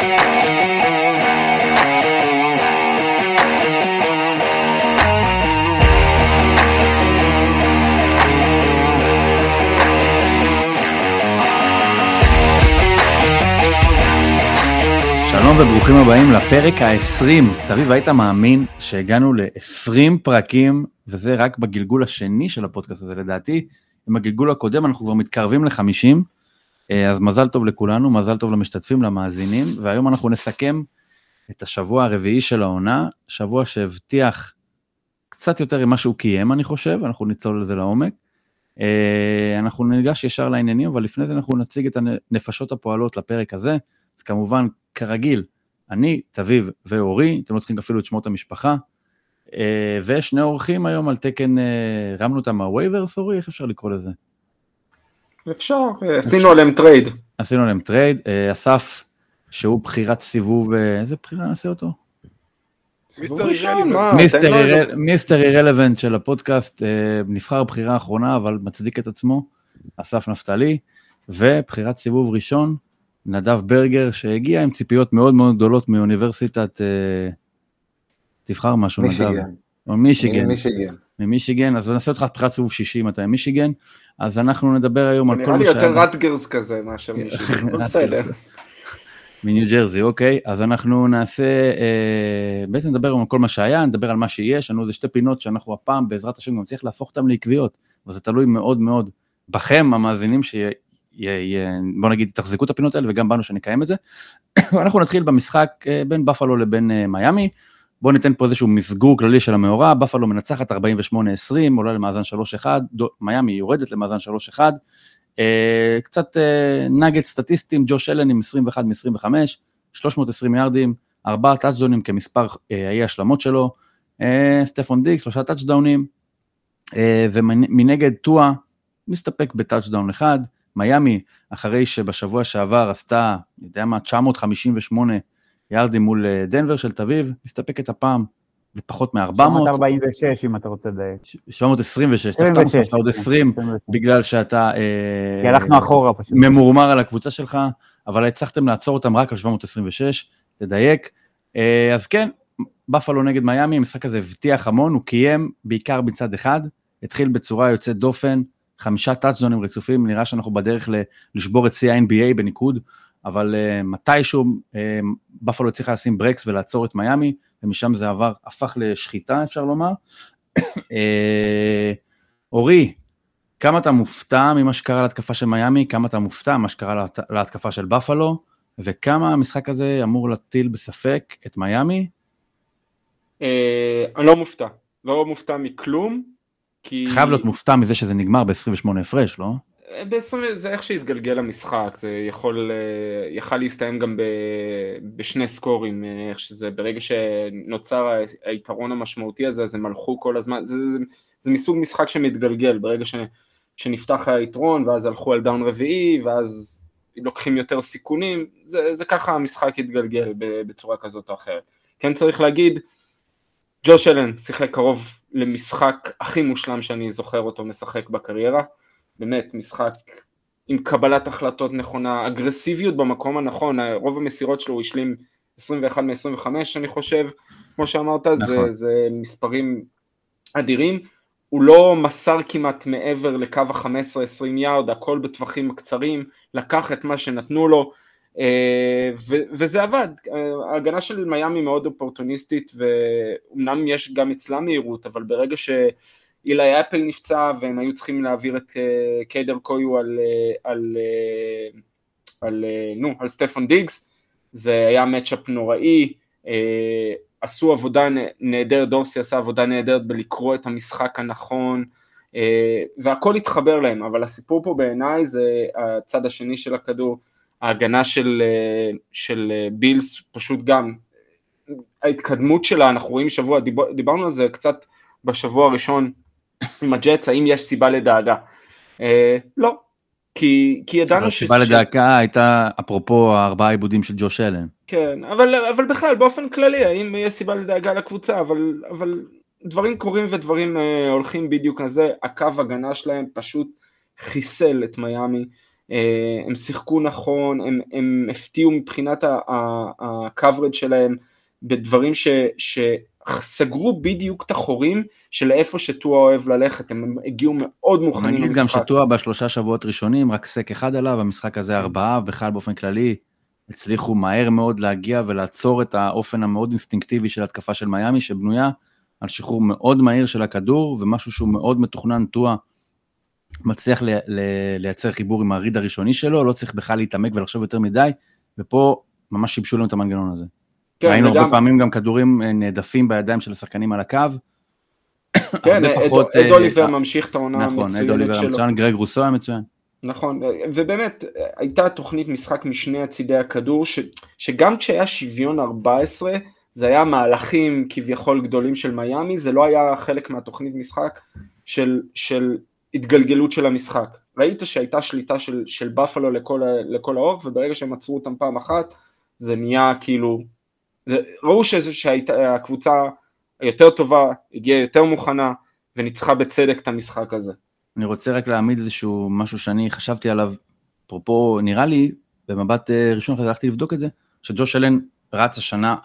שלום וברוכים הבאים לפרק ה-20. תביב, היית מאמין שהגענו ל-20 פרקים, וזה רק בגלגול השני של הפודקאסט הזה לדעתי. עם הגלגול הקודם אנחנו כבר מתקרבים ל-50, אה, אז מזל טוב לכולנו, מזל טוב למשתתפים, למאזינים, והיום אנחנו נסכם את השבוע הרביעי של העונה, שבוע שהבטיח קצת יותר ממה שהוא קיים, אני חושב, אנחנו נצלול לזה לעומק. אה, אנחנו ניגש ישר לעניינים, אבל לפני זה אנחנו נציג את הנפשות הפועלות לפרק הזה. אז כמובן, כרגיל, אני, תביב ואורי, אתם לא צריכים אפילו את שמות המשפחה. אה, ושני אורחים היום על תקן, אה, הרמנו אותם מה waivers, אורי, איך אפשר לקרוא לזה? אפשר, אה, עשינו עליהם trade. עשינו עליהם trade. אסף, שהוא בחירת סיבוב, איזה בחירה נעשה אותו? Mr. Irrelevant של הפודקאסט, נבחר בחירה אחרונה, אבל מצדיק את עצמו, אסף נפתלי, ובחירת סיבוב ראשון, נדב ברגר, שהגיע עם ציפיות מאוד מאוד גדולות מאוניברסיטת, אה, תבחר משהו. נדב. מישיגן. מישיגן. ממישיגן, אז נעשה אותך בחירת סיבוב 60, אתה עם מישיגן, אז אנחנו נדבר היום על כל מה שהיה. נראה לי יותר רטגרס כזה מאשר מישיגן, בסדר. מניו ג'רזי, אוקיי, אז אנחנו נעשה, אה, בעצם נדבר היום על כל מה שהיה, נדבר על מה שיש, לנו איזה שתי פינות שאנחנו הפעם בעזרת השם גם נצליח להפוך אותן לעקביות, וזה תלוי מאוד מאוד בכם, המאזינים, בוא נגיד, תחזקו את הפינות האלה וגם בנו שנקיים את זה. אנחנו נתחיל במשחק אה, בין בפלו לבין אה, מיאמי. בואו ניתן פה איזשהו מסגור כללי של המאורע, בפלו מנצחת 48-20, עולה למאזן 3-1, מיאמי יורדת למאזן 3-1. אה, קצת נגד סטטיסטים, ג'וש אלן עם 21 מ-25, 320 יארדים, ארבעה טאצ'דאונים כמספר האי השלמות שלו, סטפון דיק, שלושה טאצ'דאונים, ומנגד טואה מסתפק ב touchdown אחד, מיאמי, אחרי שבשבוע שעבר עשתה, אני יודע מה, 958 יארדים מול אה, דנבר של תביב, מסתפקת הפעם בפחות מ-400. 746 אם אתה רוצה לדייק. 726, אתה סתם עושה עוד 20 בגלל שאתה... כי הלכנו אחורה פשוט. ממורמר על הקבוצה שלך, אבל הצלחתם לעצור אותם רק על 726, תדייק. אה, אז כן, בפלו נגד מיאמי, המשחק הזה הבטיח המון, הוא קיים בעיקר מצד אחד, התחיל בצורה יוצאת דופן, חמישה טאצ'דונים רצופים, נראה שאנחנו בדרך לשבור את שיא ה-NBA בניקוד, אבל uh, מתישהו uh, בפלו הצליחה לשים ברקס ולעצור את מיאמי, ומשם זה עבר, הפך לשחיטה אפשר לומר. uh, אורי, כמה אתה מופתע ממה שקרה להתקפה של מיאמי, כמה אתה מופתע ממה שקרה להת... להתקפה של בפלו, וכמה המשחק הזה אמור להטיל בספק את מיאמי? Uh, אני לא מופתע, לא מופתע מכלום. כי... חייב להיות מופתע מזה שזה נגמר ב-28 הפרש, לא? ב-20 זה איך שהתגלגל המשחק, זה יכול, אה, יכל להסתיים גם ב, בשני סקורים, אה, איך שזה, ברגע שנוצר היתרון המשמעותי הזה, אז הם הלכו כל הזמן, זה, זה, זה מסוג משחק שמתגלגל, ברגע ש, שנפתח היתרון, ואז הלכו על דאון רביעי, ואז לוקחים יותר סיכונים, זה, זה ככה המשחק התגלגל בצורה כזאת או אחרת. כן צריך להגיד, ג'וש אלן שיחק קרוב למשחק הכי מושלם שאני זוכר אותו משחק בקריירה, באמת משחק עם קבלת החלטות נכונה, אגרסיביות במקום הנכון, רוב המסירות שלו הוא השלים 21 מ-25 אני חושב, כמו שאמרת, נכון. זה, זה מספרים אדירים, הוא לא מסר כמעט מעבר לקו ה-15-20 יארד, הכל בטווחים הקצרים, לקח את מה שנתנו לו, אה, וזה עבד, ההגנה של מיאמי מאוד אופורטוניסטית ואומנם יש גם אצלה מהירות אבל ברגע שאילי אפל נפצע והם היו צריכים להעביר את אה, קיידר קויו על, אה, על, על, נו, על סטפן דיגס. זה היה מצ'אפ נוראי, עשו עבודה נהדרת, דורסי עשה עבודה נהדרת בלקרוא את המשחק הנכון והכל התחבר להם אבל הסיפור פה בעיניי זה הצד השני של הכדור. ההגנה של, אה, של אה, בילס פשוט גם, ההתקדמות שלה, אנחנו רואים שבוע, דיבר, דיברנו על זה קצת בשבוע הראשון עם הג'אטס, האם יש סיבה לדאגה? אה, לא, כי, כי ידענו ש... הסיבה לדאגה הייתה אפרופו הארבעה עיבודים של ג'וש אלן. כן, אבל, אבל בכלל באופן כללי, האם יש סיבה לדאגה לקבוצה, אבל, אבל דברים קורים ודברים אה, הולכים בדיוק על זה, הקו הגנה שלהם פשוט חיסל את מיאמי. הם שיחקו נכון, הם, הם הפתיעו מבחינת ה-coverage שלהם בדברים ש, שסגרו בדיוק את החורים של איפה שטועה אוהב ללכת, הם הגיעו מאוד מוכנים למשחק. נגיד גם שטועה בשלושה שבועות ראשונים, רק סק אחד עליו, המשחק הזה ארבעה, בכלל באופן כללי, הצליחו מהר מאוד להגיע ולעצור את האופן המאוד אינסטינקטיבי של התקפה של מיאמי, שבנויה על שחרור מאוד מהיר של הכדור, ומשהו שהוא מאוד מתוכנן, טועה מצליח לי, לי, לייצר חיבור עם הריד הראשוני שלו, לא צריך בכלל להתעמק ולחשוב יותר מדי, ופה ממש שיבשו לנו את המנגנון הזה. כן, ראינו וגם... הרבה פעמים גם כדורים אה, נעדפים בידיים של השחקנים על הקו. כן, אד אוליבר ממשיך את העונה המצוינת שלו. נכון, אד אוליבר מצוין, גרג רוסו היה מצוין. נכון, ובאמת הייתה תוכנית משחק משני הצידי הכדור, ש, שגם כשהיה שוויון 14, זה היה מהלכים כביכול גדולים של מיאמי, זה לא היה חלק מהתוכנית משחק של, של התגלגלות של המשחק. ראית שהייתה שליטה של, של בפלו לכל, לכל האורך, וברגע שהם עצרו אותם פעם אחת, זה נהיה כאילו, ראו שהקבוצה היותר טובה, הגיעה יותר מוכנה, וניצחה בצדק את המשחק הזה. אני רוצה רק להעמיד איזשהו משהו שאני חשבתי עליו, אפרופו, נראה לי, במבט אה, ראשון אחרי זה הלכתי לבדוק את זה, שג'וש אלן רץ השנה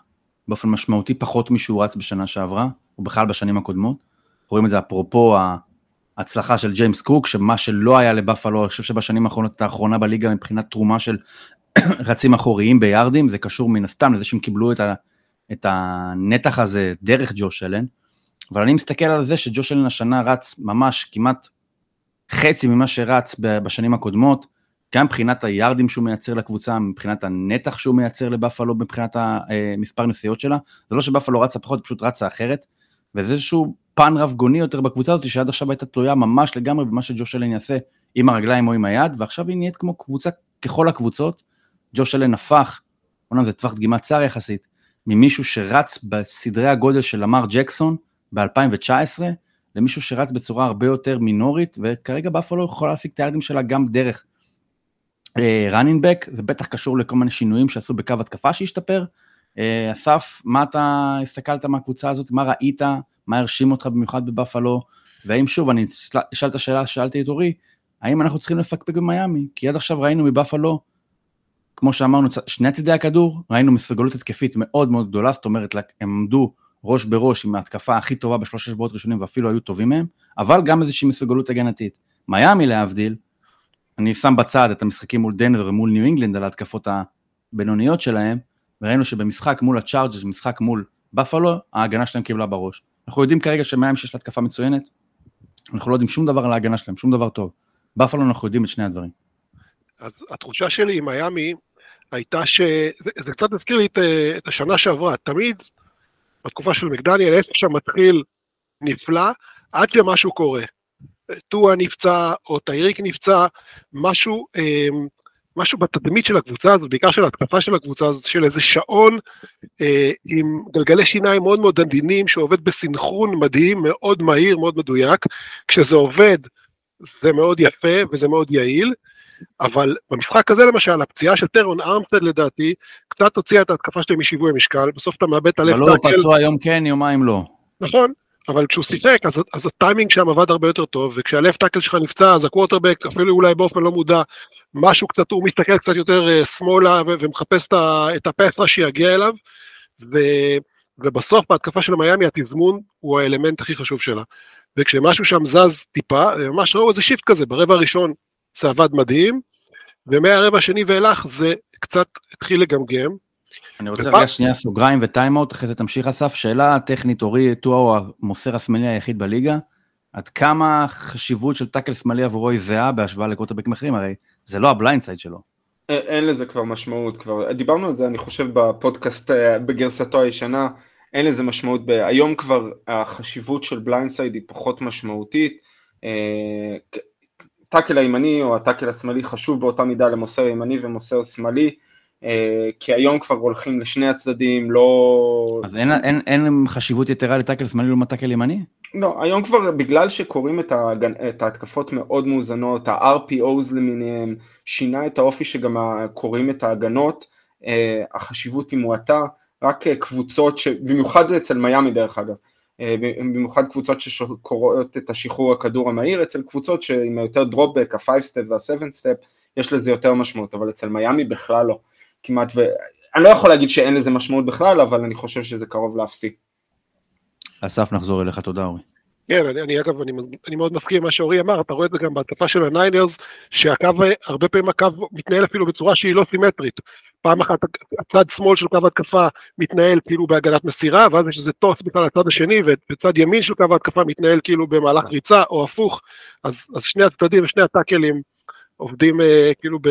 באופן משמעותי פחות משהוא רץ בשנה שעברה, או בכלל בשנים הקודמות. רואים את זה אפרופו ההצלחה של ג'יימס קוק, שמה שלא היה לבאפלו, אני חושב שבשנים האחרונות, האחרונה בליגה מבחינת תרומה של רצים אחוריים ביארדים, זה קשור מן הסתם לזה שהם קיבלו את, ה, את הנתח הזה דרך ג'וש אלן, אבל אני מסתכל על זה שג'וש אלן השנה רץ ממש כמעט חצי ממה שרץ בשנים הקודמות, גם מבחינת היארדים שהוא מייצר לקבוצה, מבחינת הנתח שהוא מייצר לבאפלו, מבחינת המספר אה, נסיעות שלה, זה לא שבאפלו רצה פחות, פשוט רצה אחרת, וזה איזשהו פן רב גוני יותר בקבוצה הזאת, שעד עכשיו הייתה תלויה ממש לגמרי במה שג'וש אלן יעשה עם הרגליים או עם היד, ועכשיו היא נהיית כמו קבוצה ככל הקבוצות, ג'וש אלן הפך, אומנם זה טווח דגימה צר יחסית, ממישהו שרץ בסדרי הגודל של למר ג'קסון ב-2019, למישהו שרץ בצורה הרבה יותר מינורית, וכרגע באפלו יכולה להשיג את הירדים שלה גם דרך ראנינבק, uh, זה בטח קשור לכל מיני שינויים שעשו בקו התקפה שהשתפר. Uh, אסף, מה אתה הסתכלת מהקבוצה הזאת, מה ראית, מה הרשים אותך במיוחד בבאפלו, והאם שוב, אני אשאל את השאלה ששאלתי את אורי, האם אנחנו צריכים לפקפק במיאמי? כי עד עכשיו ראינו מבאפלו, כמו שאמרנו, שני צידי הכדור, ראינו מסוגלות התקפית מאוד מאוד גדולה, זאת אומרת, הם עמדו ראש בראש עם ההתקפה הכי טובה בשלושה שבועות ראשונים ואפילו היו טובים מהם, אבל גם איזושהי מסוגלות הגנתית. מיאמי להבדיל, אני שם בצד את המשחקים מול דנבר ומול ניו אינגלנד על ההתקפות הבינוניות שלהם, וראינו שבמשחק מול הצ'ארג'ס, משחק מול בפלו, ההגנה שלהם קיבלה בראש. אנחנו יודעים כרגע שמיאמי שיש לה התקפה מצוינת, אנחנו לא יודעים שום דבר על ההגנה שלהם, שום דבר טוב. בפלו אנחנו יודעים את שני הדברים. אז התחושה שלי עם מיאמי הייתה ש... זה קצת הזכיר לי את, את השנה שעברה, תמיד בתקופה של מקדניאל, העסק שם מתחיל נפלא, עד שמשהו קורה. טועה נפצע, או טייריק נפצע, משהו, אמ, משהו בתדמית של הקבוצה הזאת, בעיקר של ההתקפה של הקבוצה הזאת, של איזה שעון אה, עם גלגלי שיניים מאוד מאוד עדינים, שעובד בסנכרון מדהים, מאוד מהיר, מאוד מדויק. כשזה עובד, זה מאוד יפה וזה מאוד יעיל, אבל במשחק הזה למשל, הפציעה של טרון ארמסטד לדעתי, קצת הוציאה את ההתקפה שלהם משיווי המשקל, בסוף אתה מאבד את ה left tackle הוא פצוע יום כן, יומיים לא. נכון, אבל כשהוא שיחק, אז, אז הטיימינג שם עבד הרבה יותר טוב, וכשה left tackle שלך נפצע, אז הקוורטרבק, אפילו אולי באופן לא מודע, משהו קצת, הוא מסתכל קצת יותר uh, שמאלה ומחפש את ה pass rush שיגיע אליו, ו, ובסוף בהתקפה של מיאמי התזמון הוא האלמנט הכי חשוב שלה. וכשמשהו שם זז טיפה, ממש ראו איזה shift כזה, ברבע הראשון זה עבד מדהים, ומהרבע השני ואילך זה קצת התחיל לגמגם. אני רוצה רגע שנייה סוגריים וטיימאוט, אחרי זה תמשיך אסף. שאלה טכנית, אורי טואה הוא המוסר השמאלי היחיד בליגה. עד כמה החשיבות של tackle שמאלי עבורו היא זהה בהשוואה לקוורטרבקים אחרים, הרי זה לא ה blind side שלו. אין לזה כבר משמעות כבר, דיברנו על זה אני חושב בפודקאסט אה, בגרסתו הישנה, אין לזה משמעות, היום כבר החשיבות של blind side היא פחות משמעותית, אה, ה tackle הימני או ה tackle השמאלי חשוב באותה מידה למוסר ימני ומוסר שמאלי, אה, כי היום כבר הולכים לשני הצדדים, לא... אז אין, אין, אין חשיבות יתרה ל tackle שמאלי לעומת טאקל ימני? לא, היום כבר בגלל שקוראים את, ההגנ... את ההתקפות מאוד מאוזנות, ה-RPOs למיניהם, שינה את האופי שגם קוראים את ההגנות, אה, החשיבות היא מועטה, רק קבוצות, ש... במיוחד אצל מיאמי דרך אגב, אה, במיוחד קבוצות שקוראות את השחרור הכדור המהיר, אצל קבוצות שעם יותר drop back, ה-5 step וה-7 step, יש לזה יותר משמעות, אבל אצל מיאמי בכלל לא, כמעט, ואני לא יכול להגיד שאין לזה משמעות בכלל, אבל אני חושב שזה קרוב לאפסי. אסף, נחזור אליך, תודה אורי. כן, אני, אני אגב, אני, אני מאוד מסכים עם מה שאורי אמר, אתה רואה את זה גם בהתקפה של הניינרס, שהקו, הרבה פעמים הקו מתנהל אפילו בצורה שהיא לא סימטרית. פעם אחת הצד שמאל של קו ההתקפה מתנהל כאילו בהגנת מסירה, ואז יש איזה טוס בכלל לצד השני, ובצד ימין של קו ההתקפה מתנהל כאילו במהלך ריצה, או הפוך, אז, אז שני הצדדים ושני הטאקלים עובדים אה, כאילו ב,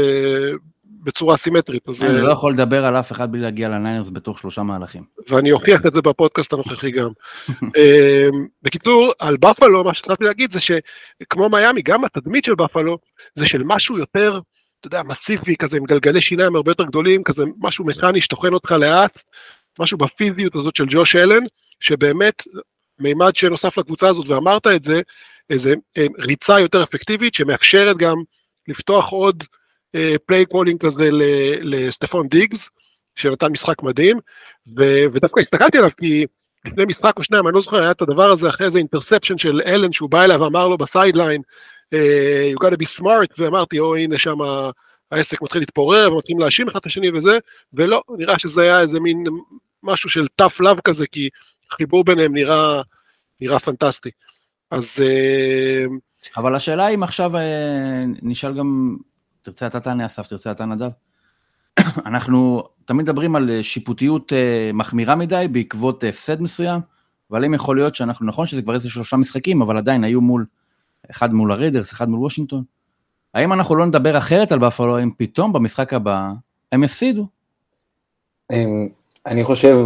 בצורה סימטרית. אז, אני אה, לא יכול לדבר על אף אחד בלי להגיע לניינרס בתוך שלושה מהלכים. ואני אוכיח את זה בפודקאסט הנוכחי גם. אמ, בקיצור, על בפלו, מה שהתחלתי להגיד זה שכמו מיאמי, גם התדמית של בפלו זה של משהו יותר, אתה יודע, מסיבי כזה, עם גלגלי שיניים הרבה יותר גדולים, כזה משהו מכני שטוחן אותך לאט, משהו בפיזיות הזאת של ג'וש אלן, שבאמת מימד שנוסף לקבוצה הזאת, ואמרת את זה, איזה אה, ריצה יותר אפקטיבית, שמאפשרת גם לפתוח עוד play calling כזה לסטפון דיגס, שנתן משחק מדהים, ו- ודווקא הסתכלתי עליו כי לפני משחק או שניים, אני לא זוכר, היה את הדבר הזה אחרי איזה interception של אלן שהוא בא אליו ואמר לו ב sideline, אה, you gotta be smart, ואמרתי, או הנה שם העסק מתחיל להתפורר ומתחילים להאשים אחד את השני וזה, ולא, נראה שזה היה איזה מין משהו של tough love כזה, כי החיבור ביניהם נראה, נראה פנטסטי. אז אה, אבל השאלה אם עכשיו אה, נשאל גם, תרצה אתה תענה אסף, תרצה אתה נדב. אנחנו תמיד מדברים על אה, שיפוטיות אה, מחמירה מדי בעקבות הפסד מסוים, אבל אם יכול להיות שאנחנו, נכון שזה כבר איזה שלושה משחקים, אבל עדיין היו מול, אחד מול הריידרס, אחד מול וושינגטון. האם אנחנו לא נדבר אחרת על באפלו, אם פתאום במשחק הבא הם יפסידו? אמ, אני חושב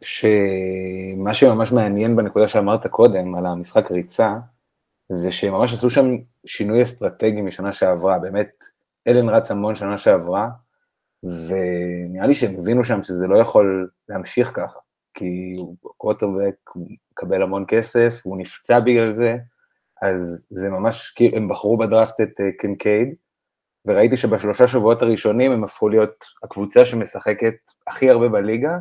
שמה שממש מעניין בנקודה שאמרת קודם, על המשחק ריצה, זה שהם ממש עשו שם שינוי אסטרטגי משנה שעברה, באמת, אלן רץ המון שנה שעברה, ונראה לי שהם הבינו שם שזה לא יכול להמשיך ככה, כי קווטרבק מקבל המון כסף, הוא נפצע בגלל זה, אז זה ממש, כאילו, הם בחרו בדראפט את uh, קנקייד, וראיתי שבשלושה שבועות הראשונים הם הפכו להיות הקבוצה שמשחקת הכי הרבה בליגה,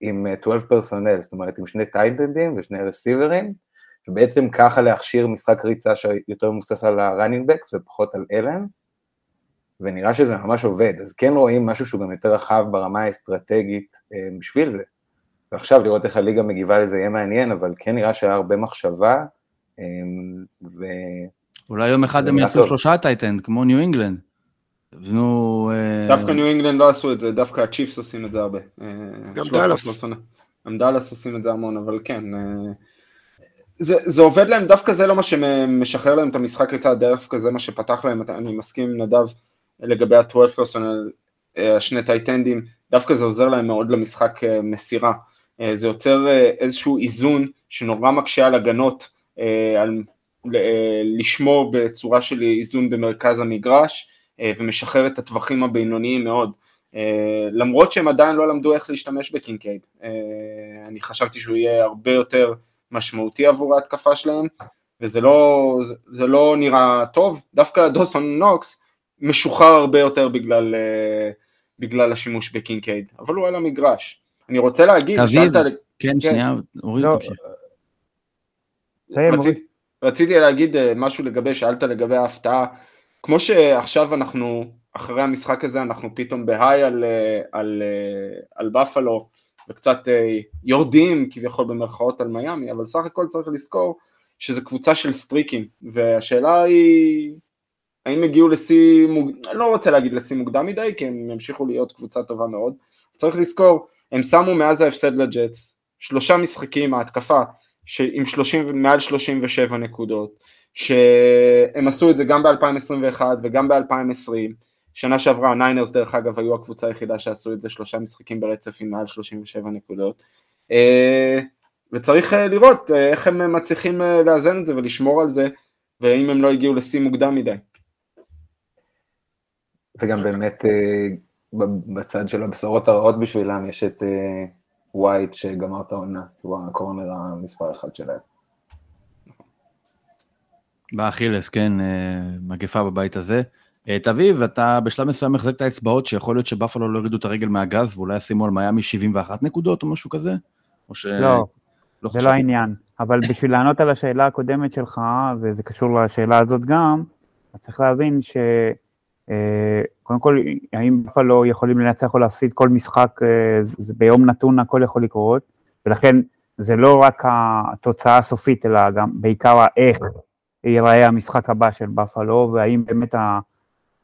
עם uh, 12 פרסונל, זאת אומרת עם שני טייטנדים ושני רסיברים, ובעצם ככה להכשיר משחק ריצה שיותר מבוסס על ה-running backs ופחות על אלן, ונראה שזה ממש עובד, אז כן רואים משהו שהוא גם יותר רחב ברמה האסטרטגית אה, בשביל זה. ועכשיו לראות איך הליגה מגיבה לזה יהיה מעניין, אבל כן נראה שהיה הרבה מחשבה, אה, ו... אולי יום אחד הם יעשו. שלושה tight end, כמו ניו אינגלנד. יבנו... אה, דווקא ניו אינגלנד לא עשו את זה, דווקא הצ'יפס עושים את זה הרבה. גם 13 דאלאס. גם דאלאס עושים את זה המון, אבל כן. זה, זה עובד להם, דווקא זה לא מה שמשחרר להם את המשחק ריצה, דווקא זה מה שפתח להם, אני מסכים עם נדב לגבי ה-12 personnel, השני טייטנדים, דווקא זה עוזר להם מאוד למשחק אה, מסירה. אה, זה יוצר אה, איזשהו איזון שנורא מקשה על הגנות, על לשמור בצורה של איזון במרכז המגרש, ומשחרר את הטווחים הבינוניים מאוד. למרות שהם עדיין לא למדו איך להשתמש בקינקייד. אני חשבתי שהוא יהיה הרבה יותר משמעותי עבור ההתקפה שלהם, וזה לא, זה לא נראה טוב, דווקא דוסון נוקס משוחרר הרבה יותר בגלל, אה, בגלל השימוש בקינקייד, אבל הוא על המגרש. אני רוצה להגיד. שאלת, כן, שנייה, אורי, לא, תמשיך. רציתי, רציתי להגיד אה, משהו לגבי, שאלת לגבי ההפתעה, כמו שעכשיו אנחנו, אחרי המשחק הזה, אנחנו פתאום בהיי על, אה, על, אה, על בפלו, וקצת יורדים כביכול במרכאות על מיאמי, אבל סך הכל צריך לזכור שזו קבוצה של סטריקים, והשאלה היא, האם הגיעו לשיא, מוג... אני לא רוצה להגיד לשיא מוקדם מדי, כי הם ימשיכו להיות קבוצה טובה מאוד, צריך לזכור, הם שמו מאז ההפסד לג'אטס, שלושה משחקים, ההתקפה, עם 30, מעל 37 נקודות, שהם עשו את זה גם ב-2021 וגם ב-2020, שנה שעברה הניינרס דרך אגב היו הקבוצה היחידה שעשו את זה שלושה משחקים ברצף עם מעל 37 נקודות, אה, וצריך אה, לראות אה, איך הם מצליחים לאזן את זה ולשמור על זה, ואם הם לא הגיעו לשיא מוקדם מדי. וגם באמת אה, בצד של הבשורות הרעות בשבילם יש את אה, ווייט שגמר את העונה, הוא הקורנר המספר אחד שלהם. באכילס, כן, אה, מגפה בבית הזה. תביב, אתה בשלב מסוים מחזק את האצבעות שיכול להיות שבאפלו לא יורידו את הרגל מהגז ואולי ישימו על מיאמי 71 נקודות או משהו כזה? או ש... לא, זה חושב. לא העניין. אבל בשביל לענות על השאלה הקודמת שלך, וזה קשור לשאלה הזאת גם, אז צריך להבין אה, קודם כל, האם בפלו יכולים לנצח או להפסיד כל משחק, אה, זה ביום נתון הכל יכול לקרות, ולכן זה לא רק התוצאה הסופית, אלא גם בעיקר האיך ייראה המשחק הבא של בפלו, והאם באמת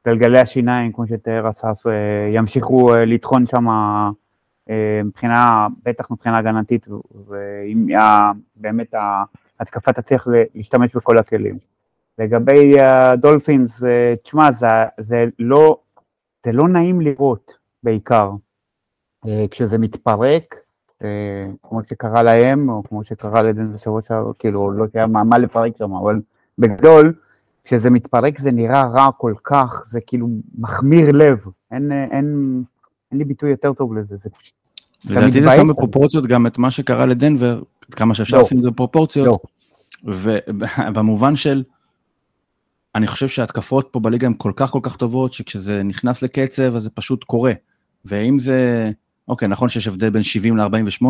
גלגלי השיניים, כמו שתיאר אסף, אה, ימשיכו אה, לטחון שם אה, מבחינה, בטח מבחינה הגנתית, ואם באמת ההתקפה תצליח להשתמש בכל הכלים. לגבי הדולפינס, תשמע, זה, זה, לא, זה לא נעים לראות בעיקר. כשזה מתפרק, כמו שקרה להם, או כמו שקרה לדן בשבוע שעבר, כאילו, לא יודע מה, מה לפרק שם, אבל בגדול, כשזה מתפרק זה נראה רע כל כך, זה כאילו מחמיר לב, אין, אין, אין לי ביטוי יותר טוב לזה, זה פשוט... לדעתי זה שם בפרופורציות גם את מה שקרה לדנבר, כמה שאפשר לא. לשים את זה בפרופורציות, לא. ובמובן של, אני חושב שההתקפות פה בליגה הן כל כך כל כך טובות, שכשזה נכנס לקצב אז זה פשוט קורה. ואם זה, אוקיי, נכון שיש הבדל בין 70 ל-48,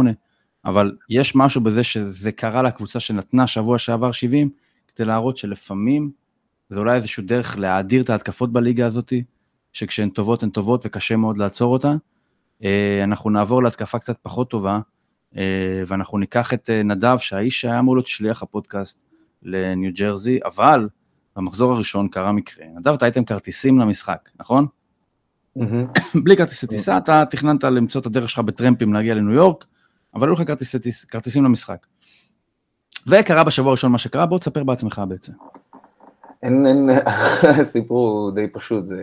אבל יש משהו בזה שזה קרה לקבוצה שנתנה שבוע שעבר 70, כדי להראות שלפעמים זה אולי איזשהו דרך להאדיר את ההתקפות בליגה הזאת, שכשהן טובות הן טובות וקשה מאוד לעצור אותה. אה, אנחנו נעבור להתקפה קצת פחות טובה, אה, ואנחנו ניקח את אה, נדב, שהאיש שהיה אמור להיות שליח הפודקאסט לניו ג'רזי, אבל במחזור הראשון קרה מקרה. נדב, הייתם כרטיסים למשחק, נכון? בלי כרטיסי טיסה, אתה תכננת למצוא את הדרך שלך בטרמפים להגיע לניו יורק, אבל היו לך כרטיסי טיס, כרטיסים למשחק. וקרה בשבוע הראשון מה שקרה, בוא תספר בעצמך בעצם. אין, אין, הסיפור הוא די פשוט, זה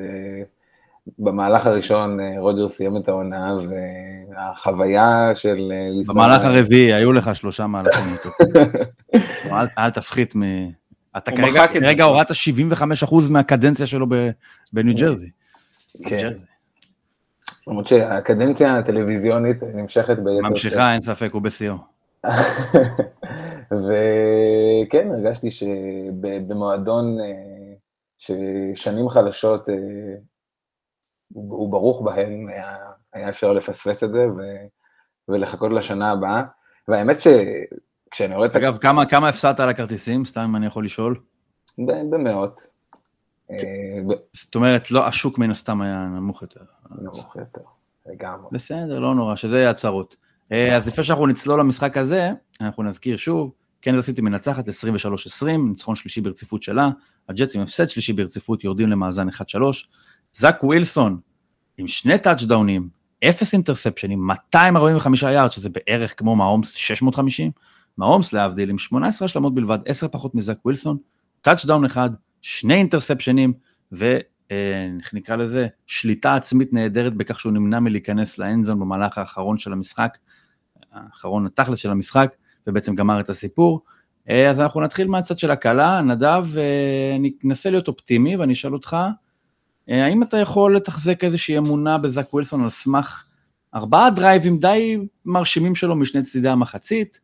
במהלך הראשון אה, רוג'ר סיים את העונה, והחוויה של אה, לנסוע... במהלך הרביעי היו לך שלושה מהלכים איתו. אל, אל תפחית מ... אתה כרגע. כרגע הורדת 75% מהקדנציה שלו ב- בניו ג'רזי. כן. למרות שהקדנציה הטלוויזיונית נמשכת ביתר. ממשיכה, אין ספק, הוא בשיאו. וכן, הרגשתי שבמועדון אה, ששנים חלשות אה, הוא הוא ברוך בהן, היה, היה אפשר לפספס את זה ו, ולחכות לשנה הבאה. והאמת שכשאני רואה את... אגב, כמה, כמה הפסדת על הכרטיסים? סתם אני יכול לשאול. במאות. אה, זאת אומרת, לא, השוק מן הסתם היה נמוך יותר. נמוך יותר, לגמרי. בסדר, לא נורא, שזה יהיה הצהרות. אה, אז לפני שאנחנו נצלול למשחק הזה, אנחנו נזכיר שוב, קנזס סיטי מנצחת 23-20, ניצחון שלישי ברציפות שלה, הג'טס עם הפסד שלישי ברציפות יורדים למאזן 1-3, זאק ווילסון עם שני טאצ'דאונים, אפס אינטרספשנים, 245 יארד, שזה בערך כמו מהאומס 650, מהאומס להבדיל עם 18 השלמות בלבד, 10 פחות מזאק ווילסון, טאצ'דאון אחד, שני interceptions, ואיך נקרא לזה, שליטה עצמית נהדרת בכך שהוא נמנע מלהיכנס ל end zone במהלך האחרון של המשחק, האחרון בתכלס של המשחק, ובעצם גמר את הסיפור. אז אנחנו נתחיל מהצד של הקלע, נדב, אני אנסה להיות אופטימי ואני אשאל אותך, האם אתה יכול לתחזק איזושהי אמונה בזאק ווילסון על סמך ארבעה drives די מרשימים שלו משני צדדי המחצית,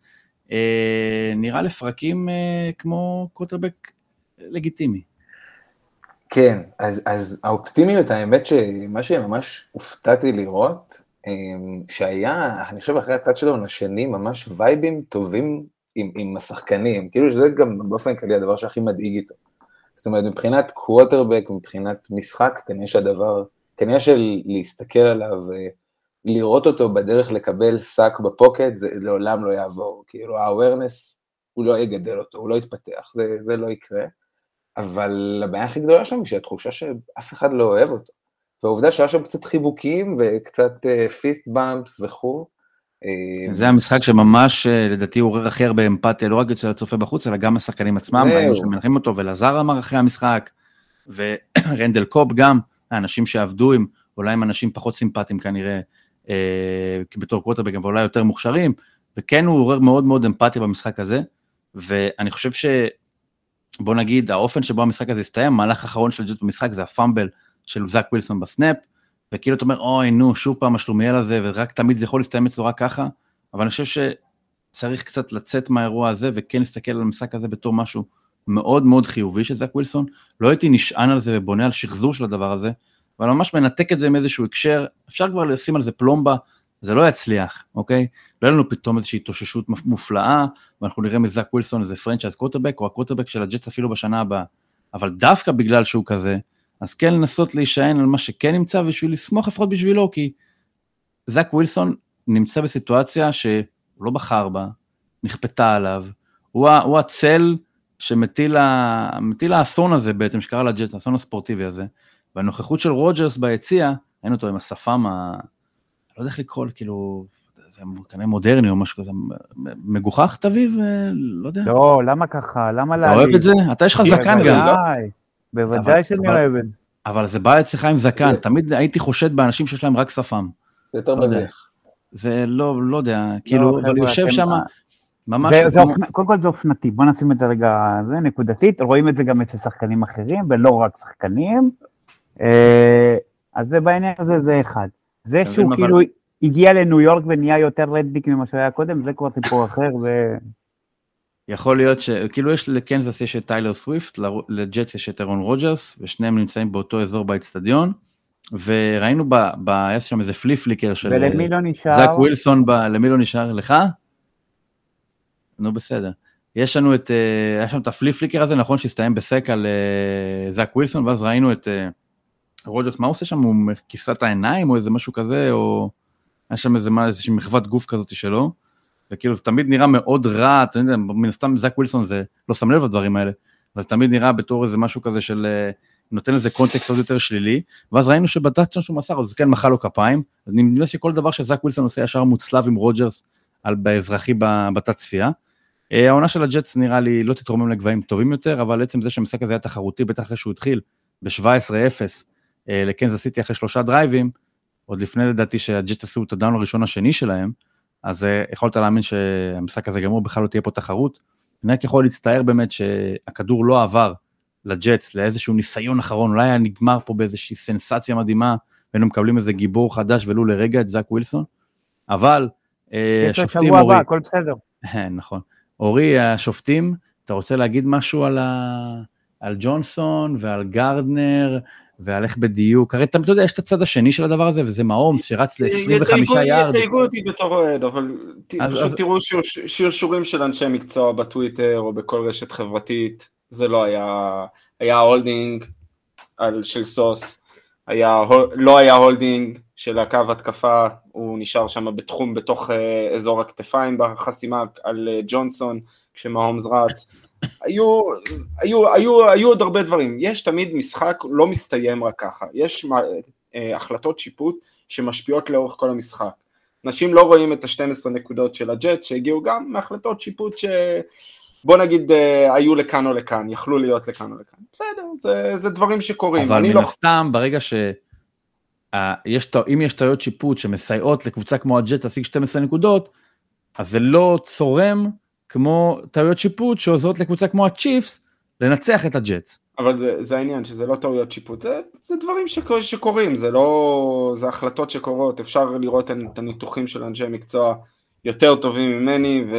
נראה לפרקים אה, כמו קוטרבק לגיטימי. כן, אז, אז האופטימיות, האמת שמה שממש הופתעתי לראות, אמ, שהיה, אני חושב אחרי הטאצ'דאון השני, ממש vibes טובים עם, עם השחקנים, כאילו שזה גם באופן כללי הדבר שהכי מדאיג איתו. זאת אומרת, מבחינת קווטרבק, מבחינת משחק, כנראה שהדבר, כנראה של להסתכל עליו, אה, לראות אותו בדרך לקבל sack ב pocket, זה לעולם לא יעבור. כאילו, ה-awareness, הוא לא יגדל אותו, הוא לא יתפתח, זה, זה לא יקרה. אבל הבעיה הכי גדולה שם היא שהתחושה שאף אחד לא אוהב אותו. והעובדה שהיה שם קצת חיבוקים וקצת פיסט באמפס וכו'. אה, זה המשחק שממש אה, לדעתי עורר הכי הרבה אמפתיה, לא רק אצל הצופה בחוץ, אלא גם השחקנים עצמם. ראינו שמנחים אותו, ולזר אמר אחרי המשחק, ורנדל קופ גם, האנשים שעבדו עם, אולי עם אנשים פחות סימפטיים כנראה, אה, בתור קווטרבק, אבל אולי יותר מוכשרים, וכן הוא עורר מאוד מאוד אמפתיה במשחק הזה, ואני חושב ש... בוא נגיד, האופן שבו המשחק הזה הסתיים, המהלך האחרון של ג'ט במשחק זה הפאמבל של זאק ווילסון בסנאפ, וכאילו אתה אומר, אוי, נו, שוב פעם השלומיאל הזה, ורק תמיד זה יכול להסתיים אצלו רק ככה, אבל אני חושב שצריך קצת לצאת מהאירוע הזה, וכן להסתכל על המשחק הזה בתור משהו מאוד מאוד חיובי של זאק ווילסון. לא הייתי נשען על זה ובונה על שחזור של הדבר הזה, אבל ממש מנתק את זה מאיזשהו הקשר, אפשר כבר לשים על זה פלומבה, זה לא יצליח, אוקיי? לא יהיה לנו פתאום איזושהי התאוששות מופלאה, ואנחנו נראה מזאק ווילסון איזה franchise quarterback, או הקווטרבק של הג'טס אפילו בשנה הבאה. אבל דווקא בגלל שהוא כזה, אז כן לנסות להישען על מה שכן נמצא, בשביל לסמוך לפחות בשבילו, כי זאק ווילסון נמצא בסיטואציה שהוא לא בחר בה, נכפתה עליו, הוא, הוא הצל שמטיל האסון הזה בעצם, שקרה לג'ט, האסון הספורטיבי הזה, והנוכחות של רוג'רס ביציע, ראינו אותו עם השפם ה... לא יודע איך לקרוא, כאילו, זה כנראה מודרני או משהו כזה, מגוחך תביב? לא יודע. לא, למה ככה? למה להגיד? אתה אוהב את זה? אתה יש לך זקן גם. בוודאי שאני אוהב את זה. אבל זה בא אצלך עם זקן, תמיד הייתי חושד באנשים שיש להם רק שפם. זה יותר לא מביך. זה לא, לא יודע, כאילו, אבל יושב שם, ממש... קודם כל זה אופנתי, בוא נשים את זה רגע, זה נקודתית, רואים את זה גם אצל שחקנים אחרים, ולא רק שחקנים. אה, אז זה בעניין הזה, זה אחד. זה שהוא כאילו הגיע לניו יורק ונהיה יותר redneck ממה שהיה קודם, זה כבר סיפור אחר, ו... יכול להיות שכאילו יש לקנזס יש את טיילר סוויפט, לג'טס יש את אירון רוג'רס, ושניהם נמצאים באותו אזור באצטדיון, וראינו ב... ב... יש שם איזה flea flicker של ולמי לא נשאר? זאק ווילסון, ב... למי לא נשאר? לך? נו בסדר. יש לנו את, אה, היה שם את ה flea flicker הזה, נכון שהסתיים ב sack על אה, זאק ווילסון, ואז ראינו את אה, רוג'רס, מה הוא עושה שם? הוא כיסה את העיניים או איזה משהו כזה, או היה שם איזה, איזושהי מחוות גוף כזאת שלו. וכאילו זה תמיד נראה מאוד רע, אתה יודע, מן הסתם זאק ווילסון זה, לא שם לב לדברים האלה, אבל זה תמיד נראה בתור איזה משהו כזה של, אה, נותן לזה קונטקסט עוד יותר שלילי, ואז ראינו שבטאצ'דאון שהוא מסר, אז כן מחא לו כפיים, אז נדמה שכל דבר שזאק ווילסון עושה ישר מוצלב עם רוג'רס על באזרחי בתת צפייה. אה, העונה של הג'אטס נראה לי לא תתרומם לגבהים טובים יותר, אבל עצם זה שהמשחק הזה היה תחרותי, בטח אחרי שהוא התחיל, ב-17-0 אה, לקנזס סיטי אחרי שלושה דרייבים, עוד לפני לדעתי שהג'אטס עשו את הדאון הראשון השני שלהם, אז אה, יכולת להאמין שהמשחק הזה גמור, בכלל לא תהיה פה תחרות. אני רק יכול להצטער באמת שהכדור לא עבר לג'אטס לאיזשהו ניסיון אחרון, אולי היה נגמר פה באיזושהי סנסציה מדהימה, והיינו מקבלים איזה גיבור חדש ולו לרגע את זאק ווילסון, אבל אה, השופטים, אורי... הכל בסדר. נכון. אורי, השופטים, אתה רוצה להגיד משהו על, ה... על ג'ונסון ועל גרדנר ועל איך בדיוק, הרי אתה יודע, יש את הצד השני של הדבר הזה, וזה מעומס שרץ ל-25 יארד. יתייגו אותי בתור אוהד, אבל פשוט תראו שרשורים של אנשי מקצוע בטוויטר או בכל רשת חברתית, זה לא היה, היה holding של סוס, היה, לא היה holding של הקו התקפה, הוא נשאר שם בתחום, בתוך אה, אזור הכתפיים בחסימה על אה, ג'ונסון, כשמהומס רץ. היו, היו, היו, היו עוד הרבה דברים, יש תמיד משחק לא מסתיים רק ככה, יש אה, החלטות שיפוט שמשפיעות לאורך כל המשחק. אנשים לא רואים את ה-12 נקודות של הג'טס שהגיעו גם מהחלטות שיפוט שבוא נגיד אה, היו לכאן או לכאן, יכלו להיות לכאן או לכאן. בסדר, זה, זה דברים שקורים. אבל מן לא... הסתם ברגע ש... יש, אם יש טעויות שיפוט שמסייעות לקבוצה כמו הג'ט להשיג 12 נקודות, אז זה לא צורם כמו טעויות שיפוט שעוזרות לקבוצה כמו הצ'יפס לנצח את הג'אטס. אבל זה, זה העניין, שזה לא טעויות שיפוט, זה, זה דברים שקור, שקורים, זה לא, זה החלטות שקורות, אפשר לראות את הניתוחים של אנשי מקצוע יותר טובים ממני, ו,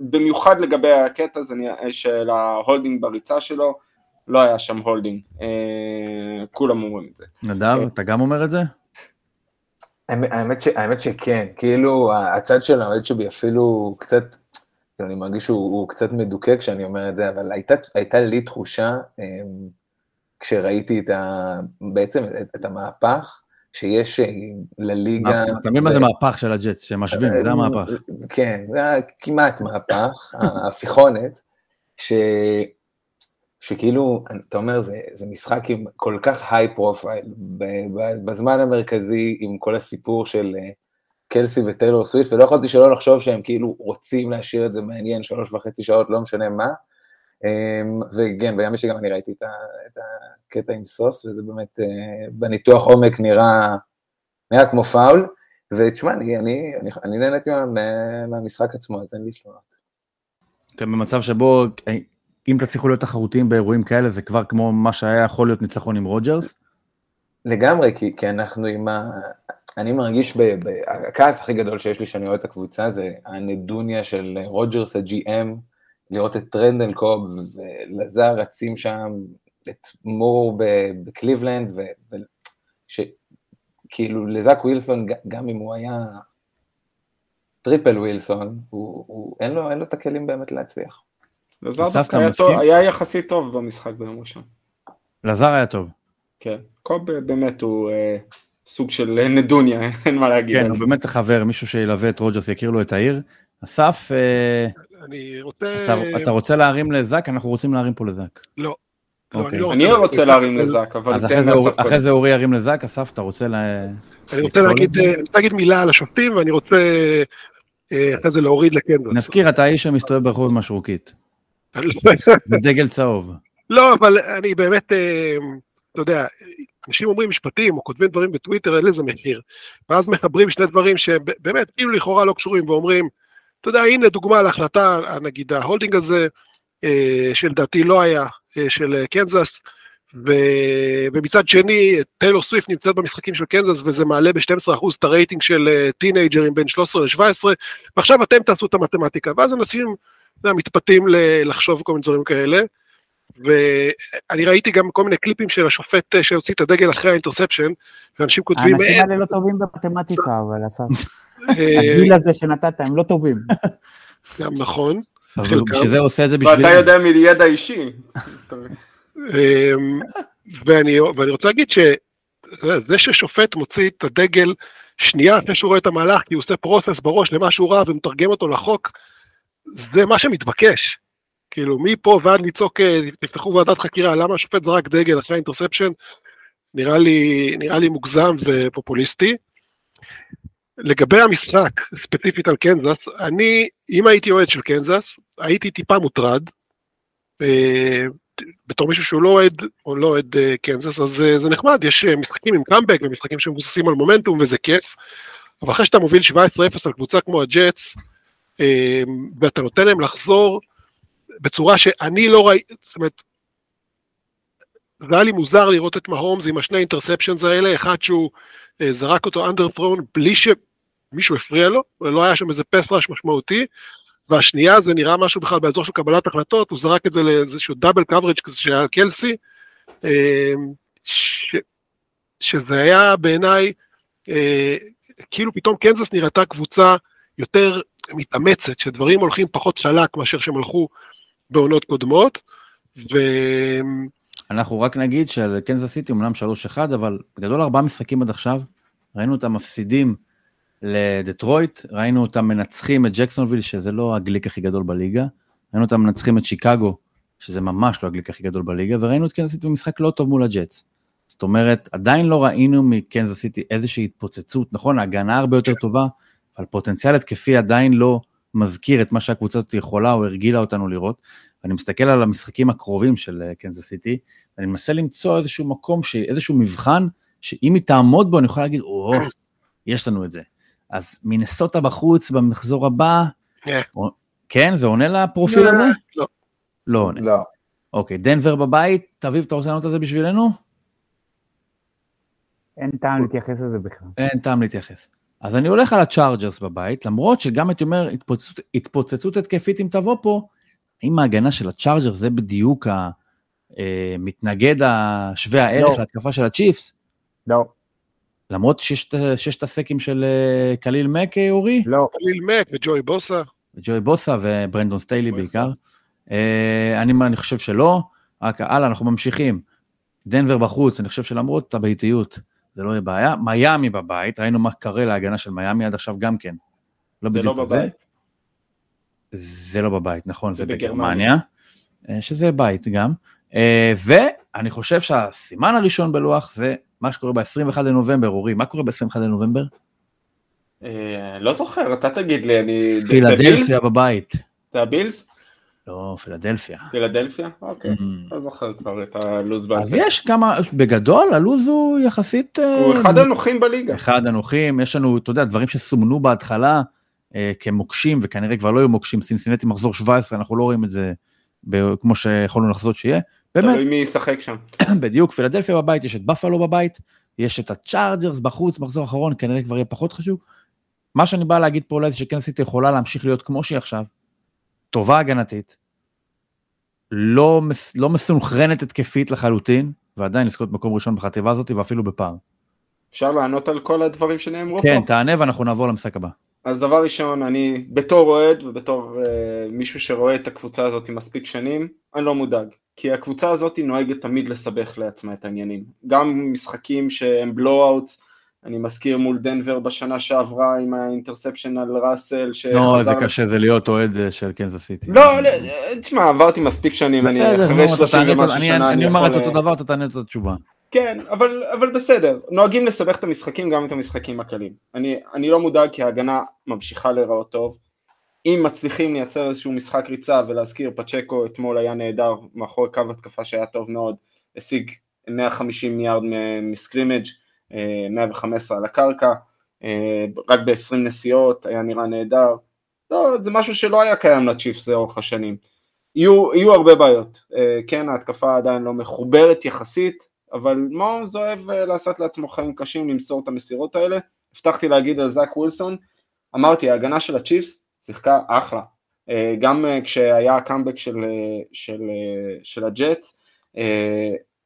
ובמיוחד לגבי הקטע הזה של ה holding בריצה שלו, לא היה שם holding, אה, כולם אומרים את זה. נדב, אה, אתה גם אומר את זה? האמת, ש, האמת שכן, כאילו הצד של האוהד שבי אפילו קצת, כאילו אני מרגיש שהוא קצת מדוכא כשאני אומר את זה, אבל הייתה, הייתה לי תחושה אמ, כשראיתי את ה, בעצם את, את המהפך שיש אה, לליגה. אתה מבין מה זה מהפך של הג'טס, שמשווים, זה המהפך. כן, זה כמעט מהפך, ההפיכונת, ש... שכאילו, אתה אומר, זה, זה משחק עם כל כך high profile, בזמן המרכזי עם כל הסיפור של אה, קלסי וטיילור סוויפט, ולא יכולתי שלא לחשוב שהם כאילו רוצים להשאיר את זה מעניין שלוש וחצי שעות, לא משנה מה. אמ, וכן, וגם שגם אני ראיתי את הקטע עם סוס, וזה באמת, אה, בניתוח עומק נראה, נראה כמו פאול, ותשמע, אני, אני, אני, אני נהניתי מהמשחק עצמו, אז אין לי תלונות. אתם במצב שבו אם תצליחו להיות תחרותיים באירועים כאלה, זה כבר כמו מה שהיה יכול להיות ניצחון עם רוג'רס? לגמרי, כי, כי אנחנו עם ה... אני מרגיש, ב, ב... הכעס הכי גדול שיש לי שאני רואה את הקבוצה זה הנדוניה של רוג'רס ה-GM, לראות את רנדל קוב ולזר רצים שם, את מור בקליבלנד, וכאילו לזאק ווילסון, גם אם הוא היה טריפל ווילסון, הוא, הוא, אין, לו, אין לו את הכלים באמת להצליח. לזר דווקא היה, טוב, היה יחסית טוב במשחק ביום ראשון. לזר היה טוב. כן, קוב באמת הוא אה, סוג של אה, נדוניה, אין מה להגיד כן, הוא. באמת חבר, מישהו שילווה את רוג'רס, יכיר לו את העיר. אסף, אה, אני רוצה... אתה, אתה רוצה להרים לזאק? אנחנו רוצים להרים פה לזאק. לא. לא, אוקיי. לא אני רוצה להרים לזאק, אבל אז אחרי זה, אורי ירים לזאק, אסף, אתה רוצה ל... אני רוצה להגיד? אה, אני רוצה להגיד מילה על השופטים, ואני רוצה אה, אחרי זה להוריד לקנזס. נזכיר, אתה האיש שמסתובב ברחוב עם משרוקית. בדגל צהוב. לא, אבל אני באמת, אה, אתה יודע, אנשים אומרים משפטים או כותבים דברים בטוויטר, אין לזה מחיר. ואז מחברים שני דברים שבאמת, כאילו לכאורה לא קשורים, ואומרים, אתה יודע, הנה דוגמה להחלטה, נגיד ה holding הזה, אה, שלדעתי לא היה, אה, של קנזס, ו... ומצד שני, טיילור סוויפט נמצאת במשחקים של קנזס, וזה מעלה ב-12% את הרייטינג של טינאייג'רים בין 13 ל-17, ועכשיו אתם תעשו את המתמטיקה. ואז אנשים מתפתים ל- לחשוב כל מיני דברים כאלה. ואני ראיתי גם כל מיני קליפים של השופט אה, שהוציא את הדגל אחרי ה interception, ואנשים כותבים, האנשים "אה, האלה לא טובים במתמטיקה, אבל אסף. אה, הגיל הזה שנתת, הם לא טובים. גם נכון. אבל. בשביל זה עושה את זה בשביל... ואתה יודע מידע אישי. אמ, ואני, ואני רוצה להגיד שזה ששופט מוציא את הדגל שנייה אחרי שהוא רואה את המהלך, כי הוא עושה פרוסס בראש למה שהוא ראה ומתרגם אותו לחוק, זה מה שמתבקש. כאילו, מפה ועד לצעוק, אה, תפתחו ועדת חקירה, למה השופט זרק דגל אחרי האינטרספשן, נראה לי, נראה לי מוגזם ופופוליסטי. לגבי המשחק, ספציפית על קנזס, אני, אם הייתי אוהד של קנזס, הייתי טיפה מוטרד. אה, בתור מישהו שהוא לא אוהד, או לא אוהד אה, קנזס, אז זה נחמד, יש משחקים עם קאמבק ומשחקים שמבוססים על מומנטום וזה כיף, אבל אחרי שאתה מוביל 17-0 על קבוצה כמו הג'אטס, ואתה נותן להם לחזור בצורה שאני לא ראיתי, זאת אומרת, זה היה לי מוזר לראות את מהומס עם השני אינטרספשנס האלה, אחד שהוא אה, זרק אותו אנדר ת'רון בלי שמישהו הפריע לו, לא היה שם איזה פס משמעותי, והשנייה זה נראה משהו בכלל באזור של קבלת החלטות, הוא זרק את זה לאיזשהו דאבל קאברג' כזה שהיה על קלסי, אה, ש, שזה היה בעיניי, אה, כאילו פתאום קנזס נראתה קבוצה יותר מתאמצת, שדברים הולכים פחות חלק מאשר שהם הלכו בעונות קודמות, ו... אנחנו רק נגיד שעל קנזס סיטי אומנם 3-1, אבל בגדול ארבעה משחקים עד עכשיו, ראינו אותם מפסידים לדטרויט, ראינו אותם מנצחים את ג'קסונוויל, שזה לא הגליק הכי גדול בליגה, ראינו אותם מנצחים את שיקגו, שזה ממש לא הגליק הכי גדול בליגה, וראינו את קנזס סיטי במשחק לא טוב מול הג'טס. זאת אומרת, עדיין לא ראינו מקנזס סיטי איזושהי התפוצצות, נכון, ההגנה הרבה יותר טובה, אבל פוטנציאל התקפי עדיין לא מזכיר את מה שהקבוצה הזאת יכולה או הרגילה אותנו לראות. ואני מסתכל על המשחקים הקרובים של אה, קנזס סיטי, ואני מנסה למצוא איזשהו מקום, ש- איזשהו מבחן, שאם היא תעמוד בו, אני יכול להגיד, או, יש לנו את זה. אז מנסוטה בחוץ במחזור הבא, אה. או- כן, זה עונה לפרופיל לא, הזה? לא. לא עונה. לא. אוקיי, דנבר בבית, תביב, אתה רוצה לענות על זה בשבילנו? אין טעם להתייחס לזה בכלל. אין טעם להתייחס. אז אני הולך על הצ'ארג'רס בבית, למרות שגם הייתי אומר, התפוצצות, התפוצצות התקפית אם תבוא פה, האם ההגנה של הצ'ארג'רס זה בדיוק המתנגד השווה הערך לא. להתקפה של הצ'יפס? לא, למרות שיש את- שיש את הסקים של אה, חליל מאק, אה, אורי, לא. חליל מאק וג'ואי בוסה, וג'ואי בוסה וברנדון סטיילי בוסה. בעיקר. אה, אני, אני חושב שלא, רק הלאה, אנחנו ממשיכים. דנבר בחוץ, אני חושב שלמרות הביתיות, זה לא יהיה בעיה. מיאמי בבית, ראינו מה קרה להגנה של מיאמי עד עכשיו גם כן. לא זה בדיוק לא כזה. בבית. זה לא בבית, נכון, זה, זה בגרמניה, בגרמניה. אה, שזה בית גם. אה, ואני חושב שהסימן הראשון בלוח זה מה שקורה ב-21 לנובמבר, אורי, מה קורה ב-21 לנובמבר? אה, לא זוכר, אתה תגיד לי, אני... פילדלפיה? בבית. זה הבילס? לא, פילדלפיה. פילדלפיה? אוקיי. Mm. לא זוכר כבר את הלו"ז אז בעצם. יש כמה, בגדול, הלו"ז הוא יחסית... אה, הוא אחד הנוחים בליגה. אחד הנוחים, יש לנו, אתה יודע, דברים שסומנו בהתחלה אה, כמוקשים, וכנראה כבר לא יהיו מוקשים, סינסינטי מחזור 17, אנחנו לא רואים את זה ב- כמו שיכולנו לחזות שיהיה. באמת, תלוי מי ישחק שם. בדיוק, פילדלפיה בבית, יש את בפלו בבית, יש את הצ'ארג'רס בחוץ, מחזור אחרון, כנראה כבר יהיה פחות חשוב. מה שאני בא להגיד פה אולי זה שכן סיטי יכולה להמשיך להיות כמו שהיא עכשיו, טובה הגנתית, לא, מס, לא מסונכרנת התקפית לחלוטין, ועדיין לזכות מקום ראשון בחטיבה הזאת ואפילו בפער. אפשר לענות על כל הדברים שנאמרו כן, פה? תענה ואנחנו נעבור למשחק הבא. אז דבר ראשון, אני בתור אוהד ובתור uh, מישהו שרואה את הקבוצה הזאת מספיק שנים, אני לא מודאג. כי הקבוצה הזאת נוהגת תמיד לסבך לעצמה את העניינים. גם משחקים שהם בלואו-אוטס, אני מזכיר מול דנבר בשנה שעברה עם האינטרספשן על ראסל. לא, זה קשה, זה להיות אוהד אה, של קנזס סיטי. לא, לא, תשמע, עברתי מספיק שנים, אני אחרי 30 ומשהו שנה, אני אומר את אותו דבר, אתה תענה את התשובה. כן, אבל, אבל בסדר, נוהגים לסבך את המשחקים גם את המשחקים הקלים. אני, אני לא מודאג כי ההגנה ממשיכה להיראות טוב. אם מצליחים לייצר איזשהו משחק ריצה ולהזכיר, פצ'קו אתמול היה נהדר מאחורי קו התקפה שהיה טוב מאוד, השיג 150 מיארד מסקרימג', 115 על הקרקע, אה, רק ב-20 נסיעות, היה נראה נהדר. לא, זה משהו שלא היה קיים לצ'יפס לאורך השנים. יהיו, יהיו הרבה בעיות. אה, כן, ההתקפה עדיין לא מחוברת יחסית, אבל מונז אוהב אה, לעשות לעצמו חיים קשים למסור את המסירות האלה. הבטחתי להגיד על זאק ווילסון, אמרתי, ההגנה של הצ'יפס שיחקה אחלה. אה, גם אה, כשהיה הקאמבק של, של, של הג'טס,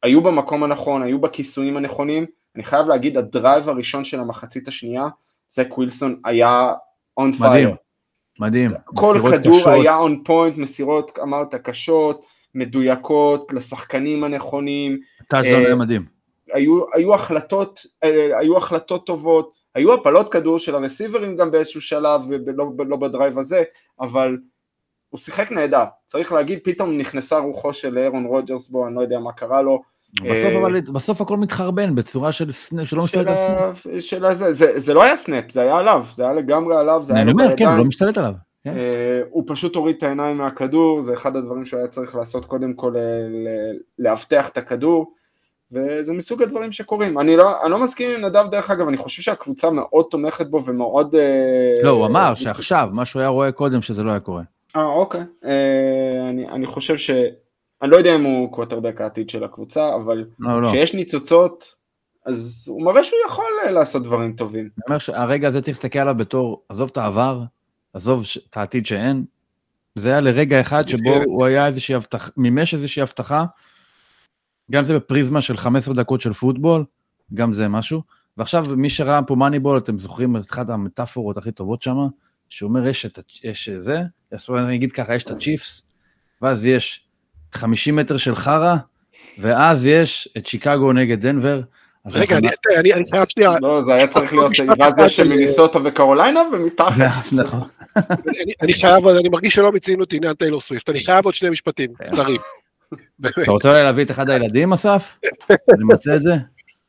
היו במקום הנכון, היו בכיסויים הנכונים. אני חייב להגיד, ה drive הראשון של המחצית השנייה, זאק ווילסון היה on fire. מדהים, מדהים. כל כדור קשות. היה on point, מסירות, אמרת, קשות. מדויקות, לשחקנים הנכונים. טאצ'דאון היה מדהים. היו, היו, החלטות, אה, היו החלטות טובות, היו הפלות כדור של הרסיברים גם באיזשהו שלב, ולא לא ב drive הזה, אבל הוא שיחק נהדר. צריך להגיד, פתאום נכנסה רוחו של ארון רודג'רס בו, אני לא יודע מה קרה לו. בסוף, אה, אבל, בסוף הכל מתחרבן בצורה של snap, שלא משתלט על snap. של הזה, זה, זה לא היה snap, זה היה עליו, זה היה לגמרי עליו, זה היה. אני אומר, כן, לא משתלט עליו. כן. אה, הוא פשוט הוריד את העיניים מהכדור, זה אחד הדברים שהוא היה צריך לעשות קודם כל אה, לאבטח את הכדור, וזה מסוג הדברים שקורים. אני לא, אני לא מסכים עם נדב דרך אגב, אני חושב שהקבוצה מאוד תומכת בו ומאוד... לא, הוא אמר שעכשיו, מה שהוא היה רואה קודם שזה לא היה קורה. אה, אוקיי. אני, אני חושב ש... אני לא יודע אם הוא קווטרבק העתיד של הקבוצה, אבל לא, לא. כשיש ניצוצות, אז הוא מראה שהוא יכול לעשות דברים טובים. אני אומר שהרגע הזה צריך להסתכל עליו בתור, עזוב את העבר, עזוב את העתיד שאין, זה היה לרגע אחד שבו הוא היה איזושהי הבטחה, מימש איזושהי הבטחה, גם זה בפריזמה של 15 דקות של פוטבול, גם זה משהו, ועכשיו מי שראה פה מאניבול, אתם זוכרים את אחת המטאפורות הכי טובות שם, שהוא אומר יש את יש זה, אני אגיד ככה, יש את הצ'יפס, ואז יש 50 מטר של חרא, ואז יש את שיקגו נגד דנבר, רגע, אני חייב שנייה... לא, זה היה צריך להיות אינבזיה של מיניסוטה וקרוליינה ומתחת. נכון. אני חייב, אני מרגיש שלא מצינו את עניין טיילור סוויפט, אני חייב עוד שני משפטים קצרים. אתה רוצה להביא את אחד הילדים, אסף? אני מוצא את זה?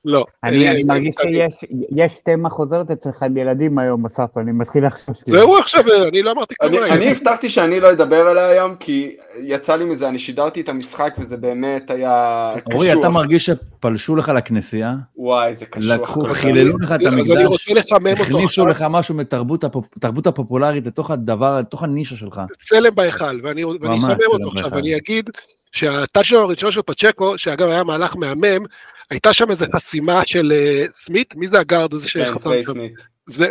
לא. אני מרגיש שיש תמה חוזרת אצלך עם ילדים היום, אסף, אני מתחיל לחשוב. זהו עכשיו, אני לא אמרתי כלום. אני הבטחתי שאני לא אדבר עליה היום, כי יצא לי מזה, אני שידרתי את המשחק וזה באמת היה קשוח. אורי, אתה מרגיש שפלשו לך לכנסייה? וואי, זה קשוח. לקחו, חיללו לך את המקדש, הכניסו לך משהו מתרבות הפופולרית לתוך הדבר, לתוך הנישה שלך. צלם בהיכל, ואני אחמם אותו עכשיו, ואני אגיד שהטאצ'דאון הראשון של פצ'קו, שאגב היה מהלך מהמם, הייתה שם איזו חסימה של אה, סמית, מי זה ה guard הזה שחסם שם? זה,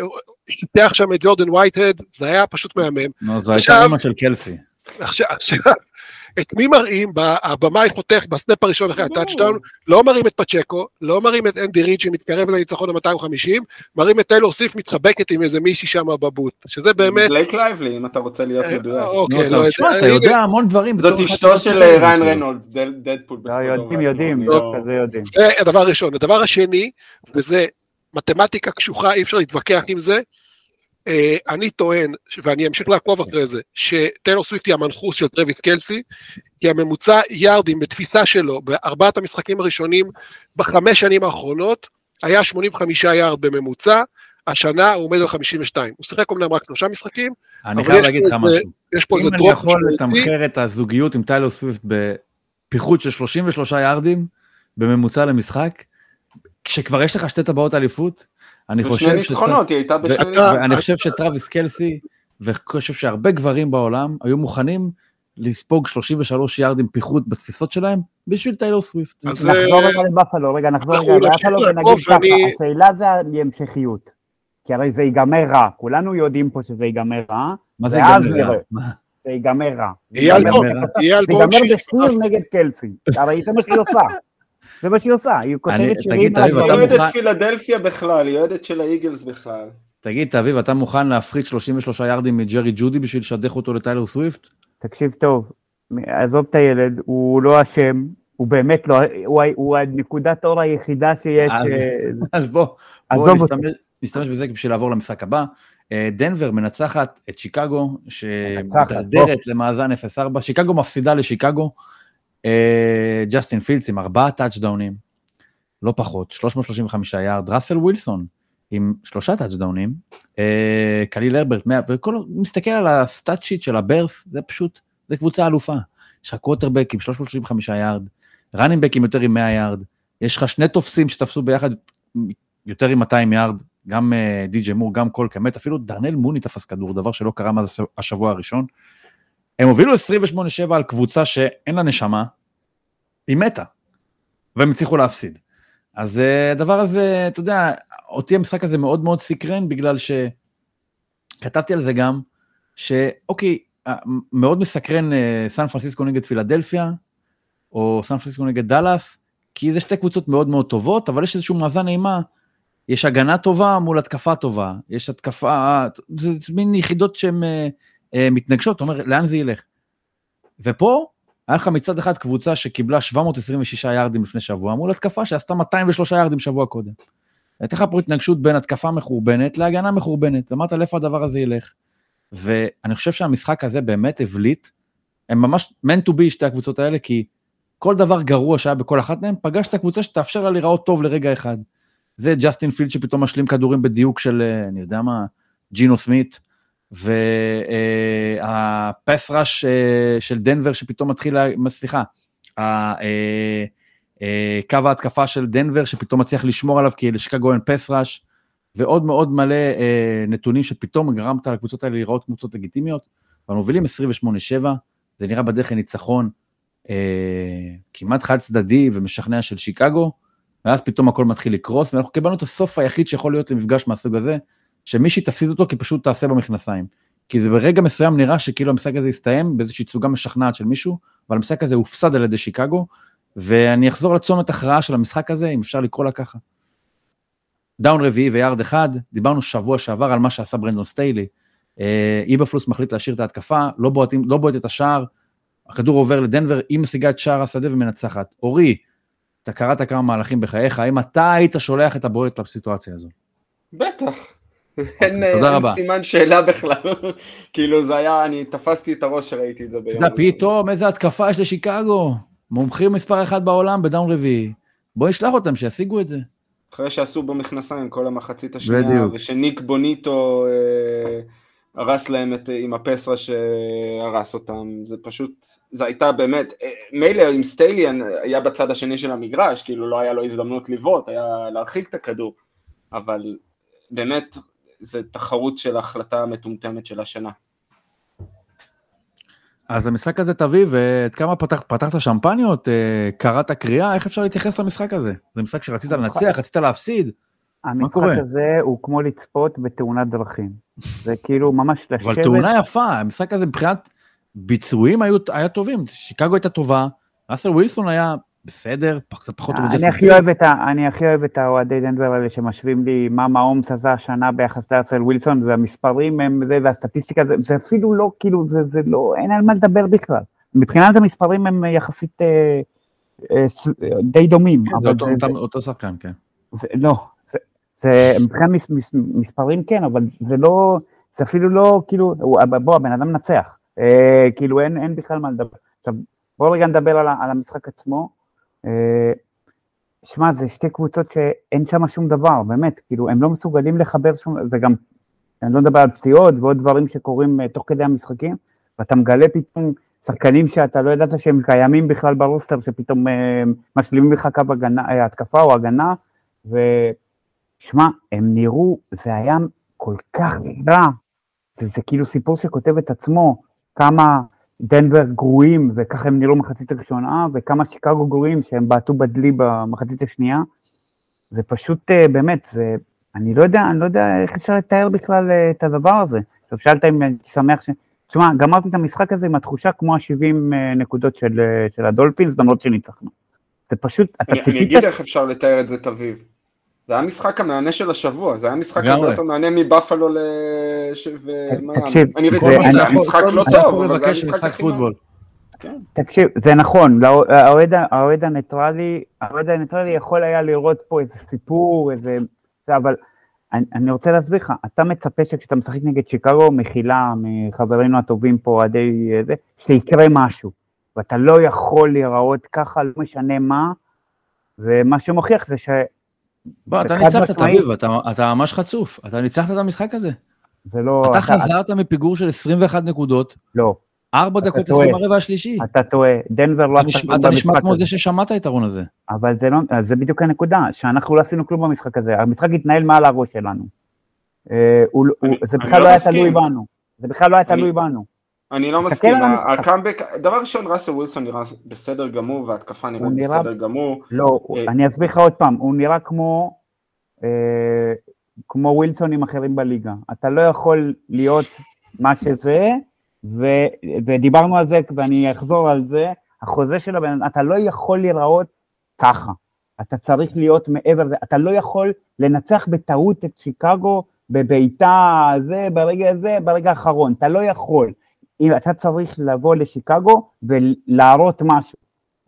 שיטח שם את ג'ורדן וייטהד, זה היה פשוט מהמם. נו, זו הייתה אימא של קלסי. עכשיו, את מי מראים, הבמאי חותך ב snap הראשון אחרי הטאצ'דאון, לא מראים את פצ'קו, לא מראים את אנדי ריד שמתקרב לניצחון ה-250, מראים את טיילור סוויפט מתחבקת עם איזה מישהי שם ב booth, שזה באמת... בלייק לייבלי, אם אתה רוצה להיות אה, מדויק. אוקיי, לא, אתה יודע המון דברים. זאת אשתו של אה, ריאן ריינולדס, דדפול. לא, יודעים, יודעים, לא כזה יודעים. זה הדבר הראשון. הדבר השני, וזה מתמטיקה קשוחה, אי אפשר להתווכח עם זה, אה, אני טוען, ואני אמשיך לעקוב אחרי זה, שטיילור סוויפט היא המנחוס של טרוויס קלסי, כי הממוצע יארדים בתפיסה שלו בארבעת המשחקים הראשונים בחמש שנים האחרונות היה 85 יארד בממוצע, השנה הוא עומד על 52. הוא שיחק אומנם רק שלושה משחקים, אני חייב להגיד לך משהו. יש פה איזה drop אם אני יכול לתמחר את הזוגיות עם טיילור סוויפט בפיחות של 33 יארדים בממוצע למשחק, כשכבר יש לך שתי טבעות אליפות, אני חושב... שני ניצחונות, היא הייתה בשני ניצחונות. ואני חושב שטרוויס קלסי, ואני חושב שהרבה גברים בעולם היו מוכנים לספוג 33 יארדים פיחות בתפיסות שלהם בשביל טיילור סוויפט. נחזור רגע לבאפלו, רגע, נחזור רגע לבאפלו ונגיד ככה, השאלה זה ההמשכיות. כי הרי זה ייגמר רע, כולנו יודעים פה שזה ייגמר רע. מה זה ייגמר רע? זה ייגמר רע. זה ייגמר בשיר נגד קלסי, הרי זה מה שהיא עושה. זה מה שהיא עושה, היא כותבת שירים על הדברים. היא אוהדת פילדלפיה בכלל, היא אוהדת של האיגלס בכלל. תגיד, אביב, אתה מוכן להפחית 33 יארדים מג'רי ג'ודי בשביל לשדך אותו לטיילר סוויפט? תקשיב טוב, עזוב את הילד, הוא לא אשם, הוא באמת לא, הוא, הוא הנקודת אור היחידה שיש. אז, אה, אז בוא, בוא. נשתמש, נשתמש בזה בשביל לעבור למשחק הבא. אה, דנבר מנצחת את שיקגו, שמדרדרת למאזן 0-4. שיקגו מפסידה לשיקגו. אה, ג'סטין פילדס עם ארבעה טאצ'דאונים, לא פחות, 335 יארד. ראסל ווילסון עם שלושה טאצ'דאונים. אה, חליל הרברט, 100, וכל, מסתכל על ה stat sheet של הבירס, זה פשוט, זה קבוצה אלופה. יש לך קוורטרבק עם 335 יארד, running back עם יותר מ-100 יארד, יש לך שני תופסים שתפסו ביחד יותר מ-200 יארד, גם אה, די.ג'י מור, גם קול קמט, אפילו דרנל מוני תפס כדור, דבר שלא קרה מאז השבוע הראשון. הם הובילו 28-7 על קבוצה שאין לה נשמה, היא מתה, והם הצליחו להפסיד. אז אה, הדבר הזה, אתה יודע, אותי המשחק הזה מאוד מאוד סקרן, בגלל שכתבתי על זה גם, שאוקיי, אה, מאוד מסקרן אה, סן פרנסיסקו נגד פילדלפיה, או סן פרנסיסקו נגד דאלאס, כי זה שתי קבוצות מאוד מאוד טובות, אבל יש איזשהו מאזן אימה, יש הגנה טובה מול התקפה טובה, יש התקפה, זה מין יחידות שהן מתנגשות, אתה אומר, לאן זה ילך? ופה, היה לך מצד אחד קבוצה שקיבלה 726 יארדים לפני שבוע, מול התקפה שעשתה 203 יארדים שבוע קודם. הייתה לך פה התנגשות בין התקפה מחורבנת להגנה מחורבנת, אמרת לאיפה הדבר הזה ילך. ואני חושב שהמשחק הזה באמת הבליט, הם ממש meant to be שתי הקבוצות האלה, כי כל דבר גרוע שהיה בכל אחת מהן, פגש את הקבוצה שתאפשר לה להיראות טוב לרגע אחד. זה ג'סטין פילד שפתאום משלים כדורים בדיוק של, אה, אני יודע מה, ג'ינו סמית, והפס ראש של דנבר שפתאום מתחיל, סליחה, אה, אה, קו ההתקפה של דנבר שפתאום מצליח לשמור עליו כי לשיקגו אין פס ראש, ועוד מאוד מלא אה, נתונים שפתאום גרמת לקבוצות האלה לראות קבוצות לגיטימיות, אבל מובילים 28-7, זה נראה בדרך לניצחון אה, כמעט חד צדדי ומשכנע של שיקגו, ואז פתאום הכל מתחיל לקרוס, ואנחנו קיבלנו את הסוף היחיד שיכול להיות למפגש מהסוג הזה, שמישהי תפסיד אותו כי פשוט תעשה במכנסיים. כי זה ברגע מסוים נראה שכאילו המשחק הזה יסתיים באיזושהי תצוגה משכנעת של מישהו, אבל המשחק הזה הופסד על ידי שיקגו, ואני אחזור לצומת הכרעה של המשחק הזה, אם אפשר לקרוא לה ככה. down רביעי ויארד אחד, דיברנו שבוע שעבר על מה שעשה ברנדון סטיילי. אה, איברפלוס מחליט להשאיר את ההתקפה, לא בועט, לא בועט את השער, הכדור עובר לדנבר, היא משיגה את שער השדה ומנצחת. אורי, אתה קראת כמה מהלכים בחייך, האם אתה היית שולח את הבועט לסיטואציה הזו? בטח. אין אוקיי, אין רבה. סימן שאלה בכלל. כאילו זה היה, אני תפסתי את הראש שראיתי את זה אתה ביום. יודע, ראשון. פתאום איזה התקפה יש לשיקגו, מומחים מספר אחת בעולם בדאון רביעי. בוא נשלח אותם שישיגו את זה. אחרי שעשו במכנסיים כל המחצית השנייה, בדיוק. ושניק בוניטו אה, הרס להם את, עם הפסרה שהרס אותם, זה פשוט, זה הייתה באמת, אה, מילא עם סטייליאן היה בצד השני של המגרש, כאילו לא היה לו הזדמנות לבעוט, היה להרחיק את הכדור, אבל באמת, זה תחרות של ההחלטה המטומטמת של השנה. אז המשחק הזה תביא, ואת כמה פתחת, פתחת שמפניות, אה, קראת קריאה, איך אפשר להתייחס למשחק הזה? זה משחק שרצית לנצח, רצית להפסיד, המשחק קורה? הזה הוא כמו לצפות בתאונת דרכים. זה כאילו ממש לשבת... אבל תאונה יפה, המשחק הזה מבחינת ביצועים היו, היה טובים, שיקגו הייתה טובה, ראסל ווילסון היה בסדר, פחות אוהב את ה- אני הכי אוהב את האוהדי דנבר האלה שמשווים לי מה מעומס עשה השנה ביחס לארסל ווילסון, והמספרים הם זה, והסטטיסטיקה זה, זה אפילו לא, כאילו, זה, זה לא, אין על מה לדבר בכלל. מבחינת המספרים הם יחסית אה, אה, די דומים. זה אותו, זה, אותו, אותו שחקן, כן. זה, לא, זה, זה מבחינת מס, מס, מספרים כן, אבל זה לא, זה אפילו לא, כאילו, בוא, הבן אדם מנצח. אה, כאילו, אין, אין בכלל מה לדבר. עכשיו, בואו רגע נדבר על, על המשחק עצמו. אה, שמע, זה שתי קבוצות שאין שם שום דבר, באמת, כאילו, הם לא מסוגלים לחבר שום, זה גם, אני לא מדבר על פציעות ועוד דברים שקורים אה, תוך כדי המשחקים, ואתה מגלה פתאום שחקנים שאתה לא ידעת שהם קיימים בכלל ברוסטר, שפתאום אה, משלימים לך קו הגנה, התקפה או הגנה, ושמע, הם נראו, זה היה כל כך רע, זה, זה כאילו סיפור שכותב את עצמו, כמה דנבר גרועים, וככה הם נראו מחצית הראשונה, וכמה שיקגו גרועים שהם בעטו בדלי במחצית השנייה. זה פשוט, אה, באמת, זה, אני לא יודע, אני לא יודע איך אפשר לתאר בכלל אה, את הדבר הזה. עכשיו שאלת אם הייתי שמח ש... תשמע, גמרתי את המשחק הזה עם התחושה כמו ה-70 נקודות של, אה, של הדולפינס, למרות שניצחנו. זה פשוט, אתה אני, אני ציפית... אגיד איך אפשר לתאר את זה, תביב. זה היה משחק המהנה של השבוע, זה היה משחק. הרבה יותר מהנה מבפלו ל... ש- תקשיב, אני שזה יכול- משחק לא אתה יכול טוב, אבל זה היה משחק. פוטבול. תקשיב, זה נכון, לא- האוהד הניטרלי, האוהד הניטרלי יכול היה לראות פה איזה סיפור, איזה... זה, אבל אני, אני רוצה להסביר לך, אתה מצפה שכשאתה משחק נגד שיקגו, מחילה מחברינו הטובים פה, עדי זה, שיקרה משהו, ואתה לא יכול להיראות ככה, לא משנה מה, ומה שמוכיח זה שזה בוא, אתה ניצחת, משמעית. תביב, אתה- אתה ממש חצוף. אתה ניצחת את המשחק הזה. לא... אתה חזרת מפיגור של 21 נקודות, לא, ארבע אתה דקות. עשרים ברבע השלישי. אתה טועה, דנבר לא אתה עשתה נשמע- כלום אתה נשמע במשחק כמו הזה. זה ששמע את היתרון הזה. אבל זה לא, זה בדיוק הנקודה, שאנחנו לא עשינו כלום במשחק הזה, המשחק התנהל מעל הראש שלנו. אה, זה בכלל לא לא היה. תלוי בנו, זה בכלל לא היה תלוי בנו. אני לא מסכים. הקאמבק, דבר ראשון, ראסל ווילסון נראה בסדר גמור, וההתקפה נראית נראה- בסדר גמור. לא, אה. אני אסביר לך עוד פעם, הוא נראה כמו, אה, כמו ווילסונים אחרים בליגה. אתה לא יכול להיות מה שזה, ו, ודיברנו על זה, ואני אחזור על זה, החוזה של הבן, אתה לא יכול להיראות ככה. אתה צריך להיות מעבר לזה, אתה לא יכול לנצח בטעות את שיקגו בבעיטה זה, ברגע הזה, ברגע האחרון, אתה לא יכול. אם אתה צריך לבוא לשיקגו ולהראות משהו.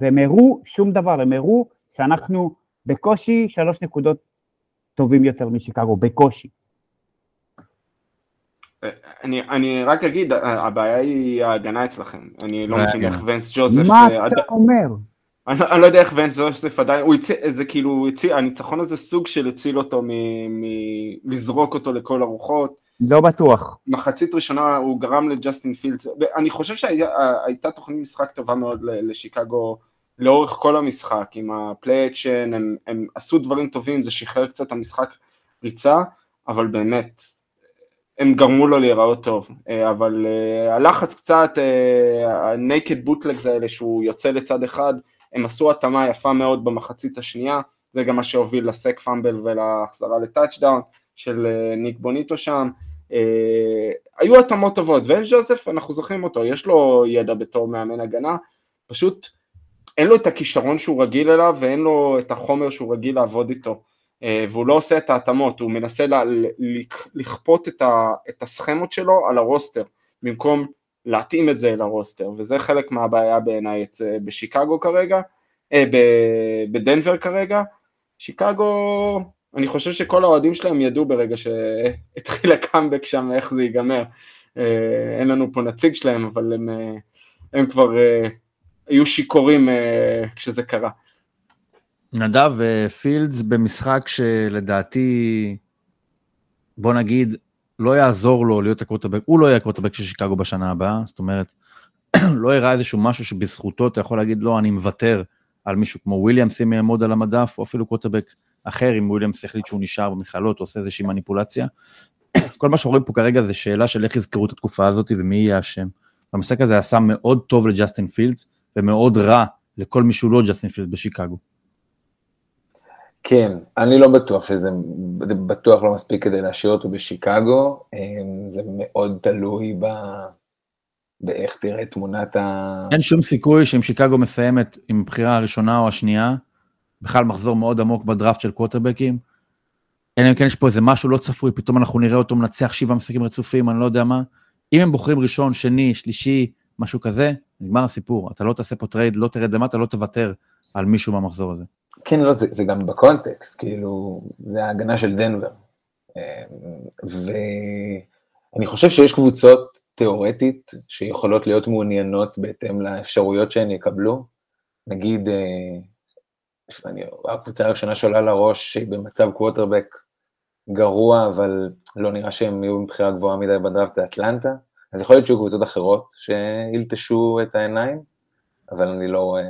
והם הראו שום דבר, הם הראו שאנחנו בקושי שלוש נקודות טובים יותר משיקגו, בקושי. אני, אני רק אגיד, הבעיה היא ההגנה אצלכם. אני לא בעיה מבין איך ההגנה. ונס ג'וזף... מה אה, אתה עד- אומר? אני, אני לא יודע איך ונס ג'וזף עדיין, הוא הציל, זה כאילו, הוא הציל, הניצחון הזה סוג של הציל אותו מלזרוק אותו לכל הרוחות. לא בטוח. מחצית ראשונה הוא גרם לג'סטין פילדס, אני חושב שהייתה תוכנית משחק טובה מאוד לשיקגו לאורך כל המשחק, עם ה play action, הם, הם עשו דברים טובים, זה שחרר קצת המשחק ריצה, אבל באמת, הם גרמו לו להיראות טוב, אה, אבל אה, הלחץ קצת, ה naked bootlegs האלה שהוא יוצא לצד אחד, הם עשו התאמה יפה מאוד במחצית השנייה, זה גם מה שהוביל ל sack fumble ולהחזרה לטאצ'דאון של אה, ניק בוניטו שם, אה, היו התאמות טובות, ואנס ג'וזף, אנחנו זוכרים אותו, יש לו ידע בתור מאמן הגנה, פשוט אין לו את הכישרון שהוא רגיל אליו ואין לו את החומר שהוא רגיל לעבוד איתו, אה, והוא לא עושה את ההתאמות, הוא מנסה לכפות את, ה, את הסכמות שלו על ה roster, במקום להתאים את זה אל ה roster, וזה חלק מהבעיה בעיניי בשיקגו כרגע, אה, בדנבר כרגע, שיקגו, אני חושב שכל האוהדים שלהם ידעו ברגע שהתחיל הקאמבק שם איך זה ייגמר. אה, אין לנו פה נציג שלהם, אבל הם, אה, הם כבר אה, היו שיכורים כשזה קרה. נדב פילדס במשחק שלדעתי, בוא נגיד, לא יעזור לו להיות הקווטרבק, הוא לא יהיה הקווטרבק של שיקגו בשנה הבאה, זאת אומרת, לא הראה איזשהו משהו שבזכותו אתה יכול להגיד, לא, אני מוותר על מישהו כמו וויליאמס אם יעמוד על המדף, או אפילו קווטרבק אחר, אם וויליאמס יחליט שהוא נשאר במכללות, עושה איזושהי מניפולציה. כל מה שרואים פה כרגע זה שאלה של איך יזכרו את התקופה הזאת ומי יהיה אשם. המשחק הזה עשה מאוד טוב לג'סטין פילדס, ומאוד רע לכל מי שהוא לא ג'סטין פילדס בשיקגו. כן, אני לא בטוח שזה, זה בטוח לא מספיק כדי להשאיר אותו בשיקגו, אמ, זה מאוד תלוי ב... באיך תראה תמונת ה... אין שום סיכוי שאם שיקגו מסיימת עם הבחירה הראשונה או השנייה, בכלל מחזור מאוד עמוק בדראפט של קווטרבקים, אלא אם כן יש פה איזה משהו לא צפוי, פתאום אנחנו נראה אותו מנצח שבעה משחקים רצופים, אני לא יודע מה. אם הם בוחרים ראשון, שני, שלישי, משהו כזה, נגמר הסיפור. אתה לא תעשה פה טרייד, לא תרד למטה, לא תוותר על מישהו מהמחזור הזה. כן, לא, זה, זה גם בקונטקסט, כאילו, זה ההגנה של דנבר. אמ, ואני חושב שיש קבוצות תיאורטית שיכולות להיות מעוניינות בהתאם לאפשרויות שהן יקבלו. נגיד, אה, אני, הקבוצה הראשונה שעולה לראש שהיא במצב קווטרבק גרוע, אבל לא נראה שהם יהיו מבחירה גבוהה מדי בדראפט, זה אטלנטה. אז יכול להיות שיהיו קבוצות אחרות שילטשו את העיניים, אבל אני לא רואה...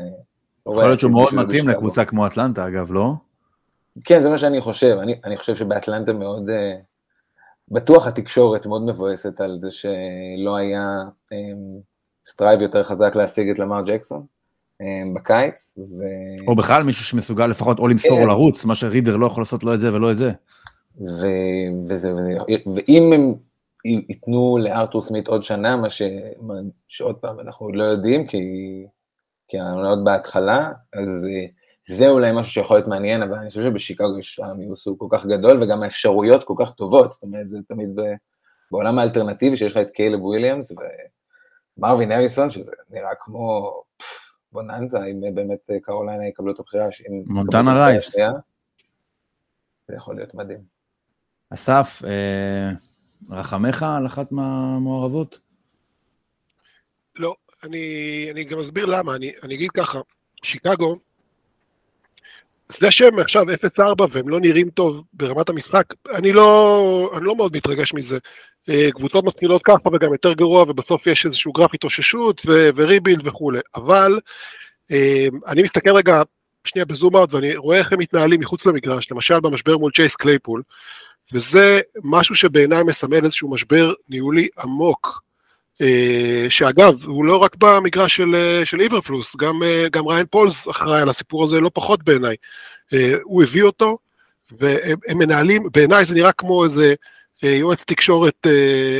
לא יכול להיות שהוא מאוד מתאים. לקבוצה כמו אטלנטה, אגב, לא? כן, זה מה שאני חושב. אני, אני חושב שבאטלנטה מאוד... אה, בטוח התקשורת מאוד מבואסת על זה שלא היה אמ, strive יותר חזק להשיג את לאמאר ג'קסון בקיץ, ו... או בכלל מישהו שמסוגל לפחות או למסור כן. או לרוץ, מה שרידר לא יכול לעשות לא את זה ולא את זה. ו... וזה, וזה, ואם הם ייתנו לארתור סמית עוד שנה, מה ש... שעוד פעם אנחנו עוד לא יודעים, כי, כי העונה עוד בהתחלה, אז uh, זה אולי משהו שיכול להיות מעניין, אבל אני חושב שבשיקגו יש המיוס הוא כל כך גדול, וגם האפשרויות כל כך טובות, זאת אומרת, זה תמיד ב, בעולם האלטרנטיבי שיש לך את קיילב וויליאמס ומרווין אריסון, שזה נראה כמו בוננזה, אם באמת קרוליינה יקבלו את הבחירה, מונטנה רייס. זה יכול להיות מדהים. אסף, אה, רחמך על אחת מהמעורבות? לא, אני, אני גם אסביר למה, אני, אני אגיד ככה, שיקגו, זה שהם עכשיו 0-4 והם לא נראים טוב ברמת המשחק, אני לא, אני לא מאוד מתרגש מזה. אה, קבוצות מתחילות ככה וגם יותר גרוע, ובסוף יש איזשהו גרף התאוששות ו rebuild וכולי. אבל אה, אני מסתכל רגע שנייה ב zoom out ואני רואה איך הם מתנהלים מחוץ למגרש, למשל במשבר מול צ'ייס קלייפול, וזה משהו שבעיניי מסמל איזשהו משבר ניהולי עמוק. אה, שאגב, הוא לא רק במגרש של, אה, של איברפלוס, גם, אה, גם ריאן פולס אחראי על הסיפור הזה לא פחות בעיניי. הוא הביא אותו, והם מנהלים, בעיניי זה נראה כמו איזה יועץ תקשורת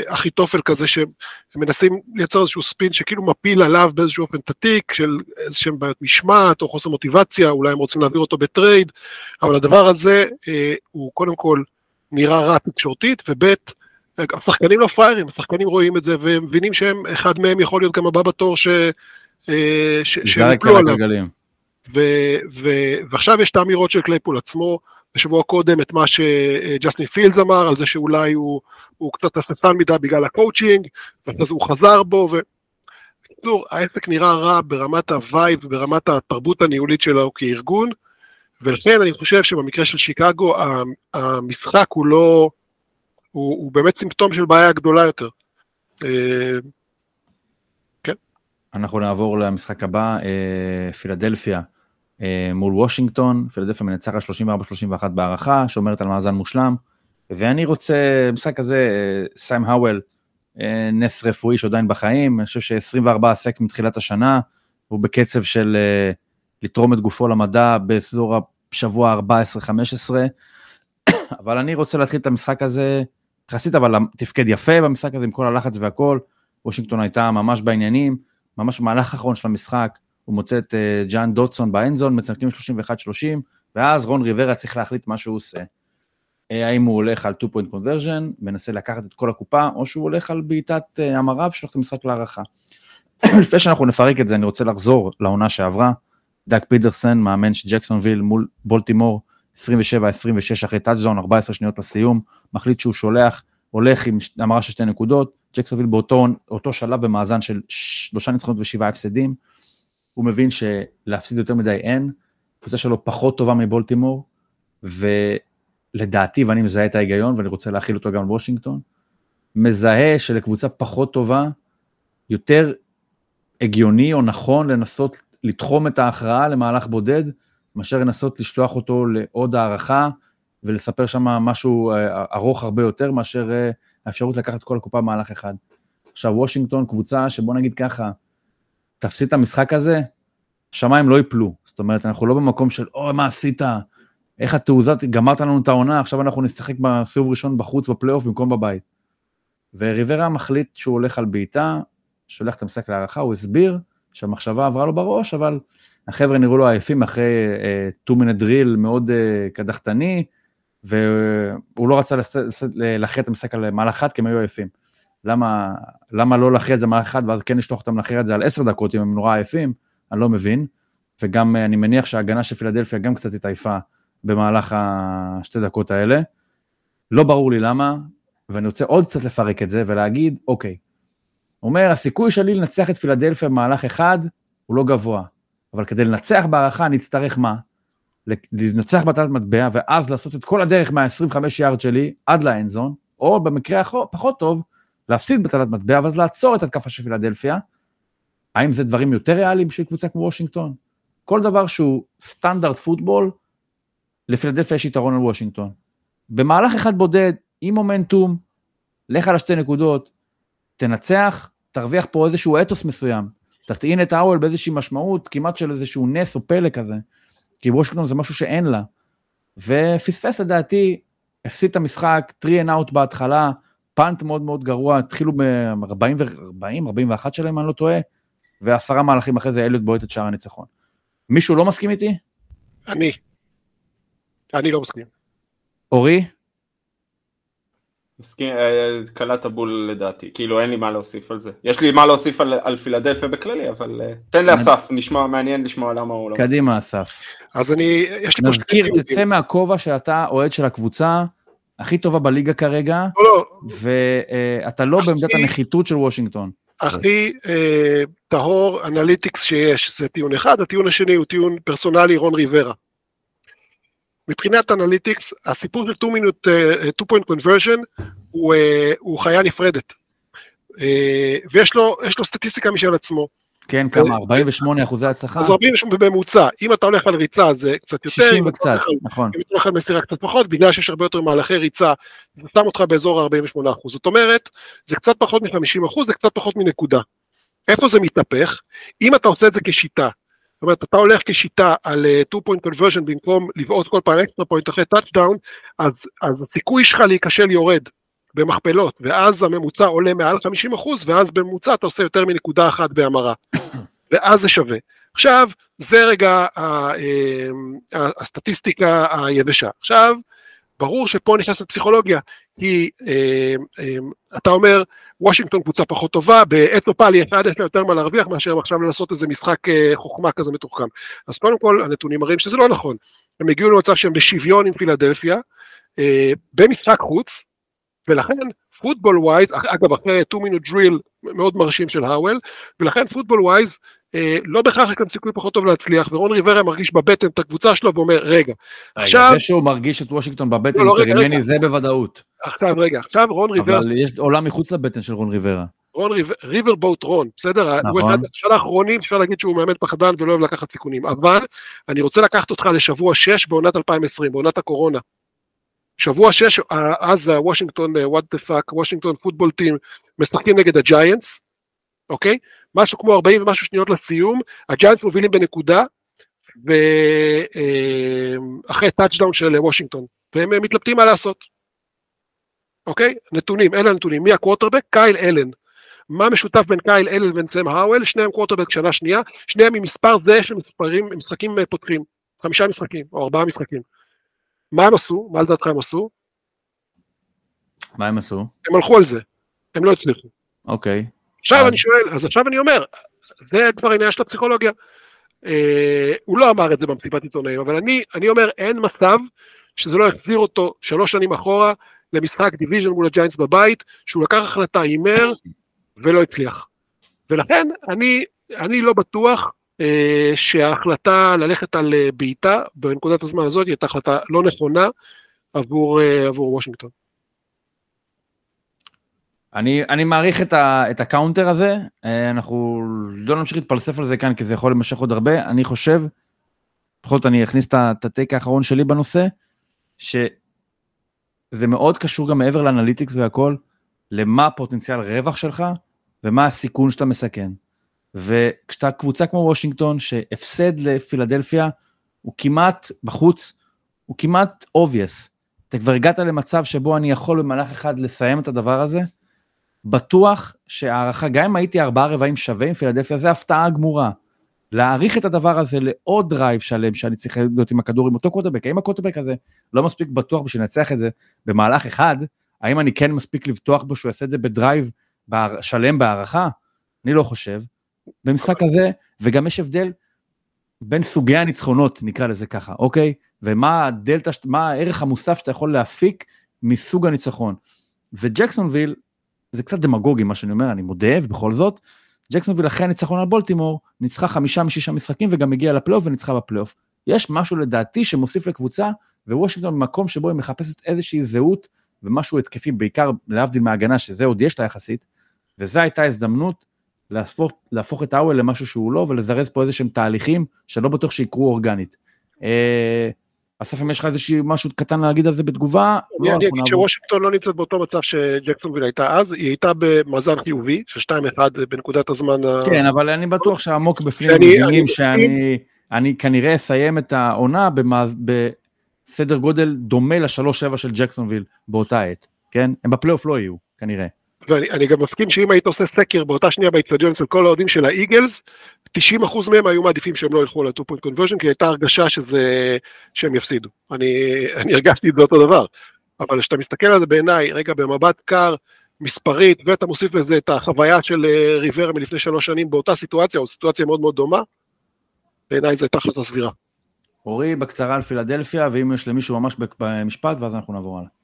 אחיתופל כזה, שהם מנסים לייצר איזשהו ספין שכאילו מפיל עליו באיזשהו אופן את התיק, של איזשהם בעיות משמעת או חוסר מוטיבציה, אולי הם רוצים להעביר אותו בטרייד, אבל הדבר הזה הוא קודם כל נראה רע תקשורתית, וב' השחקנים לא פראיירים, השחקנים רואים את זה והם מבינים שהם, אחד מהם יכול להיות גם הבא בתור ש... אה, שיפלו עליו. ו, ו, ועכשיו יש את האמירות של קלייפול עצמו, בשבוע קודם את מה שג'סטין פילדס אמר, על זה שאולי הוא, הוא קצת הססן מדי בגלל הקואוצ'ינג, ואז הוא חזר בו, ו... בקיצור, העסק נראה רע ברמת ה vibe, ברמת התרבות הניהולית שלו כארגון, ולכן אני חושב שבמקרה של שיקגו, המשחק הוא לא, הוא, הוא באמת סימפטום של בעיה גדולה יותר. אה, כן. אנחנו נעבור למשחק הבא, אה, פילדלפיה אה, מול וושינגטון, פילדלפיה מנצחת 34-31 בהערכה, שומרת על מאזן מושלם, ואני רוצה, במשחק הזה, סיים האוול, נס רפואי שעדיין בחיים, אני חושב ש-24 סקס מתחילת השנה, הוא בקצב של לתרום את גופו למדע באזור השבוע 14-15, אבל אני רוצה להתחיל את המשחק הזה יחסית אבל תפקד יפה במשחק הזה עם כל הלחץ והכל, וושינגטון הייתה ממש בעניינים, ממש במהלך האחרון של המשחק, הוא מוצא את uh, ג'אן דוטסון באנזון, מצמקים 31-30, ואז רון ריברה צריך להחליט מה שהוא עושה. Uh, האם הוא הולך על 2 point conversion, מנסה לקחת את כל הקופה, או שהוא הולך על בעיטת uh, המרה ושולח את המשחק להערכה. לפני שאנחנו נפרק את זה, אני רוצה לחזור לעונה שעברה. דאג פידרסן, מאמן של ג'קסונוויל מול בולטימור, 27-26 אחרי טאצ'דאון, 14 שניות לסיום, מחליט שהוא שולח, הולך עם המרה של שתי נקודות, ג'קסונוויל באותו שלב במאזן של שלושה ניצחונות ושבעה הפסדים, הוא מבין שלהפסיד יותר מדי אין, קבוצה שלו פחות טובה מבולטימור, ולדעתי, ואני מזהה את ההיגיון ואני רוצה להחיל אותו גם לוושינגטון, מזהה שלקבוצה פחות טובה, יותר הגיוני או נכון לנסות לתחום את ההכרעה למהלך בודד, מאשר לנסות לשלוח אותו לעוד הערכה ולספר שם משהו אה, ארוך הרבה יותר מאשר אה, האפשרות לקחת כל הקופה במהלך אחד. עכשיו וושינגטון קבוצה שבוא נגיד ככה, תפסיד את המשחק הזה, שמיים לא יפלו, זאת אומרת אנחנו לא במקום של אוי מה עשית, איך התעוזה, גמרת לנו את העונה, עכשיו אנחנו נשחק בסיבוב ראשון בחוץ בפלייאוף במקום בבית. וריברה מחליט שהוא הולך על בעיטה, שולח את המשחק להערכה, הוא הסביר שהמחשבה עברה לו בראש, אבל החבר'ה נראו לו עייפים אחרי 2 minute drill מאוד uh, קדחתני, והוא לא רצה להכריע את המשחק על מהלך אחד כי הם היו עייפים. למה, למה לא להכריע את זה מהלך אחד ואז כן לשלוח אותם להכריע את זה על עשר דקות אם הם נורא עייפים? אני לא מבין. וגם אני מניח שההגנה של פילדלפיה גם קצת התעייפה במהלך השתי דקות האלה. לא ברור לי למה, ואני רוצה עוד קצת לפרק את זה ולהגיד, אוקיי, אומר, הסיכוי שלי לנצח את פילדלפיה במהלך אחד הוא לא גבוה, אבל כדי לנצח בהערכה אני אצטרך מה? לנצח בטלת מטבע, ואז לעשות את כל הדרך מה-25 יארד שלי עד לאנזון, או במקרה פחות טוב, להפסיד בטלת מטבע, ואז לעצור את התקפה של פילדלפיה. האם זה דברים יותר ריאליים בשביל קבוצה כמו וושינגטון? כל דבר שהוא סטנדרט פוטבול, לפילדלפיה יש יתרון על וושינגטון. במהלך אחד בודד, עם מומנטום, לך על השתי נקודות, תנצח, תרוויח פה איזשהו אתוס מסוים, תטעין את האוול באיזושהי משמעות, כמעט של איזשהו נס או פלא כזה. כי וושינגטון זה משהו שאין לה. ופספס לדעתי, הפסיד את המשחק, 3 and out בהתחלה, פאנט מאוד מאוד גרוע, התחילו ב-40, 40, 41 שלהם, אני לא טועה, ועשרה מהלכים אחרי זה אליוט בועט את שער הניצחון. מישהו לא מסכים איתי? אני. אני לא מסכים. אורי? מסכים, אה, קלעת בול לדעתי, כאילו אין לי מה להוסיף על זה. יש לי מה להוסיף על, על פילדלפיה בכללי, אבל אה, תן לאסף, נשמע מעניין לשמוע למה הוא לא. קדימה, אסף. אז אני, יש לי נזכיר. תצא מהכובע שאתה אוהד של הקבוצה הכי טובה בליגה כרגע, לא, לא, ואתה לא בעמדת הכי- הנחיתות של וושינגטון. הכי אה, טהור analytics שיש, זה טיעון אחד, הטיעון השני הוא טיעון פרסונלי רון ריברה. מבחינת analytics, הסיפור של 2 minute, אה, 2 point conversion הוא, אה, הוא חיה נפרדת. אה, ויש לו, לו סטטיסטיקה משל עצמו. כן, כמה? 48 אחוזי הצלחה? אז 40 בממוצע, אם אתה הולך על ריצה זה קצת יותר, 60 אם אתה וקצת, נכון. אם אתה הולך על מסירה קצת פחות, בגלל שיש הרבה יותר מהלכי ריצה, זה שם אותך באזור ה-48%. זאת אומרת, זה קצת פחות מ-50%, זה קצת פחות מנקודה. איפה זה מתהפך? אם אתה עושה את זה כשיטה, זאת אומרת, אתה הולך כשיטה על אה, 2 point conversion במקום לבעוט כל פעם extra point אחרי טאצ'דאון, אז, אז הסיכוי שלך להיכשל יורד במכפלות, ואז הממוצע עולה מעל 50%, ואז בממוצע אתה עושה יותר מנקודה אחת בהמרה. ואז זה שווה. עכשיו, זה רגע ה- אה, הסטטיסטיקה היבשה. עכשיו, ברור שפה נכנסת פסיכולוגיה, כי אה, אה, אתה אומר, וושינגטון קבוצה פחות טובה, ב play אחד יש לה יותר מה להרוויח מאשר עכשיו לעשות איזה משחק אה, חוכמה כזה מתוחכם. אז קודם כל, הנתונים מראים שזה לא נכון. הם הגיעו למצב שהם בשוויון עם פילדלפיה, אה, במשחק חוץ, ולכן football wise, אגב אחרי 2 minute drill מאוד מרשים של האוול, ולכן football wise אה, לא בהכרח יש כאן סיכוי פחות טוב להצליח, ורון ריברה מרגיש בבטן את הקבוצה שלו ואומר, רגע, עכשיו- זה שהוא מרגיש את וושינגטון בבטן לא, לא, יותר רגע, ממני, רגע. זה בוודאות. עכשיו רגע, עכשיו רון ריברה, אבל יש עולם מחוץ לבטן של רון ריברה. רון ריב- Riverboat Ron, בסדר? נכון. הוא אחד של האחרונים, אפשר להגיד שהוא מאמן פחדן ולא אוהב לקחת סיכונים, אבל אני רוצה לקחת אותך לשבוע 6 בעונת 2020, בעונת הקורונה. שבוע 6, אז הוושינגטון, what the fuck, וושינגטון פוטבול טים, משחקים נגד הג'יינטס, אוקיי? משהו כמו 40 ומשהו שניות לסיום, הג'יינטס מובילים בנקודה, ואחרי טאצ'דאון של וושינגטון, והם אה, מתלבטים מה לעשות. אוקיי? נתונים, אלה הנתונים. מי הקווטרבק? קייל אלן. מה משותף בין קייל אלן לבין סם האוול? שניהם קווטרבק שנה שנייה, שניהם עם מספר זה של משחקים אה, פותחים. חמישה משחקים, או ארבעה משחקים. מה הם עשו? מה לדעתך הם עשו? מה הם עשו? הם הלכו על זה. הם לא הצליחו. אוקיי. עכשיו אז- אני שואל, אז עכשיו אני אומר, זה כבר עניין של הפסיכולוגיה. אה, הוא לא אמר את זה במסיבת עיתונאים, אבל אני, אני אומר, אין מצב שזה לא יחזיר אותו שלוש שנים אחורה למשחק division מול הג'יינטס בבית, שהוא לקח החלטה, הימר, ולא הצליח. ולכן אני, אני לא בטוח שההחלטה ללכת על אה, בעיטה בנקודת הזמן הזאת היא הייתה החלטה לא נכונה עבור, אה, עבור וושינגטון. אני, אני מעריך את, ה, את ה counter הזה, אה, אנחנו לא נמשיך להתפלסף על זה כאן, כי זה יכול להימשך עוד הרבה. אני חושב, בכל זאת אני אכניס את ה take האחרון שלי בנושא, שזה מאוד קשור גם מעבר ל analytics והכל, למה הפוטנציאל רווח שלך ומה הסיכון שאתה מסכן. וכשאתה קבוצה כמו וושינגטון, שהפסד לפילדלפיה, הוא כמעט בחוץ, הוא כמעט obvious. אתה כבר הגעת למצב שבו אני יכול במהלך אחד לסיים את הדבר הזה, בטוח שהארכה, גם אם הייתי ארבעה רבעים שווה עם פילדלפיה, זה הפתעה גמורה. להאריך את הדבר הזה לעוד drive שלם שאני צריך להיות עם הכדור עם אותו קוטרבק, האם הקוטרבק הזה לא מספיק בטוח בשביל לנצח את זה במהלך אחד, האם אני כן מספיק לבטוח בו שהוא יעשה את זה ב drive שלם בהארכה? אני לא חושב. במשחק הזה, וגם יש הבדל בין סוגי הניצחונות, נקרא לזה ככה, אוקיי? ומה הדלתא, מה הערך המוסף שאתה יכול להפיק מסוג הניצחון. וג'קסונוויל, זה קצת דמגוגי מה שאני אומר, אני מודה, ובכל זאת, ג'קסונוויל אחרי הניצחון על בולטימור, ניצחה חמישה משישה משחקים וגם הגיעה לפלייאוף וניצחה בפלייאוף. יש משהו לדעתי שמוסיף לקבוצה, ווושינגטון במקום שבו היא מחפשת איזושהי זהות ומשהו התקפי, בעיקר להבדיל מההגנה, שזה עוד יש לה יחסית, וזו הייתה הזדמנות להפוך, להפוך את האוול למשהו שהוא לא, ולזרז פה איזה שהם תהליכים שלא בטוח שיקרו אורגנית. אה, אסף, אם יש לך איזשהו משהו קטן להגיד על זה בתגובה, אני לא, אני אגיד. שוושינגטון לא נמצאת באותו מצב שג'קסונוויל הייתה אז, היא הייתה במאזן חיובי של 2-1 בנקודת הזמן. כן, אבל אני בטוח שעמוק בפנים מבינים אני שאני אני כנראה אסיים את העונה בסדר גודל דומה לשלוש שבע של ג'קסונוויל באותה עת, כן? הם בפלייאוף לא יהיו, כנראה. ואני גם מסכים שאם היית עושה סקר באותה שנייה באיצטדיון אצל כל האוהדים של האיגלס, 90% מהם היו מעדיפים שהם לא ילכו ל-2 point conversion, כי הייתה הרגשה שזה, שהם יפסידו. אני, אני הרגשתי את זה אותו דבר. אבל כשאתה מסתכל על זה בעיניי, רגע, במבט קר, מספרית, ואתה מוסיף לזה את החוויה של אה, ריברה מלפני שלוש שנים באותה סיטואציה, או סיטואציה מאוד מאוד דומה, בעיניי זו הייתה החלטה סבירה. אורי, בקצרה על פילדלפיה, ואם יש למישהו ממש במשפט, ואז אנחנו נעבור הלאה.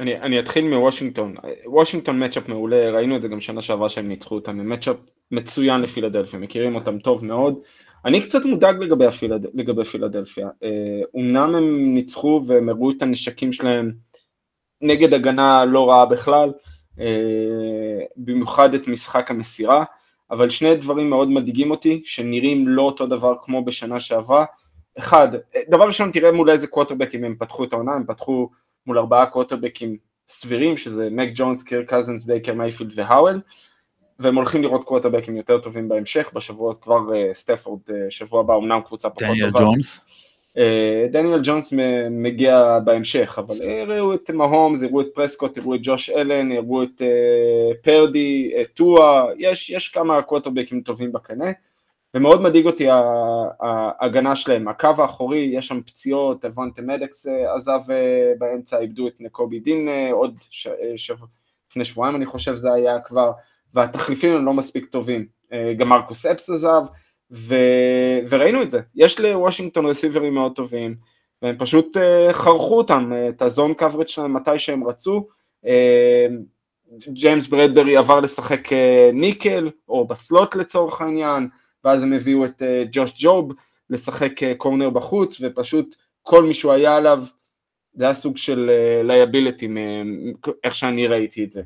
אני, אני אתחיל מוושינגטון, וושינגטון מצ'אפ מעולה, ראינו את זה גם שנה שעברה שהם ניצחו אותם, הם מצ'אפ מצוין לפילדלפיה, מכירים אותם טוב מאוד. אני קצת מודאג לגבי, הפילד, לגבי פילדלפיה, אומנם הם ניצחו והם הראו את הנשקים שלהם נגד הגנה לא רעה בכלל, אה, במיוחד את משחק המסירה, אבל שני דברים מאוד מדאיגים אותי, שנראים לא אותו דבר כמו בשנה שעברה. אחד, דבר ראשון, תראה מול איזה קווטרבקים הם פתחו את העונה, הם פתחו מול ארבעה קווטרבקים סבירים, שזה מק ג'ונס, קיר קזנס, בייקר מייפילד והאוול, והם הולכים לראות קווטרבקים יותר טובים בהמשך, בשבועות כבר אה, סטפורד, אה, שבוע הבא, אמנם קבוצה פחות טובה. דניאל ג'ונס. אה, דניאל ג'ונס מגיע בהמשך, אבל יראו את מהומס, יראו את פרסקוט, יראו את ג'וש אלן, יראו את פרדי, את טואה, יש, יש כמה קווטרבקים טובים בקנה, ומאוד מדאיג אותי ההגנה שלהם, הקו האחורי, יש שם פציעות, אבנטה מדקס עזב באמצע, איבדו את נקובי דין עוד ש... שבוע, לפני שבועיים אני חושב זה היה כבר, והתחליפים הם לא מספיק טובים, גם מרקוס אפס עזב, ו... וראינו את זה, יש לוושינגטון רסיברים מאוד טובים, והם פשוט חרכו אותם, את ה zone coverage שלהם מתי שהם רצו, ג'יימס ברדברי עבר לשחק nickel, או ב slot לצורך העניין, ואז הם הביאו את אה, ג'וש ג'וב לשחק corner בחוץ, ופשוט כל מי שהוא היה עליו, זה היה סוג של liability, אה, איך שאני ראיתי את זה.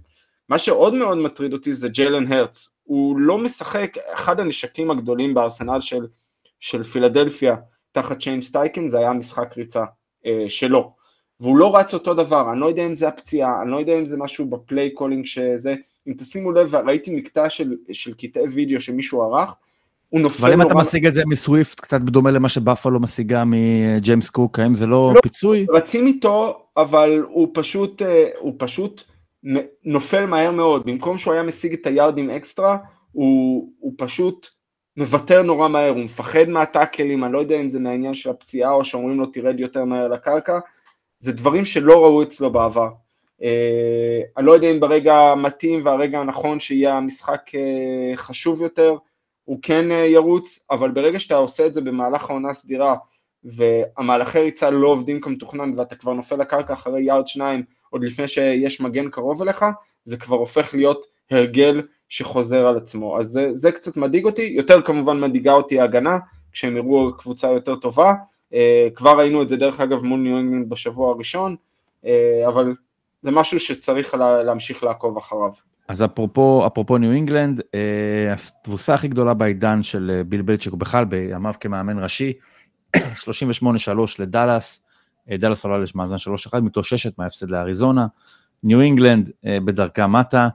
מה שעוד מאוד מטריד אותי זה ג'לן הרץ, הוא לא משחק, אחד הנשקים הגדולים בארסנל של, של פילדלפיה תחת שיין סטייכן זה היה משחק ריצה אה, שלו, והוא לא רץ אותו דבר, אני לא יודע אם זה הפציעה, אני לא יודע אם זה משהו ב play calling שזה, אם תשימו לב, ראיתי מקטע של, של קטעי וידאו שמישהו ערך, הוא נופל אבל אם אתה משיג את זה מסוויפט, קצת בדומה למה שבאפלו משיגה מג'יימס קוק, האם זה לא, לא פיצוי? רצים איתו, אבל הוא פשוט, אה, הוא פשוט נופל מהר מאוד, במקום שהוא היה משיג את היארדים אקסטרה, הוא, הוא פשוט מוותר נורא מהר, הוא מפחד מהטאקלים, אני לא יודע אם זה מהעניין של הפציעה או שאומרים לו תרד יותר מהר לקרקע, זה דברים שלא ראו אצלו בעבר. אה, אני לא יודע אם ברגע המתאים והרגע הנכון שיהיה המשחק אה, חשוב יותר, הוא כן אה, ירוץ, אבל ברגע שאתה עושה את זה במהלך העונה הסדירה, והמהלכי ריצה לא עובדים כמתוכנן ואתה כבר נופל לקרקע אחרי יארד שניים עוד לפני שיש מגן קרוב אליך, זה כבר הופך להיות הרגל שחוזר על עצמו. אז זה, זה קצת מדאיג אותי, יותר כמובן מדאיגה אותי ההגנה, כשהם יראו קבוצה יותר טובה, אה, כבר ראינו את זה דרך אגב מול ניו אינגלנד בשבוע הראשון, אה, אבל זה משהו שצריך לה, להמשיך לעקוב אחריו. אז אפרופו, אפרופו ניו אינגלנד, אה, התבוסה הכי גדולה בעידן של אה, ביל בלצ'יק, בכלל בימיו כמאמן ראשי, 38-3 לדאלאס, אה, דאלאס עולה למאזן 3-1, מתאוששת מההפסד לאריזונה, ניו אינגלנד אה, בדרכה מטה,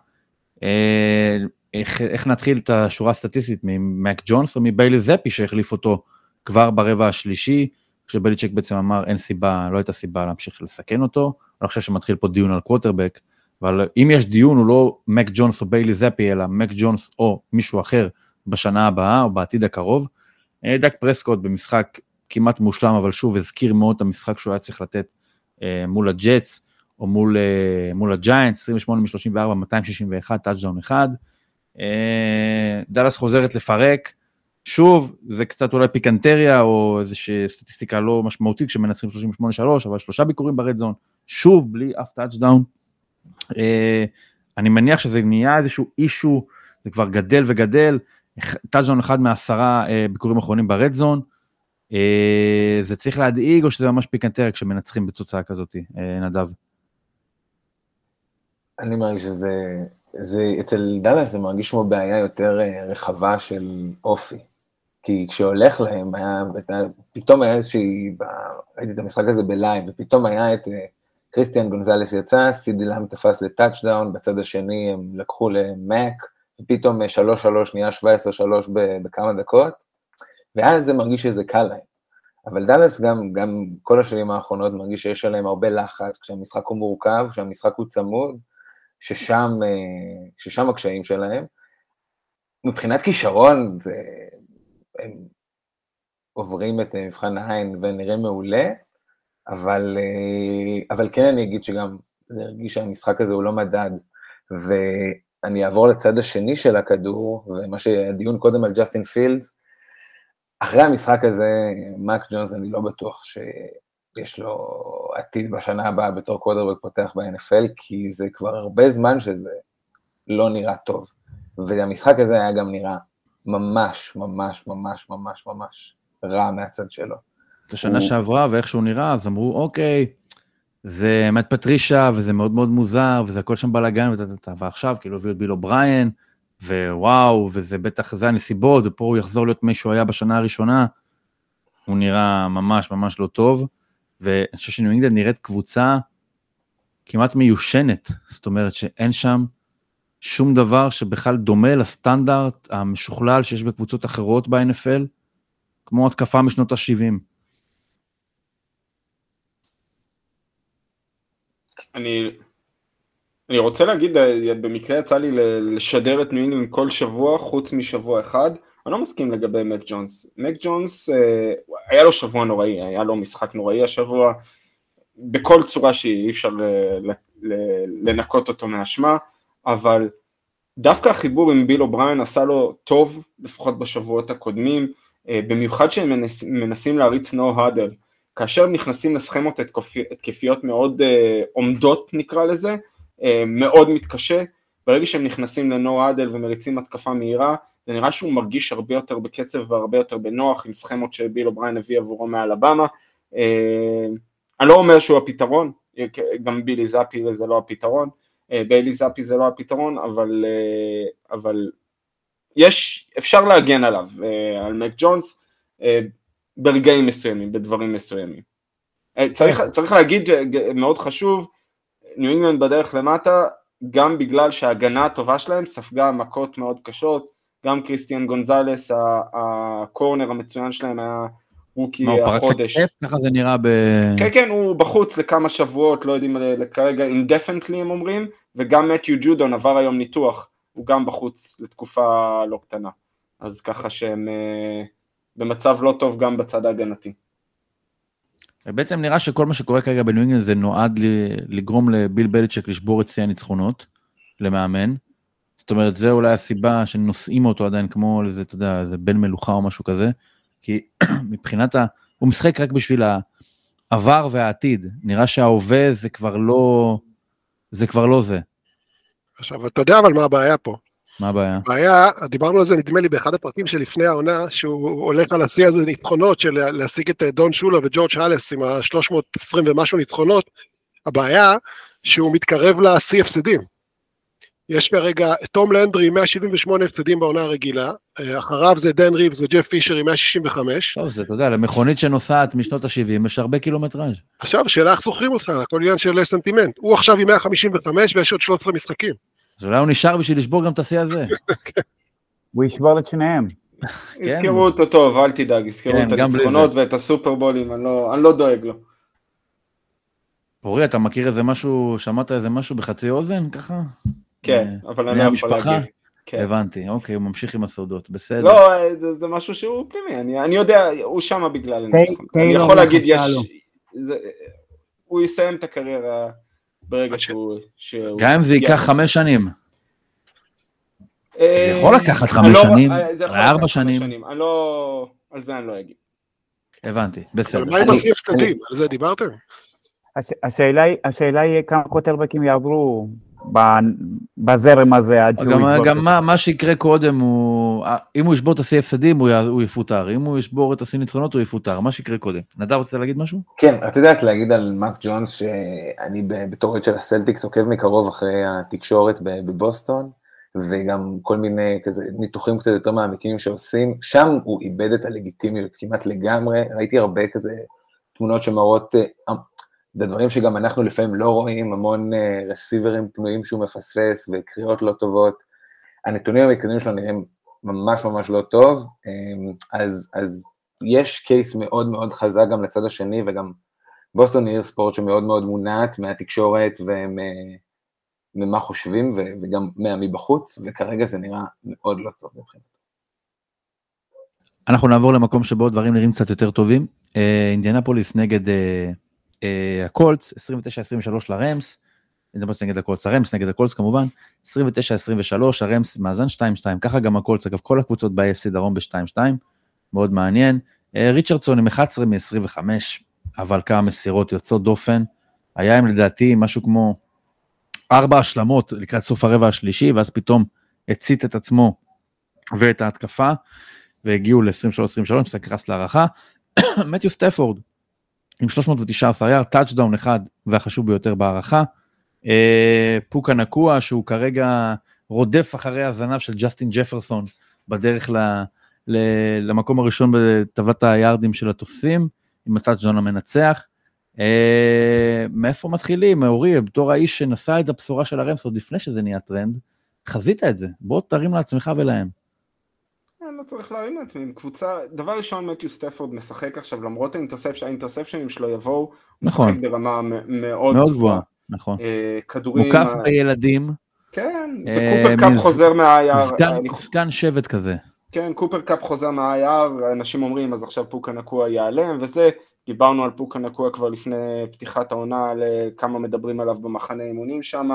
אה, איך, איך נתחיל את השורה הסטטיסטית, ממק ג'ונס או מביילי זפי שהחליף אותו כבר ברבע השלישי, כשבליצ'ק בעצם אמר אין סיבה, לא הייתה סיבה להמשיך לסכן אותו, אני חושב שמתחיל פה דיון על קווטרבק, אבל אם יש דיון הוא לא מק ג'ונס או ביילי זפי, אלא מק ג'ונס או מישהו אחר בשנה הבאה או בעתיד הקרוב. דק פרסקוט במשחק כמעט מושלם, אבל שוב הזכיר מאוד את המשחק שהוא היה צריך לתת אה, מול הג'אטס, או מול, אה, מול הג'יינטס, 28 מ-34, 261, טאצ'דאון אחד. אה, דאלאס חוזרת לפרק, שוב, זה קצת אולי פיקנטריה, או איזושהי סטטיסטיקה לא משמעותית כשמנצחים 38-3, אבל שלושה ביקורים ב red zone, שוב, בלי אף טאצ'דאון. אה, אני מניח שזה נהיה איזשהו issue, זה כבר גדל וגדל, טאצ'דאון אחד מעשרה אה, ביקורים אחרונים ב red zone. אה, זה צריך להדאיג או שזה ממש פיקנטריה כשמנצחים בתוצאה כזאת, נדב? אני מרגיש שזה, זה, אצל דאלאס זה מרגיש כמו בעיה יותר רחבה של אופי. כי כשהולך להם, היה, פתאום היה איזושהי, ראיתי את המשחק הזה ב live, ופתאום היה את קריסטיאן גונזלס יצא, סידי לאם תפס לטאצ'דאון, בצד השני הם לקחו למק, ופתאום 3-3 נהיה 17-3 בכמה דקות, ואז זה מרגיש שזה קל להם. אבל דאלאס גם, גם כל השנים האחרונות מרגיש שיש עליהם הרבה לחץ, כשהמשחק הוא מורכב, כשהמשחק הוא צמוד, ששם, אה, ששם הקשיים שלהם. מבחינת כישרון, זה, הם עוברים את מבחן העין ונראה מעולה, אבל, אה, אבל כן אני אגיד שגם זה הרגיש שהמשחק הזה הוא לא מדד, ואני אעבור לצד השני של הכדור, ומה שהדיון קודם על ג'סטין פילדס, אחרי המשחק הזה, מאק ג'ונס, אני לא בטוח שיש לו עתיד בשנה הבאה בתור קוודרבק פותח ב-NFL, כי זה כבר הרבה זמן שזה לא נראה טוב. והמשחק הזה היה גם נראה ממש, ממש, ממש, ממש, ממש רע מהצד שלו. את השנה שעברה ואיך שהוא נראה, אז אמרו, אוקיי, זה מאט פטרישה, וזה מאוד מאוד מוזר, וזה הכל שם בלאגן, ועכשיו, כאילו, הביאו את ביל אובריין, ווואו, וזה בטח, זה הנסיבות, ופה הוא יחזור להיות מי שהוא היה בשנה הראשונה, הוא נראה ממש ממש לא טוב, ואני חושב שניו אינגלנד נראית קבוצה כמעט מיושנת, זאת אומרת שאין שם שום דבר שבכלל דומה לסטנדרט המשוכלל שיש בקבוצות אחרות ב-NFL, כמו התקפה משנות ה-70. אני, אני רוצה להגיד, אה, במקרה יצא לי לשדר את ניו אינגלנד כל שבוע, חוץ משבוע אחד. אני לא מסכים לגבי מק ג'ונס. מק ג'ונס, היה לו שבוע נוראי, היה לו משחק נוראי השבוע, בכל צורה שהיא, אי אפשר לנקות אותו מאשמה, אבל דווקא החיבור עם ביל אובריין עשה לו טוב, לפחות בשבועות הקודמים, אה, במיוחד שהם מנסים להריץ no huddle. כאשר נכנסים לסכמות התקפיות מאוד עומדות נקרא לזה, אה, מאוד מתקשה, ברגע שהם נכנסים ל no huddle ומריצים התקפה מהירה, זה נראה שהוא מרגיש הרבה יותר בקצב והרבה יותר בנוח עם סכמות שביל אובריין הביא עבורו מאלבמה. אה, אני לא אומר שהוא הפתרון, גם בילי זאפי זה לא הפתרון, אה, ביילי זאפי זה לא הפתרון, אבל, אבל יש, אפשר להגן עליו, על מק ג'ונס, ברגעים מסוימים, בדברים מסוימים. צריך, צריך להגיד, מאוד חשוב, ניו אינגלנד בדרך למטה, גם בגלל שההגנה הטובה שלהם ספגה מכות מאוד קשות, גם כריסטיאן גונזלס, ה corner המצוין שלהם היה rookie החודש. ככה זה נראה ב... כן, כן, הוא בחוץ לכמה שבועות, לא יודעים כרגע, indefinitely הם אומרים, וגם מתיו ג'ודון עבר היום ניתוח, הוא גם בחוץ לתקופה לא קטנה. אז ככה שהם אה, במצב לא טוב גם בצד ההגנתי. בעצם נראה שכל מה שקורה כרגע בניו אינגלנד זה נועד לגרום לביל בליצ'ק לשבור את שיא הניצחונות למאמן. זאת אומרת, זה אולי הסיבה שנושאים אותו עדיין כמו איזה, אתה יודע, איזה בן מלוכה או משהו כזה, כי מבחינת ה... הוא משחק רק בשביל העבר והעתיד. נראה שההווה זה כבר לא... זה כבר לא זה. עכשיו, אתה יודע אבל מה הבעיה פה? מה הבעיה? הבעיה, דיברנו על זה נדמה לי באחד הפרקים שלפני העונה, שהוא הולך על השיא הזה ניצחונות של להשיג את דון שולה וג'ורג' האלס עם ה-320 ומשהו ניצחונות, הבעיה שהוא מתקרב לשיא הפסדים. יש כרגע תום לנדרי עם 178 הפסדים בעונה הרגילה, אחריו זה דן ריבס וג'ף פישר עם 165. טוב, זה, אתה יודע, למכונית שנוסעת משנות ה-70 יש הרבה קילומטראז'. עכשיו, שאלה איך זוכרים אותך, הכל עניין של סנטימנט. הוא עכשיו עם 155 ויש עוד 13 משחקים. אז אולי הוא נשאר בשביל לשבור גם את השיא הזה. הוא ישבור את שניהם. יזכרו אותו טוב, אל תדאג, יזכרו כן, את הניצחונות ואת הסופרבולים, לא, אני לא דואג לו. אורי, אתה מכיר איזה משהו, שמעת איזה משהו בחצי אוזן ככה? כן, אבל אני לא יכול להגיד. כן. הבנתי, אוקיי, הוא ממשיך עם הסודות, בסדר. לא, זה, זה משהו שהוא פנימי, אני, אני יודע, הוא שמה בגלל הניצחון. אני יכול להגיד, יש... זה, הוא יסיים את הקריירה ברגע שהוא... גם אם זה ייקח חמש שנים. אה, זה יכול לקחת חמש לא- שנים, אה, ארבע שנים. אני לא... על זה אני לא אגיד. הבנתי, בסדר. מה עם השיא הפסדים? על זה דיברתם? השאלה היא כמה קוטרבקים יעברו בזרם הזה עד שהוא ישבור. גם מה, מה שיקרה קודם הוא, אם הוא ישבור את השיא הפסדים הוא, הוא יפוטר, אם הוא ישבור את השיא ניצחונות הוא יפוטר, מה שיקרה קודם. נדב רוצה להגיד משהו? כן, רציתי רק להגיד על מאק ג'ונס שאני בתור עד של הסלטיקס עוקב מקרוב אחרי התקשורת בבוסטון, וגם כל מיני כזה ניתוחים קצת יותר מעמיקים שעושים, שם הוא איבד את הלגיטימיות כמעט לגמרי, ראיתי הרבה כזה תמונות שמראות אה, זה דברים שגם אנחנו לפעמים לא רואים, המון רסיברים פנויים שהוא מפספס וקריאות לא טובות. הנתונים המתקדמים שלו נראים ממש ממש לא טוב, אז, אז יש case מאוד מאוד חזק גם לצד השני, וגם בוסטון היא עיר ספורט שמאוד מאוד מונעת מהתקשורת, והם ממה חושבים וגם מהמי בחוץ, וכרגע זה נראה מאוד לא טוב מבחינתו. אנחנו נעבור למקום שבו דברים נראים קצת יותר טובים. אה, אינדיאנפוליס נגד אה, אה, הקולטס, 29-23 לרמס. אינדיאנפוליס נגד הקולטס, הרמס נגד הקולטס כמובן. 29-23, הרמס מאזן 2-2, ככה גם הקולטס, אגב כל הקבוצות ב-AFC דרום ב-2-2, מאוד מעניין. אה, ריצ'רדסון עם 11 מ-25, אבל כמה מסירות יוצאות דופן. היה עם לדעתי משהו כמו ארבע השלמות לקראת סוף הרבע השלישי, ואז פתאום הצית את עצמו ואת ההתקפה, והגיעו ל-23-23, משחק רס להארכה. מתיו סטפורד עם 319 יארד, touchdown אחד והחשוב ביותר בהארכה. אה, פוקה נקוע שהוא כרגע רודף אחרי הזנב של ג'סטין ג'פרסון בדרך ל, ל, למקום הראשון בטבלת היארדים של התופסים, עם ה touchdown המנצח. אה, מאיפה מתחילים? אורי, בתור האיש שנשא את הבשורה של הרמס עוד לפני שזה נהיה טרנד, חזית את זה, בוא תרים לעצמך ולהם. לא צריך להרים לעצמי, קבוצה, דבר ראשון מתיו סטפורד משחק עכשיו למרות ה interception, האינטרספשנים שלו יבואו, נכון. ברמה מאוד מאוד גבוהה, נכון. אה, כדורים, מוקף אה, בילדים, כן, אה, וקופר קאפ חוזר מה-IR, זקן- אני- זקן שבט כזה. כן, קופר קאפ חוזר מה-IR, אנשים אומרים אז עכשיו פוקה נקוע ייעלם וזה, דיברנו על פוקה נקוע כבר לפני פתיחת העונה, על אה, כמה מדברים עליו במחנה אימונים שם,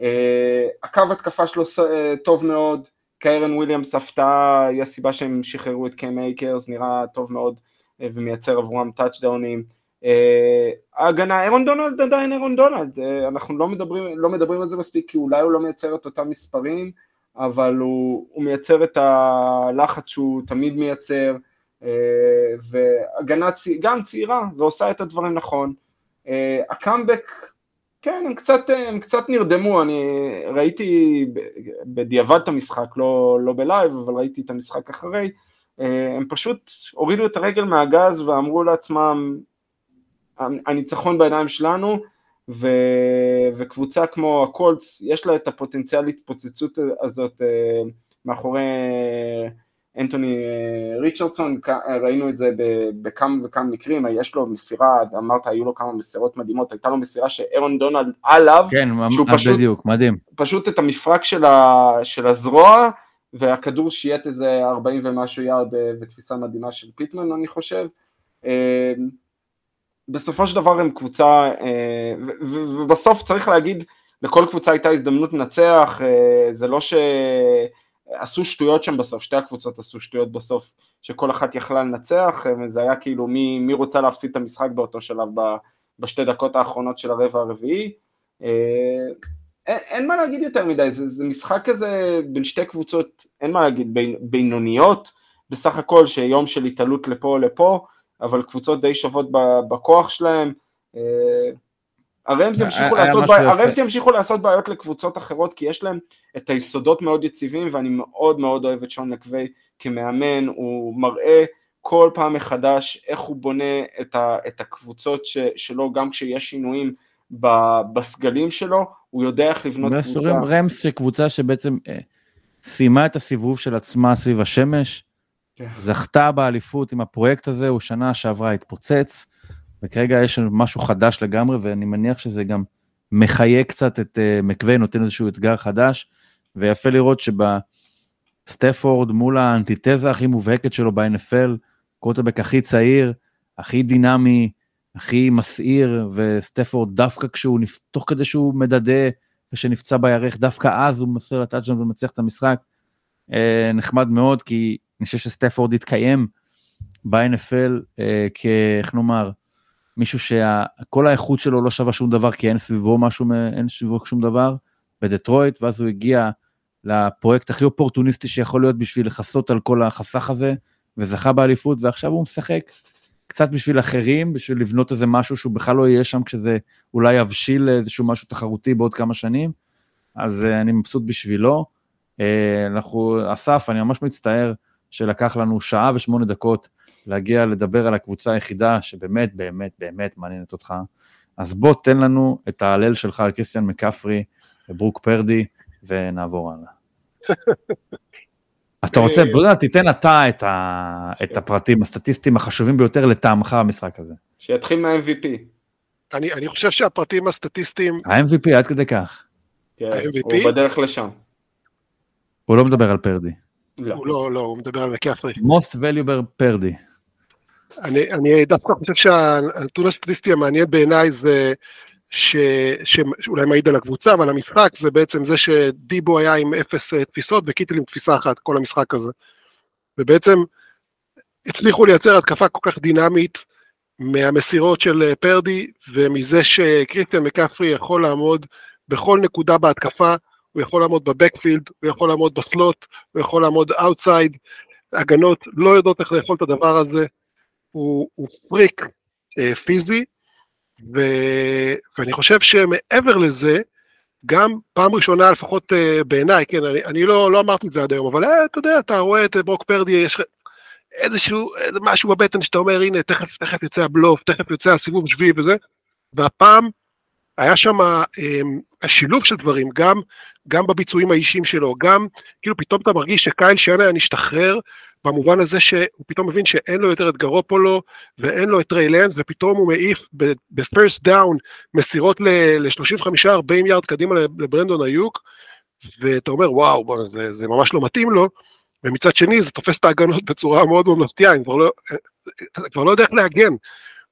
אה, הקו התקפה שלו אה, טוב מאוד, קיירן וויליאמס הפתעה, היא הסיבה שהם שחררו את קאם אייקרס, נראה טוב מאוד אה, ומייצר עבורם טאצ'דאונים. אה, ההגנה, אירון דונלד עדיין אירון דונלד, אה, אנחנו לא מדברים, לא מדברים על זה מספיק כי אולי הוא לא מייצר את אותם מספרים, אבל הוא, הוא מייצר את הלחץ שהוא תמיד מייצר, והגנה גם צעירה ועושה את הדברים נכון. הקאמבק, כן, הם קצת, הם קצת נרדמו, אני ראיתי בדיעבד את המשחק, לא, לא ב live, אבל ראיתי את המשחק אחרי, אה, הם פשוט הורידו את הרגל מהגז ואמרו לעצמם, הניצחון בידיים שלנו, ו, וקבוצה כמו הקולטס, יש לה את הפוטנציאל התפוצצות הזאת אה, מאחורי אנטוני אה, ריצ'רדסון, כ- ראינו את זה בכמה וכמה מקרים, יש לו מסירה, אמרת היו לו כמה מסירות מדהימות, הייתה לו מסירה שאירון דונלד עליו, כן, שהוא ממש פשוט- בדיוק, מדהים. פשוט את המפרק של, ה, של הזרוע, והכדור שייט איזה 40 ומשהו יארד אה, ותפיסה מדהימה של פיטמן אני חושב. אה, בסופו של דבר הם קבוצה, אה, ובסוף צריך להגיד, לכל קבוצה הייתה הזדמנות לנצח, אה, זה לא שעשו שטויות שם בסוף, שתי הקבוצות עשו שטויות בסוף, שכל אחת יכלה לנצח, אה, זה היה כאילו מי, מי רוצה להפסיד את המשחק באותו שלב ב- בשתי דקות האחרונות של הרבע הרביעי. אה, אין, אין מה להגיד יותר מדי, זה, זה משחק כזה בין שתי קבוצות, אין מה להגיד, בין, בינוניות בסך הכל, שיום של התעלות לפה לפה, אבל קבוצות די שוות בכוח שלהם. היה- ימשיכו, לעשות בעי-. הרמס ימשיכו לעשות בעיות לקבוצות אחרות, כי יש להם את היסודות מאוד יציבים, ואני מאוד מאוד אוהב את שון מקווי כמאמן, הוא מראה כל פעם מחדש איך הוא בונה את, ה, את הקבוצות ש, שלו, גם כשיש שינויים ב- בסגלים שלו, הוא יודע איך לבנות קבוצה. רמס שקבוצה שבעצם אה, סיימה את הסיבוב של עצמה סביב השמש, כן. זכתה באליפות עם הפרויקט הזה, הוא שנה שעברה התפוצץ, וכרגע יש לנו משהו חדש לגמרי, ואני מניח שזה גם מחיה קצת את uh, מקווי, נותן איזשהו אתגר חדש, ויפה לראות שבסטפורד מול האנטיתזה הכי מובהקת שלו ב-NFL, קוטרבק הכי צעיר, הכי דינמי, הכי מסעיר, וסטפורד דווקא כשהוא, תוך כדי שהוא מדדה ושנפצע בירך, דווקא אז הוא מוסר ל touchdown ומנצח את המשחק. אה, נחמד מאוד, כי אני חושב שסטפורד התקיים ב-NFL אה, כ... איך נאמר, מישהו שכל האיכות שלו לא שווה שום דבר, כי אין סביבו משהו, אין סביבו שום דבר, בדטרויט, ואז הוא הגיע לפרויקט הכי אופורטוניסטי שיכול להיות בשביל לכסות על כל החסך הזה, וזכה באליפות, ועכשיו הוא משחק קצת בשביל אחרים, בשביל לבנות איזה משהו שהוא בכלל לא יהיה שם כשזה אולי יבשיל לאיזשהו משהו תחרותי בעוד כמה שנים, אז אה, אני מבסוט בשבילו. אה, אנחנו, אסף, אני ממש מצטער שלקח לנו שעה ושמונה דקות להגיע לדבר על הקבוצה היחידה שבאמת, באמת, באמת מעניינת אותך. אז בוא תן לנו את ההלל שלך על קריסטיאן מקפרי וברוק פרדי, ונעבור הלאה. אתה רוצה, בוא תיתן אתה את, ה, את הפרטים הסטטיסטיים החשובים ביותר לטעמך במשחק הזה. שיתחיל מה-MVP. אני, אני חושב שהפרטים הסטטיסטיים, ה-MVP עד כדי כך. כן, ה-MVP? הוא בדרך לשם. הוא לא מדבר על פרדי. לא. הוא לא, לא, הוא מדבר על מקאפרי. most valuable פרדי. אני, אני דווקא חושב שהנתון הסטטיסטי המעניין בעיניי זה ש, שאולי מעיד על הקבוצה ועל המשחק, זה בעצם זה שדיבו היה עם אפס אה, תפיסות וקיטל עם תפיסה אחת, כל המשחק הזה. ובעצם הצליחו לייצר התקפה כל כך דינמית מהמסירות של אה, פרדי ומזה שקריסטיאן מקפרי יכול לעמוד בכל נקודה בהתקפה, הוא יכול לעמוד ב backfield, הוא יכול לעמוד ב slot, הוא יכול לעמוד outside, הגנות לא יודעות איך לאכול את הדבר הזה, הוא, הוא פריק אה, פיזי, ו, ואני חושב שמעבר לזה, גם פעם ראשונה לפחות אה, בעיניי, כן, אני, אני לא, לא אמרתי את זה עד היום, אבל אה, אתה יודע, אתה רואה את ברוק פרדי, יש איזשהו, איזה משהו בבטן שאתה אומר, הנה, תכף, תכף יוצא הבלוף, תכף יוצא הסיבוב שביעי וזה, והפעם היה שם אה, השילוב של דברים, גם, גם בביצועים האישיים שלו, גם כאילו פתאום אתה מרגיש שקייל שנה השתחרר, במובן הזה שהוא פתאום מבין שאין לו יותר את גרופולו ואין לו את טריי לנס ופתאום הוא מעיף ב first down מסירות ל-35-40 יארד קדימה לברנדון איוק ואתה אומר וואו בוא, זה, זה ממש לא מתאים לו ומצד שני זה תופס את ההגנות בצורה מאוד מאוד מפתיעה, אני כבר לא, כבר לא יודע איך להגן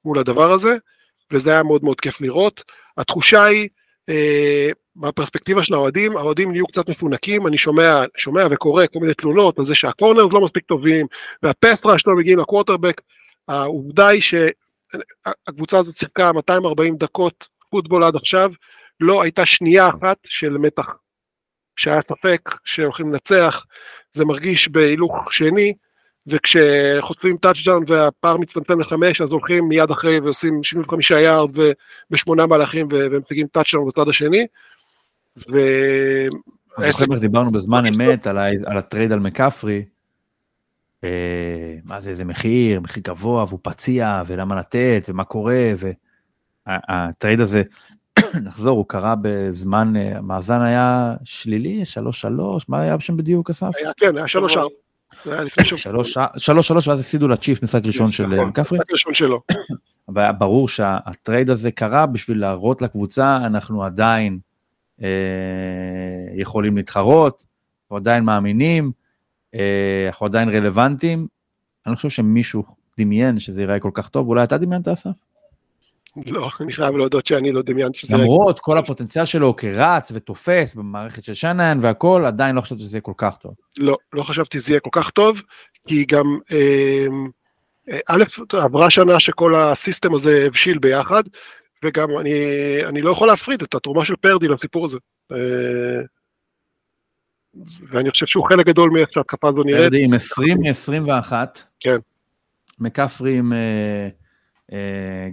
מול הדבר הזה וזה היה מאוד מאוד כיף לראות. התחושה היא בפרספקטיבה של האוהדים, האוהדים נהיו קצת מפונקים, אני שומע, שומע וקורא כל מיני תלונות על זה שה corners לא מספיק טובים, והפסטרה שלא מגיעים לקוורטרבק, העובדה היא שהקבוצה הזאת שיחקה 240 דקות פוטבול עד עכשיו, לא הייתה שנייה אחת של מתח, שהיה ספק שהולכים לנצח, זה מרגיש בהילוך שני, וכשחוטפים טאצ'דאון והפער מצטמצם לחמש, אז הולכים מיד אחרי ועושים 75 יארד בשמונה מהלכים ומשיגים טאצ'דאון בצד השני. ו... אני זוכר איך דיברנו בזמן אמת על, ה... על ה trade על מקאפרי. אה, מה זה, איזה מחיר, מחיר גבוה, והוא פציע, ולמה לתת, ומה קורה, וה trade הזה, נחזור, הוא קרה בזמן, אה, המאזן היה שלילי, שלוש שלוש, מה היה שם בדיוק, אסף? היה, כן, היה שלוש ארבע. שלוש שלוש ואז הפסידו לצ'יפס, משחק ראשון של נכון, מקפרי. משחק ראשון שלו. אבל ברור שה trade הזה קרה בשביל להראות לקבוצה, אנחנו עדיין אה, יכולים להתחרות, אנחנו עדיין מאמינים, אה, אנחנו עדיין רלוונטיים. אני חושב שמישהו דמיין שזה ייראה כל כך טוב, אולי אתה דמיינת אסף? לא, אני חייב להודות שאני לא דמיינתי שזה... למרות כל הפוטנציאל שלו כרץ ותופס במערכת של שנן והכל, עדיין לא חשבתי שזה יהיה כל כך טוב. לא, לא חשבתי שזה יהיה כל כך טוב, כי גם, אמ, אה, א', עברה שנה שכל הסיסטם הזה הבשיל ביחד, וגם אני, אני לא יכול להפריד את התרומה של פרדי לסיפור הזה. אה, ואני חושב שהוא חלק גדול מאיך שההתקפה הזו נראית. פרדי עם 20 מ-21. כן. מקפרי עם... אה,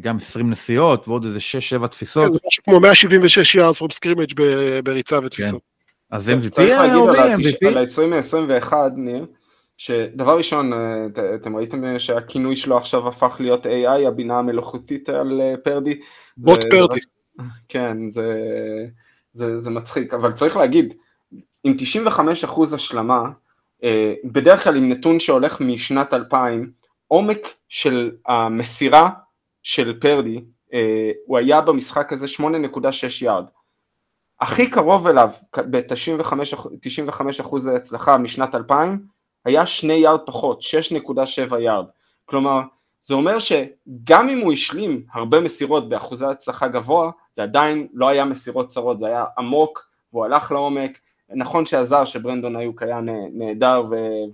גם 20 נשיאות ועוד איזה 6-7 תפיסות. כן, משהו כמו 176 yards from scrimmage בריצה ותפיסות. כן. אז MVP צריך להגיד או על MVP? ה-2021, ניר, שדבר ראשון, אה, את- אתם ראיתם אה, שהכינוי שלו עכשיו הפך להיות AI, הבינה המלאכותית על אה, פרדי. בוט ו- פרדי. כן, זה, זה, זה מצחיק, אבל צריך להגיד, עם 95% השלמה, אה, בדרך כלל עם נתון שהולך משנת 2000, עומק של המסירה של פרדי, אה, הוא היה במשחק הזה 8.6 יארד. הכי קרוב אליו ב-95% הצלחה משנת 2000 היה 2 יארד פחות, 6.7 יארד. כלומר, זה אומר שגם אם הוא השלים הרבה מסירות באחוזי הצלחה גבוה, זה עדיין לא היה מסירות צרות, זה היה עמוק והוא הלך לעומק. נכון שעזר שברנדון איוק היה נהדר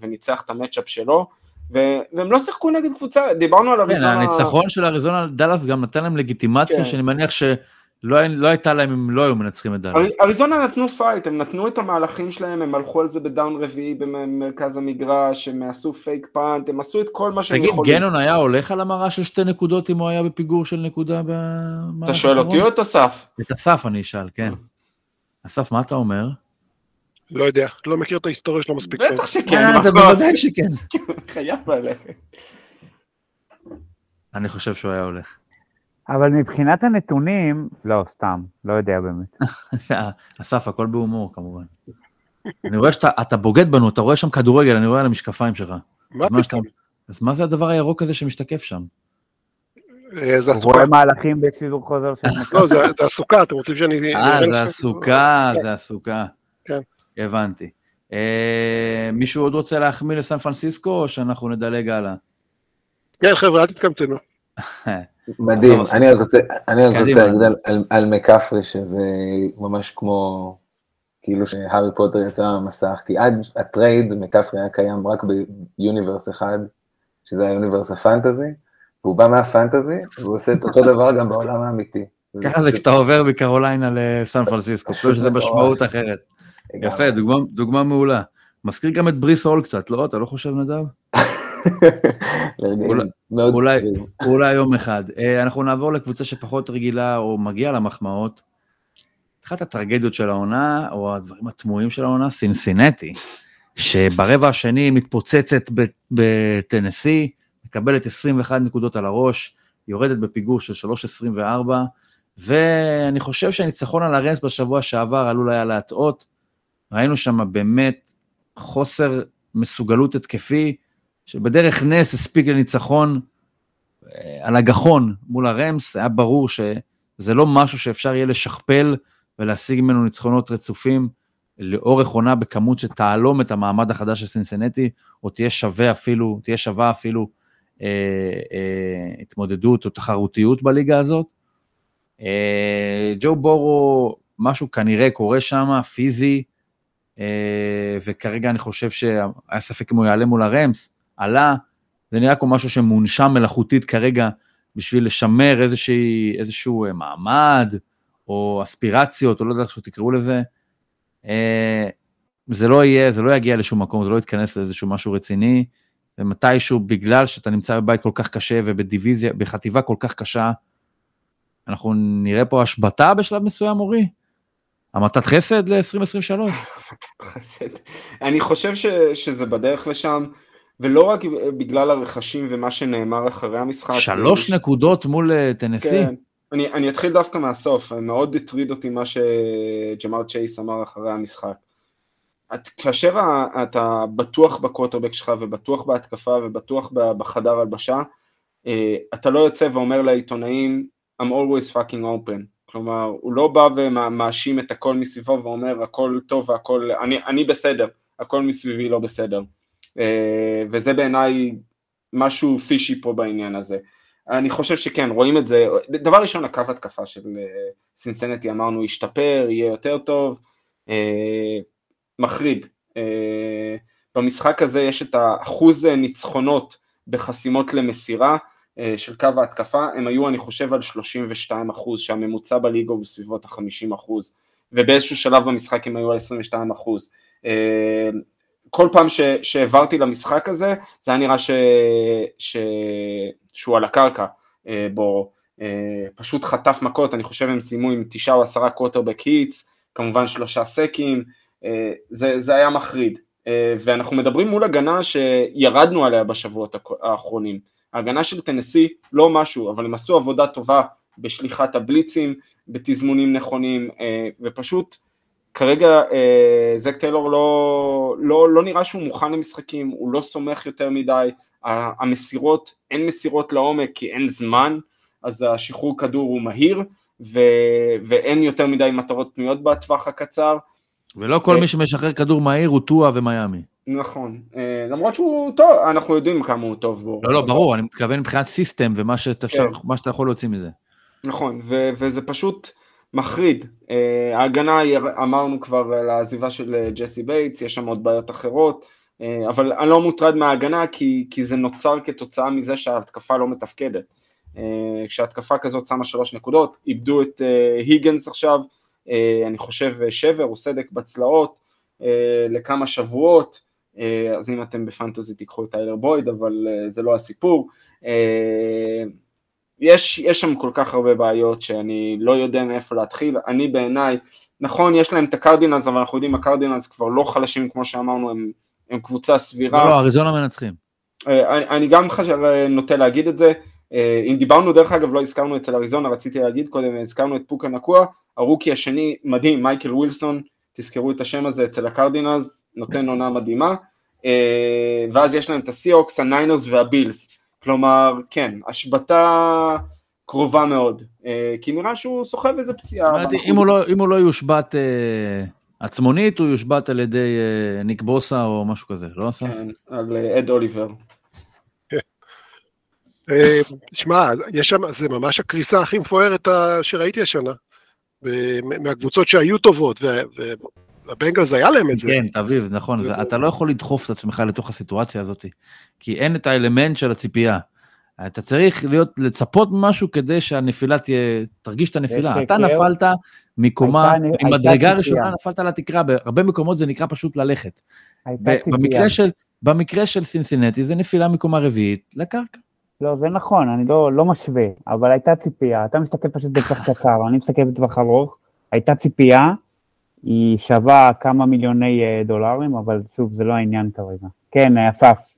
וניצח את ה matchup שלו, והם לא שיחקו נגד קבוצה, דיברנו על כן, אריזונה... הניצחון של אריזונה על דאלאס גם נתן להם לגיטימציה כן. שאני מניח שלא לא הייתה להם אם לא היו מנצחים את דאלאס. אר- אריזונה נתנו fight, הם נתנו את המהלכים שלהם, הם הלכו על זה ב down רביעי במרכז המגרש, הם עשו fake punt, הם עשו את כל מה שהם תגיד, יכולים. גנון היה הולך על המרה של שתי נקודות אם הוא היה בפיגור של נקודה במהלך אתה שואל אותי או את אסף? את אסף אני אשאל, כן. אסף, מה אתה אומר? לא יודע, לא מכיר את ההיסטוריה שלו מספיק טוב. בטח שכן, אה, כבר? בוודאי שכן. חייב ללכת. אני חושב שהוא היה הולך. אבל מבחינת הנתונים, לא, סתם, לא יודע באמת. אסף, הכל בהומור כמובן. אני רואה שאתה אתה בוגד בנו, אתה רואה שם כדורגל, אני רואה על המשקפיים שלך. מה פתאום? אז מה זה הדבר הירוק הזה שמשתקף שם? אה, זה הוא הסוכה. רואה מהלכים בשידור חוזר של. לא, זה הסוכה, אתם רוצים שאני... אה, זה הסוכה, זה הסוכה. כן. הבנתי. אה, מישהו עוד רוצה להחמיא לסן פרנסיסקו, או שאנחנו נדלג הלאה? כן, חבר'ה, אל תתקמצנו. מדהים, אני רק רוצה, אני רק. רוצה להגיד על- על- על מקפרי שזה ממש כמו, כאילו שהארי פוטר יצא מהמסך, כי עד ה trade מקפרי היה קיים רק ב universe אחד, שזה ה universe ה fantasy, והוא בא מה fantasy, והוא עושה את אותו דבר גם בעולם האמיתי. ככה זה כשאתה עובר מקרוליינה לסן פרנסיסקו, פשוט שזה. משמעות אחרת. יפה, דוגמה- דוגמה מעולה. מזכיר גם את בריס הול קצת, לא? אתה לא חושב נדב? אולי- אולי- יום אחד. אה, אנחנו נעבור לקבוצה שפחות רגילה או מגיעה למחמאות. אחת הטרגדיות של העונה, או הדברים התמוהים של העונה, סינסינטי, שברבע השני מתפוצצת בטנסי, מקבלת 21 נקודות על הראש, יורדת בפיגור של 3.24, ואני חושב שהניצחון על הרנס בשבוע שעבר עלול היה להטעות. ראינו שם באמת חוסר מסוגלות התקפי, שבדרך נס הספיק לניצחון אה, על הגחון מול הרמס, היה ברור שזה לא משהו שאפשר יהיה לשכפל ולהשיג ממנו ניצחונות רצופים לאורך עונה בכמות שתהלום את המעמד החדש של סינסנטי, או תהיה שווה אפילו, תהיה שווה אפילו אה, אה, התמודדות או תחרותיות בליגה הזאת. אה, ג'ו בורו, משהו כנראה קורה שם, פיזי, וכרגע אני חושב שהיה ספק אם הוא יעלה מול הרמס, עלה, זה נראה כמו משהו שמונשם מלאכותית כרגע בשביל לשמר איזושהי, איזשהו אה, מעמד, או אספירציות, או לא יודע איך שתקראו לזה. אה, זה לא יהיה, זה לא יגיע לשום מקום, זה לא יתכנס לאיזשהו משהו רציני, ומתישהו, בגלל שאתה נמצא בבית כל כך קשה ובדיוויזיה, בחטיבה כל כך קשה, אנחנו נראה פה השבתה בשלב מסוים, אורי? המתת חסד ל-2023? חסד. אני חושב ש, שזה בדרך לשם, ולא רק בגלל הרכשים ומה שנאמר אחרי המשחק. שלוש נקודות מול אה, טנסי? כן. אני, אני אתחיל דווקא מהסוף, מאוד הטריד אותי מה שג'מאר צ'ייס אמר אחרי המשחק. את, כאשר אתה בטוח בקווטרבק שלך ובטוח בהתקפה ובטוח בחדר הלבשה, אה, אתה לא יוצא ואומר לעיתונאים, I'm always fucking open. כלומר, הוא לא בא ומאשים את הכל מסביבו ואומר הכל טוב והכל, אני, אני בסדר, הכל מסביבי לא בסדר. אה, וזה בעיניי משהו פישי פה בעניין הזה. אני חושב שכן, רואים את זה, דבר ראשון, הקו התקפה של אה, סינסנטי אמרנו ישתפר, יהיה יותר טוב, אה, מחריד. אה, במשחק הזה יש את האחוז ניצחונות בחסימות למסירה אה, של קו ההתקפה, הם היו אני חושב על 32 אחוז, שהממוצע בליגה הוא בסביבות ה-50 אחוז, ובאיזשהו שלב במשחק הם היו על 22 אחוז. אה, כל פעם שהעברתי למשחק הזה, זה היה נראה ש, ש, שהוא על הקרקע, אה, בו אה, פשוט חטף מכות, אני חושב הם סיימו עם תשעה או עשרה קווטרבק היטס, כמובן שלושה סקים, אה, זה, זה היה מחריד. אה, ואנחנו מדברים מול הגנה שירדנו עליה בשבועות האחרונים. ההגנה של טנסי לא משהו, אבל הם עשו עבודה טובה בשליחת הבליצים, בתזמונים נכונים, אה, ופשוט כרגע אה, זק טיילור לא, לא, לא נראה שהוא מוכן למשחקים, הוא לא סומך יותר מדי, המסירות, אין מסירות לעומק כי אין זמן, אז השחרור כדור הוא מהיר, ו, ואין יותר מדי מטרות פנויות בטווח הקצר. ולא כל אה, מי שמשחרר כדור מהיר הוא טועה ומיאמי. נכון, אה, למרות שהוא טוב, אנחנו יודעים כמה הוא טוב בו. לא, לא, ברור, אני מתכוון מבחינת system ומה שאתה כן. שאתה יכול להוציא מזה. נכון, ו- וזה פשוט מחריד. Uh, ההגנה, אמרנו כבר על העזיבה של אה, ג'סי בייטס, יש שם עוד בעיות אחרות, אבל אני לא מוטרד מההגנה כי, כי זה נוצר כתוצאה מזה שההתקפה לא מתפקדת. כשהתקפה כזאת שמה שלוש נקודות, איבדו את היגנס עכשיו, אני חושב אה, שבר או סדק בצלעות לכמה שבועות, אז אם אתם בפנטזי תיקחו את טיילר בויד, אבל uh, זה לא הסיפור. Uh, יש, יש שם כל כך הרבה בעיות שאני לא יודע מאיפה להתחיל, אני בעיניי, נכון יש להם את הקרדינלס אבל אנחנו יודעים הקרדינלס כבר לא חלשים כמו שאמרנו, הם, הם קבוצה סבירה, לא, לא, אריזונה מנצחים. אה, אני, אני גם חשב, אה, נוטה להגיד את זה, אה, אם דיברנו דרך אגב לא הזכרנו אצל אריזונה, רציתי להגיד קודם, הזכרנו את פוקה נקוע, הרוקי השני מדהים, מייקל ווילסון, תזכרו את השם הזה אצל הקרדינלס, נותן עונה מדהימה, אה, ואז יש להם את הסיהוקס, הניינרס והבילס, כלומר כן, השבתה קרובה מאוד, אה, כי נראה שהוא סוחב איזה פציעה. זאת אומרת, אם הוא לא- אם הוא לא יושבת אה, עצמונית, הוא יושבת על ידי ניק בוסה או משהו כזה, לא אסף? כן, על אד אוליבר. שמע, יש שם, זה ממש הקריסה הכי מפוארת שראיתי השנה. מהקבוצות שהיו טובות, והבנגלס היה להם את זה. כן, תביב, נכון, זה- אתה לא יכול לדחוף את עצמך לתוך הסיטואציה הזאת, כי אין את האלמנט של הציפייה. אתה צריך להיות, לצפות ממשהו כדי שהנפילה תהיה, תרגיש את הנפילה. אתה כאב. נפלת מקומה, הייתה- ממדרגה. ראשונה נפלת לתקרה, בהרבה מקומות זה נקרא פשוט ללכת. הייתה ציפייה. במקרה של, במקרה של סינסינטי זה נפילה מקומה רביעית לקרקע. לא, זה נכון, אני לא, לא משווה, אבל הייתה ציפייה. אתה מסתכל פשוט בטווח קצר, אני מסתכל בטווח ארוך. הייתה ציפייה, היא שווה כמה מיליוני אה, דולרים, אבל שוב, זה לא העניין כרגע. כן, אסף.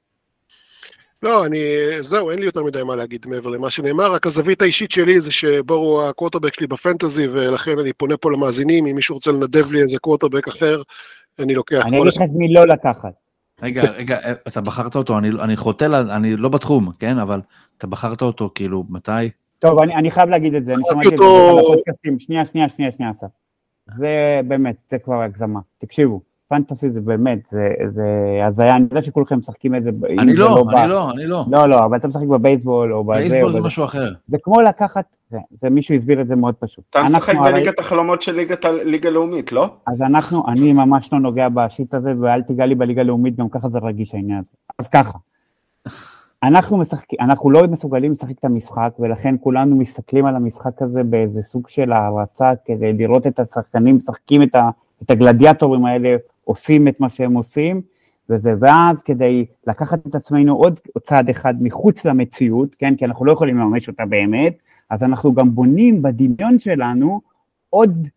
לא, אני, זהו, אין לי יותר מדי מה להגיד מעבר למה שנאמר, רק הזווית האישית שלי זה שבור הוא הקווטרבק שלי בפנטזי, ולכן אני פונה פה למאזינים, אם מישהו רוצה לנדב לי איזה קווטרבק אחר, אני לוקח. אני אגיד לך מי לא לקחת. רגע, רגע, אתה בחרת אותו, אני, אני חוטא, אני לא בתחום, כן? אבל אתה בחרת אותו, כאילו, מתי? טוב, אני, אני חייב להגיד את זה, אני שמעתי את זה הפודקאסטים. שנייה, שנייה, שנייה, שנייה, אסף. זה באמת, זה כבר הגזמה. תקשיבו, פנטסי זה באמת, זה, זה הזיה, אני יודע שכולכם משחקים את זה. אני לא, בא- אני לא, אני לא. לא, לא, אבל אתה משחק בבייסבול או בזה. בייסבול זה. משהו אחר. זה כמו לקחת, זה, זה מישהו הסביר את זה מאוד פשוט. אתה משחק בליגת החלומות של ליגת ה- ליגה לאומית, לא? אז אנחנו, אני ממש לא נוגע בשיט הזה, ואל תיגע לי בליגה הלאומית, גם ככה זה רגיש העניין הזה. אז ככה, אנחנו משחקים, אנחנו לא מסוגלים לשחק את המשחק, ולכן כולנו מסתכלים על המשחק הזה באיזה סוג של הערצה, כדי לראות את השחקנים משחקים את, ה, את הגלדיאטורים האלה, עושים את מה שהם עושים, וזה, ואז כדי לקחת את עצמנו עוד צעד אחד מחוץ למציאות, כן, כי אנחנו לא יכולים לממש אותה באמת, אז אנחנו גם בונים בדמיון שלנו עוד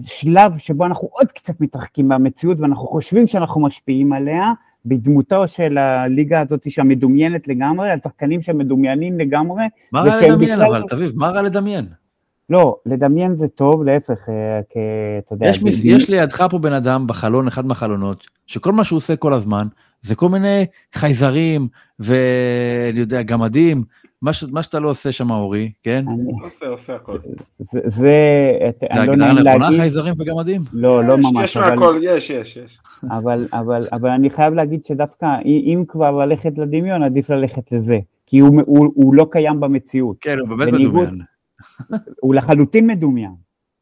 שלב שבו אנחנו עוד קצת מתרחקים מהמציאות ואנחנו חושבים שאנחנו משפיעים עליה בדמותו של הליגה הזאת שהמדומיינת לגמרי, על שחקנים שמדומיינים לגמרי. מה רע לדמיין אבל, תביב, מה רע לדמיין? לא, לדמיין זה טוב, להפך, אה. אתה יודע, יש, מס... יש לידך פה בן אדם בחלון, אחד מהחלונות, שכל מה שהוא עושה כל הזמן, זה כל מיני חייזרים, ואני יודע, גמדים, מה, ש... מה שאתה לא עושה שם, אורי, כן? אני- עושה, עושה הכל. זה, זה, את- זה אני לא הגדרה נכונה, להגיד, חייזרים וגמדים? לא, לא יש- ממש, יש אבל, מהכל, יש, יש, יש. אבל, אבל, אבל אני חייב להגיד שדווקא, אם כבר ללכת לדמיון, עדיף ללכת לזה, כי הוא, הוא, הוא לא קיים במציאות, כן, הוא באמת בניגוד- מדומיין. הוא לחלוטין מדומיין.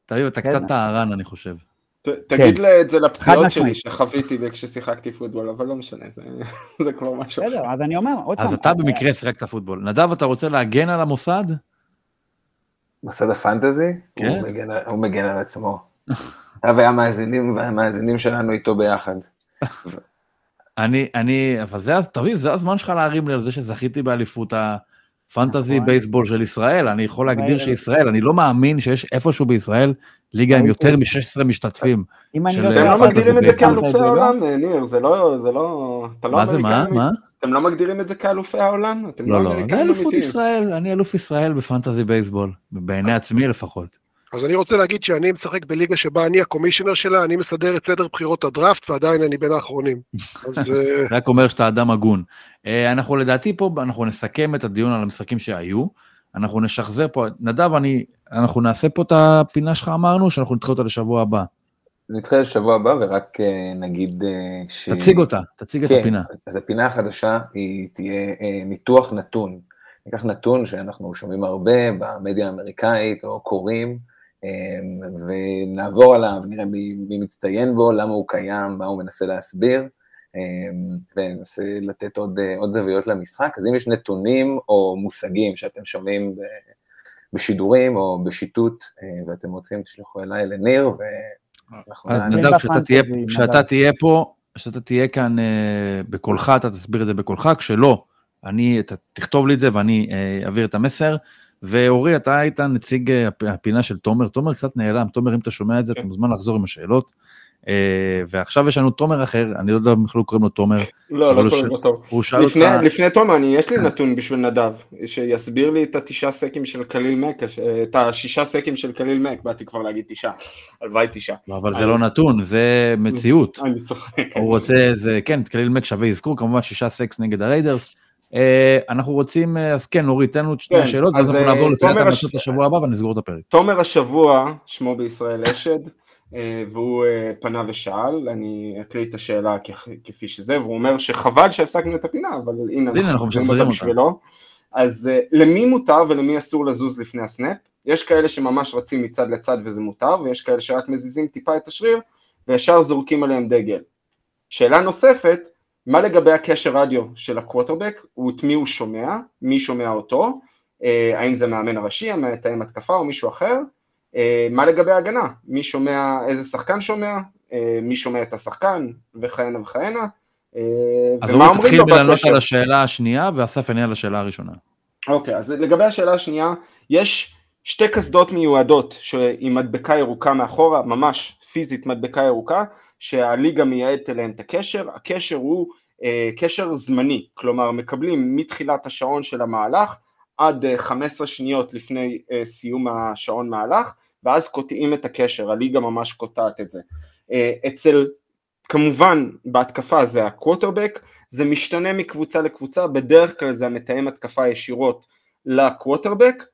תביב, אתה כן. קצת טהרן, אני חושב. ת- תגיד את זה לפציעות שלי. שחוויתי כששיחקתי פוטבול, אבל לא משנה, זה- כבר משהו. אחר. בסדר, אז אני אומר, עוד פעם, אז אתה אה, במקרה שיחקת פוטבול. נדב, אתה רוצה להגן על המוסד? מוסד הפנטזי, כן. הוא מגן על- הוא מגן על עצמו. והמאזינים והמאזינים שלנו איתו ביחד. אני, אני, אבל זה, תביב, זה הזמן שלך להרים לי על זה שזכיתי באליפות הפנטזי נכון. בייסבול של ישראל. אני יכול להגדיר אבל- שישראל, אני לא מאמין שיש איפשהו בישראל ליגה עם יותר מ-16 משתתפים. אם אני לא אתם טועה, לא מגדירים את זה. כאלופי לא? העולם, ניר, זה לא, זה לא, אתה לא מה זה, מה? מה? אתם לא מגדירים את זה כאלופי העולם? לא, לא, זה אלופות אמיתיים. ישראל, אני אלוף ישראל בפנטזי בייסבול, בעיני עצמי לפחות. אז אני רוצה להגיד שאני משחק בליגה שבה אני הקומישיונר שלה, אני מסדר את סדר בחירות הדראפט, ועדיין אני בין האחרונים. אז אה, זה רק אומר שאתה אדם הגון. אה, אנחנו לדעתי פה, אנחנו נסכם את הדיון על המשחקים שהיו, אנחנו נשחזר פה, נדב, אני, אנחנו נעשה פה את הפינה שלך אמרנו, שאנחנו נדחה אותה לשבוע הבא. נדחה לשבוע הבא ורק אה, נגיד ש... תציג אותה, תציג את כן, הפינה. אז, אז הפינה החדשה היא תהיה ניתוח נתון. ניקח נתון שאנחנו שומעים הרבה במדיה האמריקאית או קוראים, ונעבור עליו, נראה מי, מי מצטיין בו, למה הוא קיים, מה הוא מנסה להסביר, אה, וננסה לתת עוד, עוד זוויות למשחק. אז אם יש נתונים או מושגים שאתם שומעים בשידורים או בשיטוט, אה, ואתם רוצים, תשלחו אליי לניר, ואנחנו אז. נדב, כשאתה תהיה. כשאתה תהיה פה, כשאתה תהיה כאן אה, בקולך, אתה תסביר את זה בקולך, כשלא, אני, אתה תכתוב לי את זה ואני אה, אעביר את המסר. ואורי, אתה היית נציג אה, הפ- הפינה של תומר, תומר קצת נעלם, תומר, אם אתה שומע את זה, אתה כן. מוזמן לחזור עם השאלות. אה, ועכשיו יש לנו תומר אחר, אני לא יודע אם בכלל קוראים לו תומר, לא, לא קוראים לו אותך, לפני, תומר, יש לי נתון בשביל נדב, שיסביר לי את התשעה סקים של חליל מק, את השישה סקים של חליל מק, באתי כבר להגיד תשעה, הלוואי תשעה. לא, אבל זה לא נתון, זה מציאות. אני צוחק. הוא רוצה, זה, כן, חליל מק שווה אזכור, כמובן שישה סקס נגד הריידרס. אה, אנחנו רוצים, אה, אז כן, נו אורי, תן לנו את שתי כן, השאלות, אז, ואז אנחנו אה, נעבור לפינת המלצות לשבוע הבא ונסגור את הפרק. תומר השבוע, שמו בישראל אשד, והוא פנה ושאל, אני אקריא את השאלה כפי שזה, והוא אומר שחבל שהפסקנו את הפינה, אבל הנה, אז הנה, אנחנו משחזרים אותה. בשבילו. אז למי מותר ולמי אסור לזוז לפני הסנאפ? יש כאלה שממש רצים מצד לצד וזה מותר, ויש כאלה שרק מזיזים טיפה את השריר, וישר זורקים עליהם דגל. שאלה נוספת, מה לגבי הקשר רדיו של הקווטרבק, את מי הוא שומע, מי שומע אותו, אה, האם זה מאמן הראשי, המתאם התקפה או מישהו אחר, אה, מה לגבי ההגנה, מי שומע, איזה שחקן שומע, אה, מי שומע את השחקן, וכהנה וכהנה, אז אורי אומרים תתחיל בלענות. על השאלה השנייה, ואסף יענה על השאלה הראשונה. אוקיי, אז לגבי השאלה השנייה, יש שתי קסדות מיועדות עם מדבקה ירוקה מאחורה, ממש פיזית מדבקה ירוקה, שהליגה מייעדת אליהן את הקשר, הקשר הוא אה, קשר זמני, כלומר מקבלים מתחילת השעון של המהלך עד אה, 15 שניות לפני אה, סיום השעון מהלך, ואז קוטעים את הקשר, הליגה ממש קוטעת את זה. אה, אצל, כמובן בהתקפה זה הקווטרבק, זה משתנה מקבוצה לקבוצה, בדרך כלל זה המתאם התקפה ישירות לקווטרבק,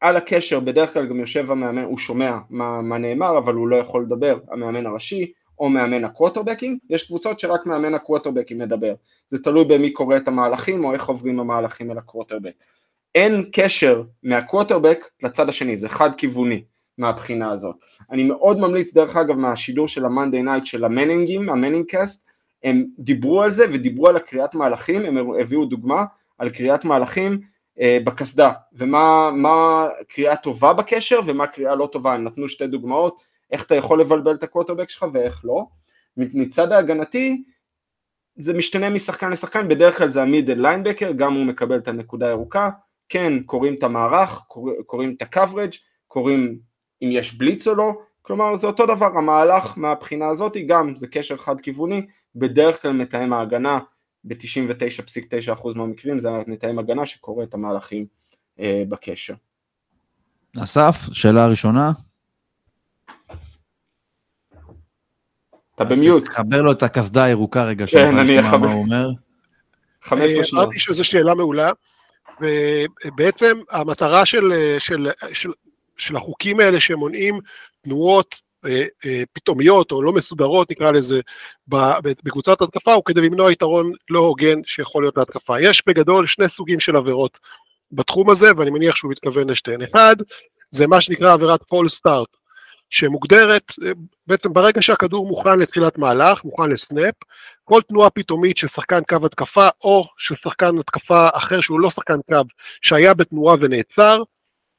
על הקשר בדרך כלל גם יושב המאמן, הוא שומע מה, מה נאמר אבל הוא לא יכול לדבר, המאמן הראשי או מאמן הקווטרבקים, יש קבוצות שרק מאמן הקווטרבקים מדבר, זה תלוי במי קורא את המהלכים או איך עוברים המהלכים אל הקווטרבק. אין קשר מהקווטרבק לצד השני, זה חד כיווני מהבחינה הזאת. אני מאוד ממליץ דרך אגב מהשידור של ה Monday Night של המנינגים, המנינג קאסט, הם דיברו על זה ודיברו על הקריאת מהלכים, הם הביאו דוגמה על קריאת מהלכים אה, בקסדה, ומה מה קריאה טובה בקשר ומה קריאה לא טובה, הם נתנו שתי דוגמאות, איך אתה יכול לבלבל את הקווטרבק שלך ואיך לא. מצד ההגנתי, זה משתנה משחקן לשחקן, בדרך כלל זה המידל ליינבקר, גם הוא מקבל את הנקודה הירוקה, כן, קוראים את המערך, קור, קוראים את ה-coverage, קוראים אם יש בליץ או לא, כלומר זה אותו דבר, המהלך מהבחינה הזאת גם זה קשר חד כיווני, בדרך כלל מתאם ההגנה ב-99.9% מהמקרים זה מתאם הגנה שקורא את המהלכים אה, בקשר. אסף, שאלה ראשונה. אתה במיוט. תחבר לו את הקסדה הירוקה רגע, כן, אני אחבר. מה הוא אומר. 15 שניות. אמרתי שזו שאלה מעולה, ובעצם המטרה של, של, של, של החוקים האלה שמונעים תנועות אה, אה, פתאומיות או לא מסודרות נקרא לזה בקבוצת התקפה הוא כדי למנוע יתרון לא הוגן שיכול להיות להתקפה. יש בגדול שני סוגים של עבירות בתחום הזה ואני מניח שהוא מתכוון לשתיהן. אחד זה מה שנקרא עבירת פול סטארט שמוגדרת אה, בעצם ברגע שהכדור מוכן לתחילת מהלך, מוכן לסנאפ, כל תנועה פתאומית של שחקן קו התקפה או של שחקן התקפה אחר שהוא לא שחקן קו שהיה בתנועה ונעצר,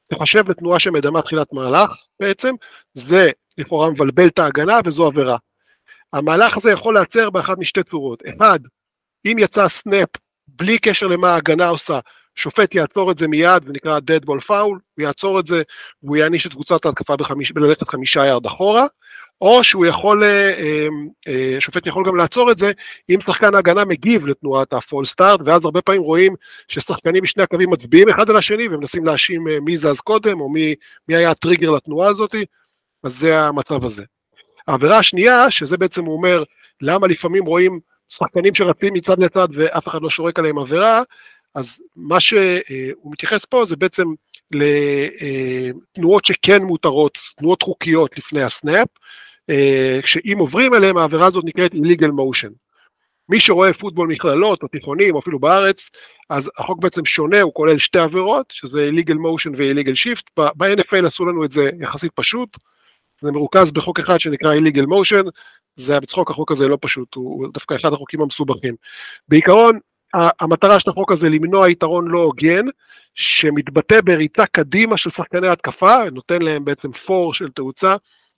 תחשב לתנועה שמדמה תחילת מהלך בעצם, זה לכאורה מבלבל את ההגנה וזו עבירה. המהלך הזה יכול להיעצר באחת משתי צורות. אחד, אם יצא סנאפ בלי קשר למה ההגנה עושה, שופט יעצור את זה מיד ונקרא dead ball foul, הוא יעצור את זה והוא יעניש את קבוצת ההתקפה בחמיש, בללכת חמישה ירד אחורה, או שהוא יכול, אה, אה, אה, שופט יכול גם לעצור את זה אם שחקן ההגנה מגיב לתנועת הפול סטארט, ואז הרבה פעמים רואים ששחקנים משני הקווים מצביעים אחד על השני ומנסים להאשים מי זז קודם או מי, מי היה הטריגר לתנועה הזאת, אז זה המצב הזה. העבירה השנייה, שזה בעצם הוא אומר למה לפעמים רואים שחקנים שרצים מצד לצד ואף אחד לא שורק עליהם עבירה, אז מה שהוא מתייחס פה זה בעצם לתנועות שכן מותרות, תנועות חוקיות לפני הסנאפ, שאם עוברים אליהם העבירה הזאת נקראת illegal motion. מי שרואה פוטבול מכללות או תיכונים או אפילו בארץ, אז החוק בעצם שונה, הוא כולל שתי עבירות, שזה illegal motion ו-illegal shift, ב-NFL עשו לנו את זה יחסית פשוט, זה מרוכז בחוק אחד שנקרא illegal motion, זה היה בצחוק, החוק הזה לא פשוט, הוא דווקא אחד החוקים המסובכים. בעיקרון, המטרה של החוק הזה למנוע יתרון לא הוגן, שמתבטא בריצה קדימה של שחקני התקפה, נותן להם בעצם פור של תאוצה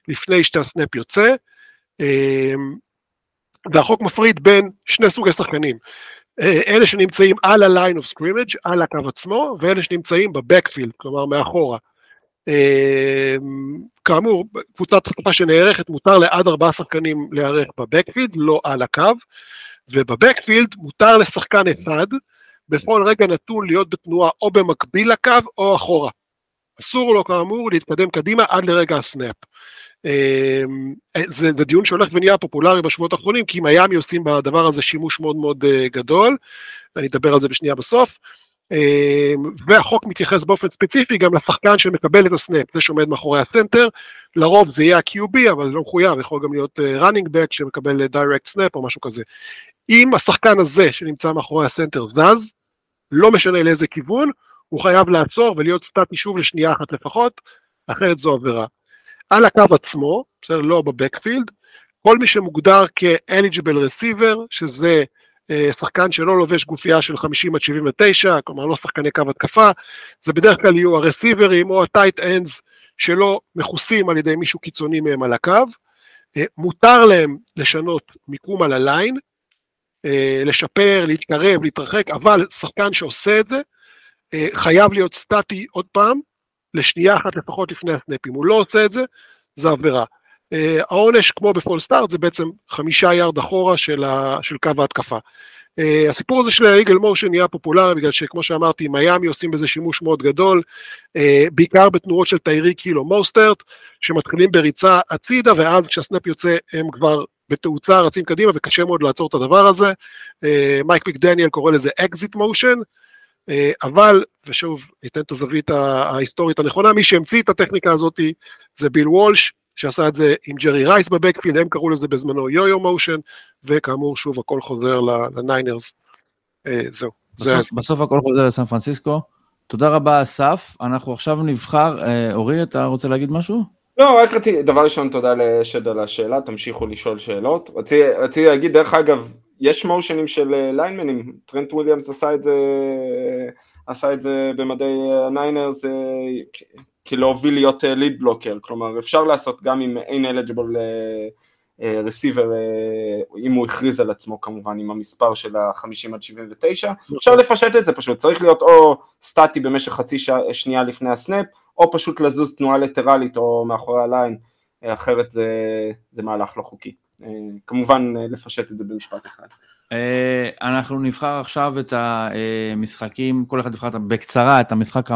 לפני שהסנאפ יוצא, והחוק מפריד בין שני סוגי שחקנים, אלה שנמצאים על ה-line of scrimmage, על הקו עצמו, ואלה שנמצאים בבקפילד, כלומר מאחורה. כאמור, קבוצת התקפה שנערכת מותר לעד ארבעה שחקנים להיערך בבקפילד, לא על הקו, ובבקפילד מותר לשחקן אחד בכל רגע נתון להיות בתנועה או במקביל לקו או אחורה. אסור לו כאמור להתקדם קדימה עד לרגע הסנאפ. אמ, זה, זה דיון שהולך ונהיה פופולרי בשבועות האחרונים, כי מיאמי עושים בדבר הזה שימוש מאוד מאוד אה, גדול, ואני אדבר על זה בשנייה בסוף. אמ, והחוק מתייחס באופן ספציפי גם לשחקן שמקבל את הסנאפ, זה שעומד מאחורי הסנטר, לרוב זה יהיה ה-QB, אבל זה לא מחויב, יכול גם להיות running back שמקבל direct snap או משהו כזה. אם השחקן הזה שנמצא מאחורי הסנטר זז, לא משנה לאיזה כיוון, הוא חייב לעצור ולהיות סטטי שוב לשנייה אחת לפחות, אחרת זו עבירה. על הקו עצמו, בסדר, לא בבקפילד, כל מי שמוגדר כ-eligible receiver, שזה אה, שחקן שלא לובש גופייה של 50 עד 79, כלומר לא שחקני קו התקפה, זה בדרך כלל יהיו הרסיברים או הטייט אנדס שלא מכוסים על ידי מישהו קיצוני מהם על הקו, אה, מותר להם לשנות מיקום על הליין, לשפר, להתקרב, להתרחק, אבל שחקן שעושה את זה, אה, חייב להיות סטטי עוד פעם, לשנייה אחת לפחות לפני הסנאפ. אם הוא לא עושה את זה, זה עבירה. אה, העונש, כמו בפול סטארט, זה בעצם חמישה יארד אחורה של, ה, של קו ההתקפה. Uh, הסיפור הזה של ה-Eagle Motion נהיה פופולרי בגלל שכמו שאמרתי, מיאמי עושים בזה שימוש מאוד גדול, uh, בעיקר בתנועות של טייריק היל ומוסטרט, שמתחילים בריצה הצידה, ואז כשה snap יוצא הם כבר בתאוצה רצים קדימה וקשה מאוד לעצור את הדבר הזה. Uh, מייק מקדניאל קורא לזה exit motion, אה, אבל, ושוב, ניתן את הזווית ההיסטורית הנכונה, מי שהמציא את הטכניקה הזאת זה ביל וולש, שעשה את זה עם ג'רי רייס ב backfield, הם קראו לזה בזמנו yo-yo motion, וכאמור, שוב, הכל חוזר לניינרס. אה, זהו. בסוף, זה... בסוף הכל חוזר לסן פרנסיסקו. תודה רבה, אסף. אנחנו עכשיו נבחר, אה, אורי, אתה רוצה להגיד משהו? לא, רק רציתי, דבר ראשון, תודה לאשד על השאלה, תמשיכו לשאול שאלות. רציתי, רציתי להגיד, דרך אגב, יש מושנים של ליינמנים, טרנט וויליאמס עשה את זה, עשה את זה במדי הניינרס כדי להוביל להיות ליד blocker, כלומר אפשר לעשות גם אם אין eligible רסיבר, אם הוא הכריז על עצמו כמובן עם המספר של ה-50 עד 79, אפשר לפשט את זה פשוט, צריך להיות או סטטי במשך חצי שנייה לפני הסנאפ, או פשוט לזוז תנועה לטרלית או מאחורי הליין, אחרת זה, זה מהלך לא חוקי. אה, כמובן אה, לפשט את זה במשפט אחד. אה, אנחנו נבחר עכשיו את המשחקים, כל אחד נבחר בקצרה את המשחק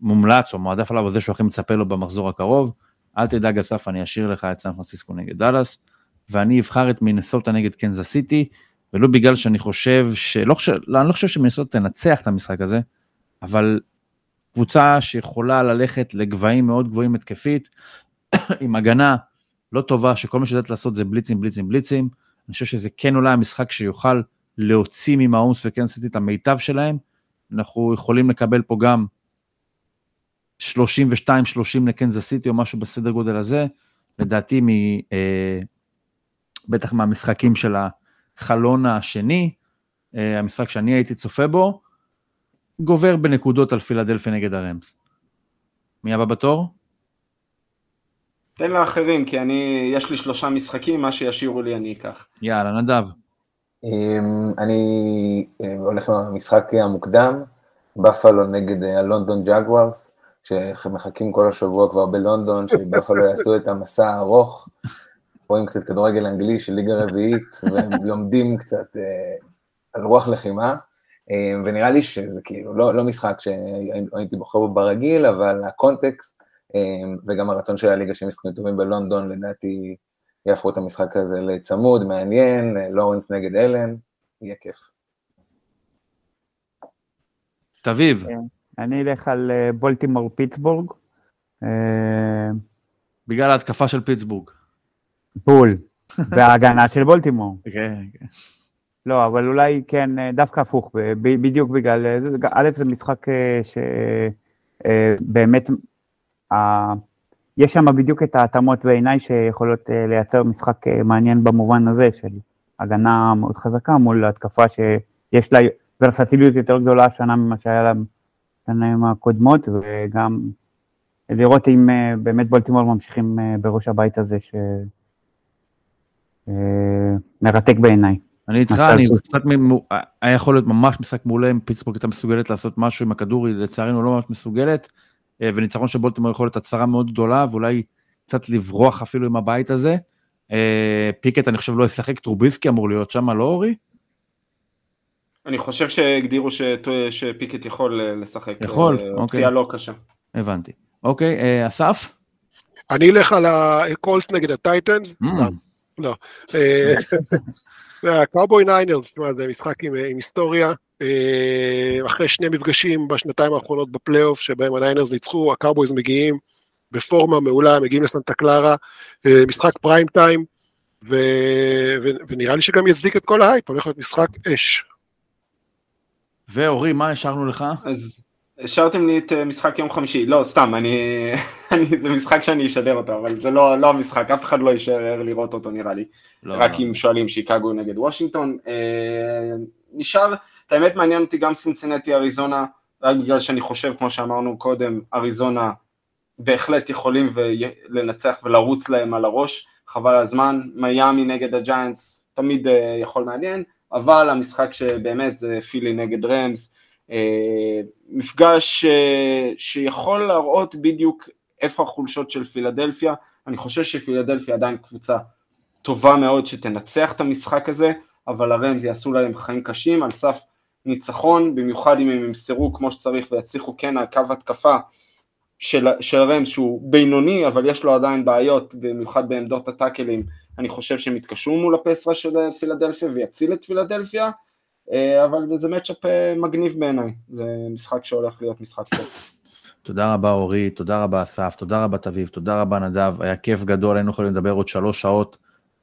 המומלץ או מועדף עליו, או זה שהוא הכי מצפה לו במחזור הקרוב. אל תדאג אסף, אני אשאיר לך את סן פרנסיסקו נגד דאלאס, ואני אבחר את מינסוטה נגד קנזס סיטי, ולא בגלל שאני חושב, שלא חושב, לא, אני לא חושב שמינסוטה תנצח את המשחק הזה, אבל קבוצה שיכולה ללכת לגבהים מאוד גבוהים התקפית, עם הגנה לא טובה, שכל מה שיודעת לעשות זה בליצים, בליצים, בליצים. אני חושב שזה כן אולי המשחק שיוכל להוציא ממאומס וקנסיטי את המיטב שלהם. אנחנו יכולים לקבל פה גם 32-30 לקנזס סיטי או משהו בסדר גודל הזה. לדעתי, מ, אה, בטח מהמשחקים של החלון השני, אה, המשחק שאני הייתי צופה בו, גובר בנקודות על פילדלפי נגד הרמס. מי הבא בתור? תן לאחרים, כי אני, יש לי שלושה משחקים, מה שישאירו לי אני אקח. יאללה, נדב. אמ, אני אה, הולך למשחק המוקדם, בפלו נגד אה, הלונדון ג'אגוורס, שמחכים כל השבוע כבר בלונדון, שבפלו יעשו את המסע הארוך, רואים קצת כדורגל אנגלי של ליגה רביעית, ולומדים קצת אה, על רוח לחימה, אמ, ונראה לי שזה כאילו לא, לא משחק שהייתי בוחר בו ברגיל, אבל ה context אמ, וגם הרצון של הליגה שהם משחקים טובים בלונדון, לדעתי יהפכו את המשחק הזה לצמוד, מעניין, לורנס נגד אלן, יהיה כיף. תביב. כן, אני אלך על אה, בולטימור פיטסבורג. אה, בגלל ההתקפה של פיטסבורג. בול, וההגנה של בולטימור. כן, כן. לא, אבל אולי כן, אה, דווקא הפוך, בדיוק בגלל, א', זה משחק שבאמת. יש שם בדיוק את ההתאמות בעיניי שיכולות לייצר משחק מעניין במובן הזה של הגנה מאוד חזקה מול התקפה שיש לה ורסטיליות יותר גדולה השנה ממה שהיה לה בשנים הקודמות, וגם לראות אם אה, באמת בולטימור ממשיכים בראש הבית הזה שמרתק בעיניי. אני איתך, אני קצת, היה יכול להיות ממש משחק מעולה אם פיטסבורג הייתה מסוגלת לעשות משהו עם הכדור, היא לצערנו לא ממש מסוגלת. אה, וניצחון של בולטימור יכול להיות הצהרה מאוד גדולה, ואולי קצת לברוח אפילו עם הבית הזה. אה, פיקט אני חושב לא ישחק, טרוביסקי אמור להיות שם, לא אורי? אני חושב שהגדירו שפיקט יכול אה, לשחק. יכול, אוקיי. פציעה לא קשה. הבנתי. אוקיי, אסף? אני אלך על הקולטס נגד הטייטנס, Mm. סתם, לא. אה, הקאובויז ניינרס, זה משחק עם, עם היסטוריה, אה, אחרי שני מפגשים בשנתיים האחרונות בפלייאוף, שבהם הניינרס ניצחו, הקאובויז מגיעים בפורמה מעולה, מגיעים לסנטה קלרה, אה, משחק פריים טיים, ו, ו, ונראה לי שגם יצדיק את כל ההייפ, הולך להיות משחק אש. ואורי, מה השארנו לך? אז השארתם לי את אה, משחק יום חמישי, לא, סתם, אני, אני, זה משחק שאני אשדר אותו, אבל זה לא, לא המשחק, אף אחד לא יישאר לראות אותו נראה לי, לא, רק לא. אם שואלים שיקגו נגד וושינגטון. אה, נשאר, את האמת מעניין אותי גם סינסינטי אריזונה, רק בגלל שאני חושב, כמו שאמרנו קודם, אריזונה בהחלט יכולים לנצח ולרוץ להם על הראש, חבל הזמן, מיאמי נגד הג'יינטס תמיד אה, יכול מעניין, אבל המשחק שבאמת זה פילי נגד רמס, אה, מפגש אה, שיכול להראות בדיוק איפה החולשות של פילדלפיה, אני חושב שפילדלפיה עדיין קבוצה טובה מאוד שתנצח את המשחק הזה, אבל הרמז יעשו להם חיים קשים על סף ניצחון, במיוחד אם הם ימסרו כמו שצריך ויצליחו כן קו התקפה של, של רמז שהוא בינוני, אבל יש לו עדיין בעיות, במיוחד בעמדות הטאקלים, אני חושב שהם יתקשרו מול הפסרה של פילדלפיה ויציל את פילדלפיה, אה, אבל זה מצ'אפ אה, מגניב בעיניי, זה משחק שהולך להיות משחק טוב. תודה רבה אורי, תודה רבה אסף, תודה רבה תביב, תודה רבה נדב, היה כיף גדול, היינו יכולים לדבר עוד שלוש שעות,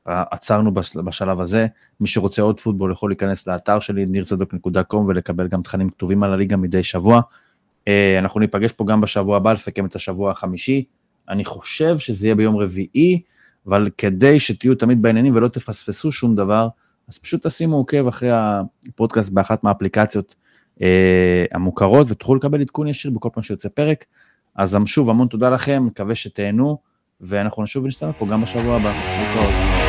אה, עצרנו בש- בשלב הזה, מי שרוצה עוד פוטבול יכול להיכנס לאתר שלי, נirצדוק.com ולקבל גם תכנים כתובים על הליגה מדי שבוע. אה, אנחנו ניפגש פה גם בשבוע הבא לסכם את השבוע החמישי, אני חושב שזה יהיה ביום רביעי, אבל כדי שתהיו תמיד בעניינים ולא תפספסו שום דבר, אז פשוט תשימו עוקב אחרי הפודקאסט באחת מהאפליקציות אה, המוכרות ותוכלו לקבל עדכון ישיר בכל פעם שיוצא פרק. אז שוב, המון תודה לכם, מקווה שתהנו, ואנחנו נשוב ונשתמע פה גם בשבוע הבא.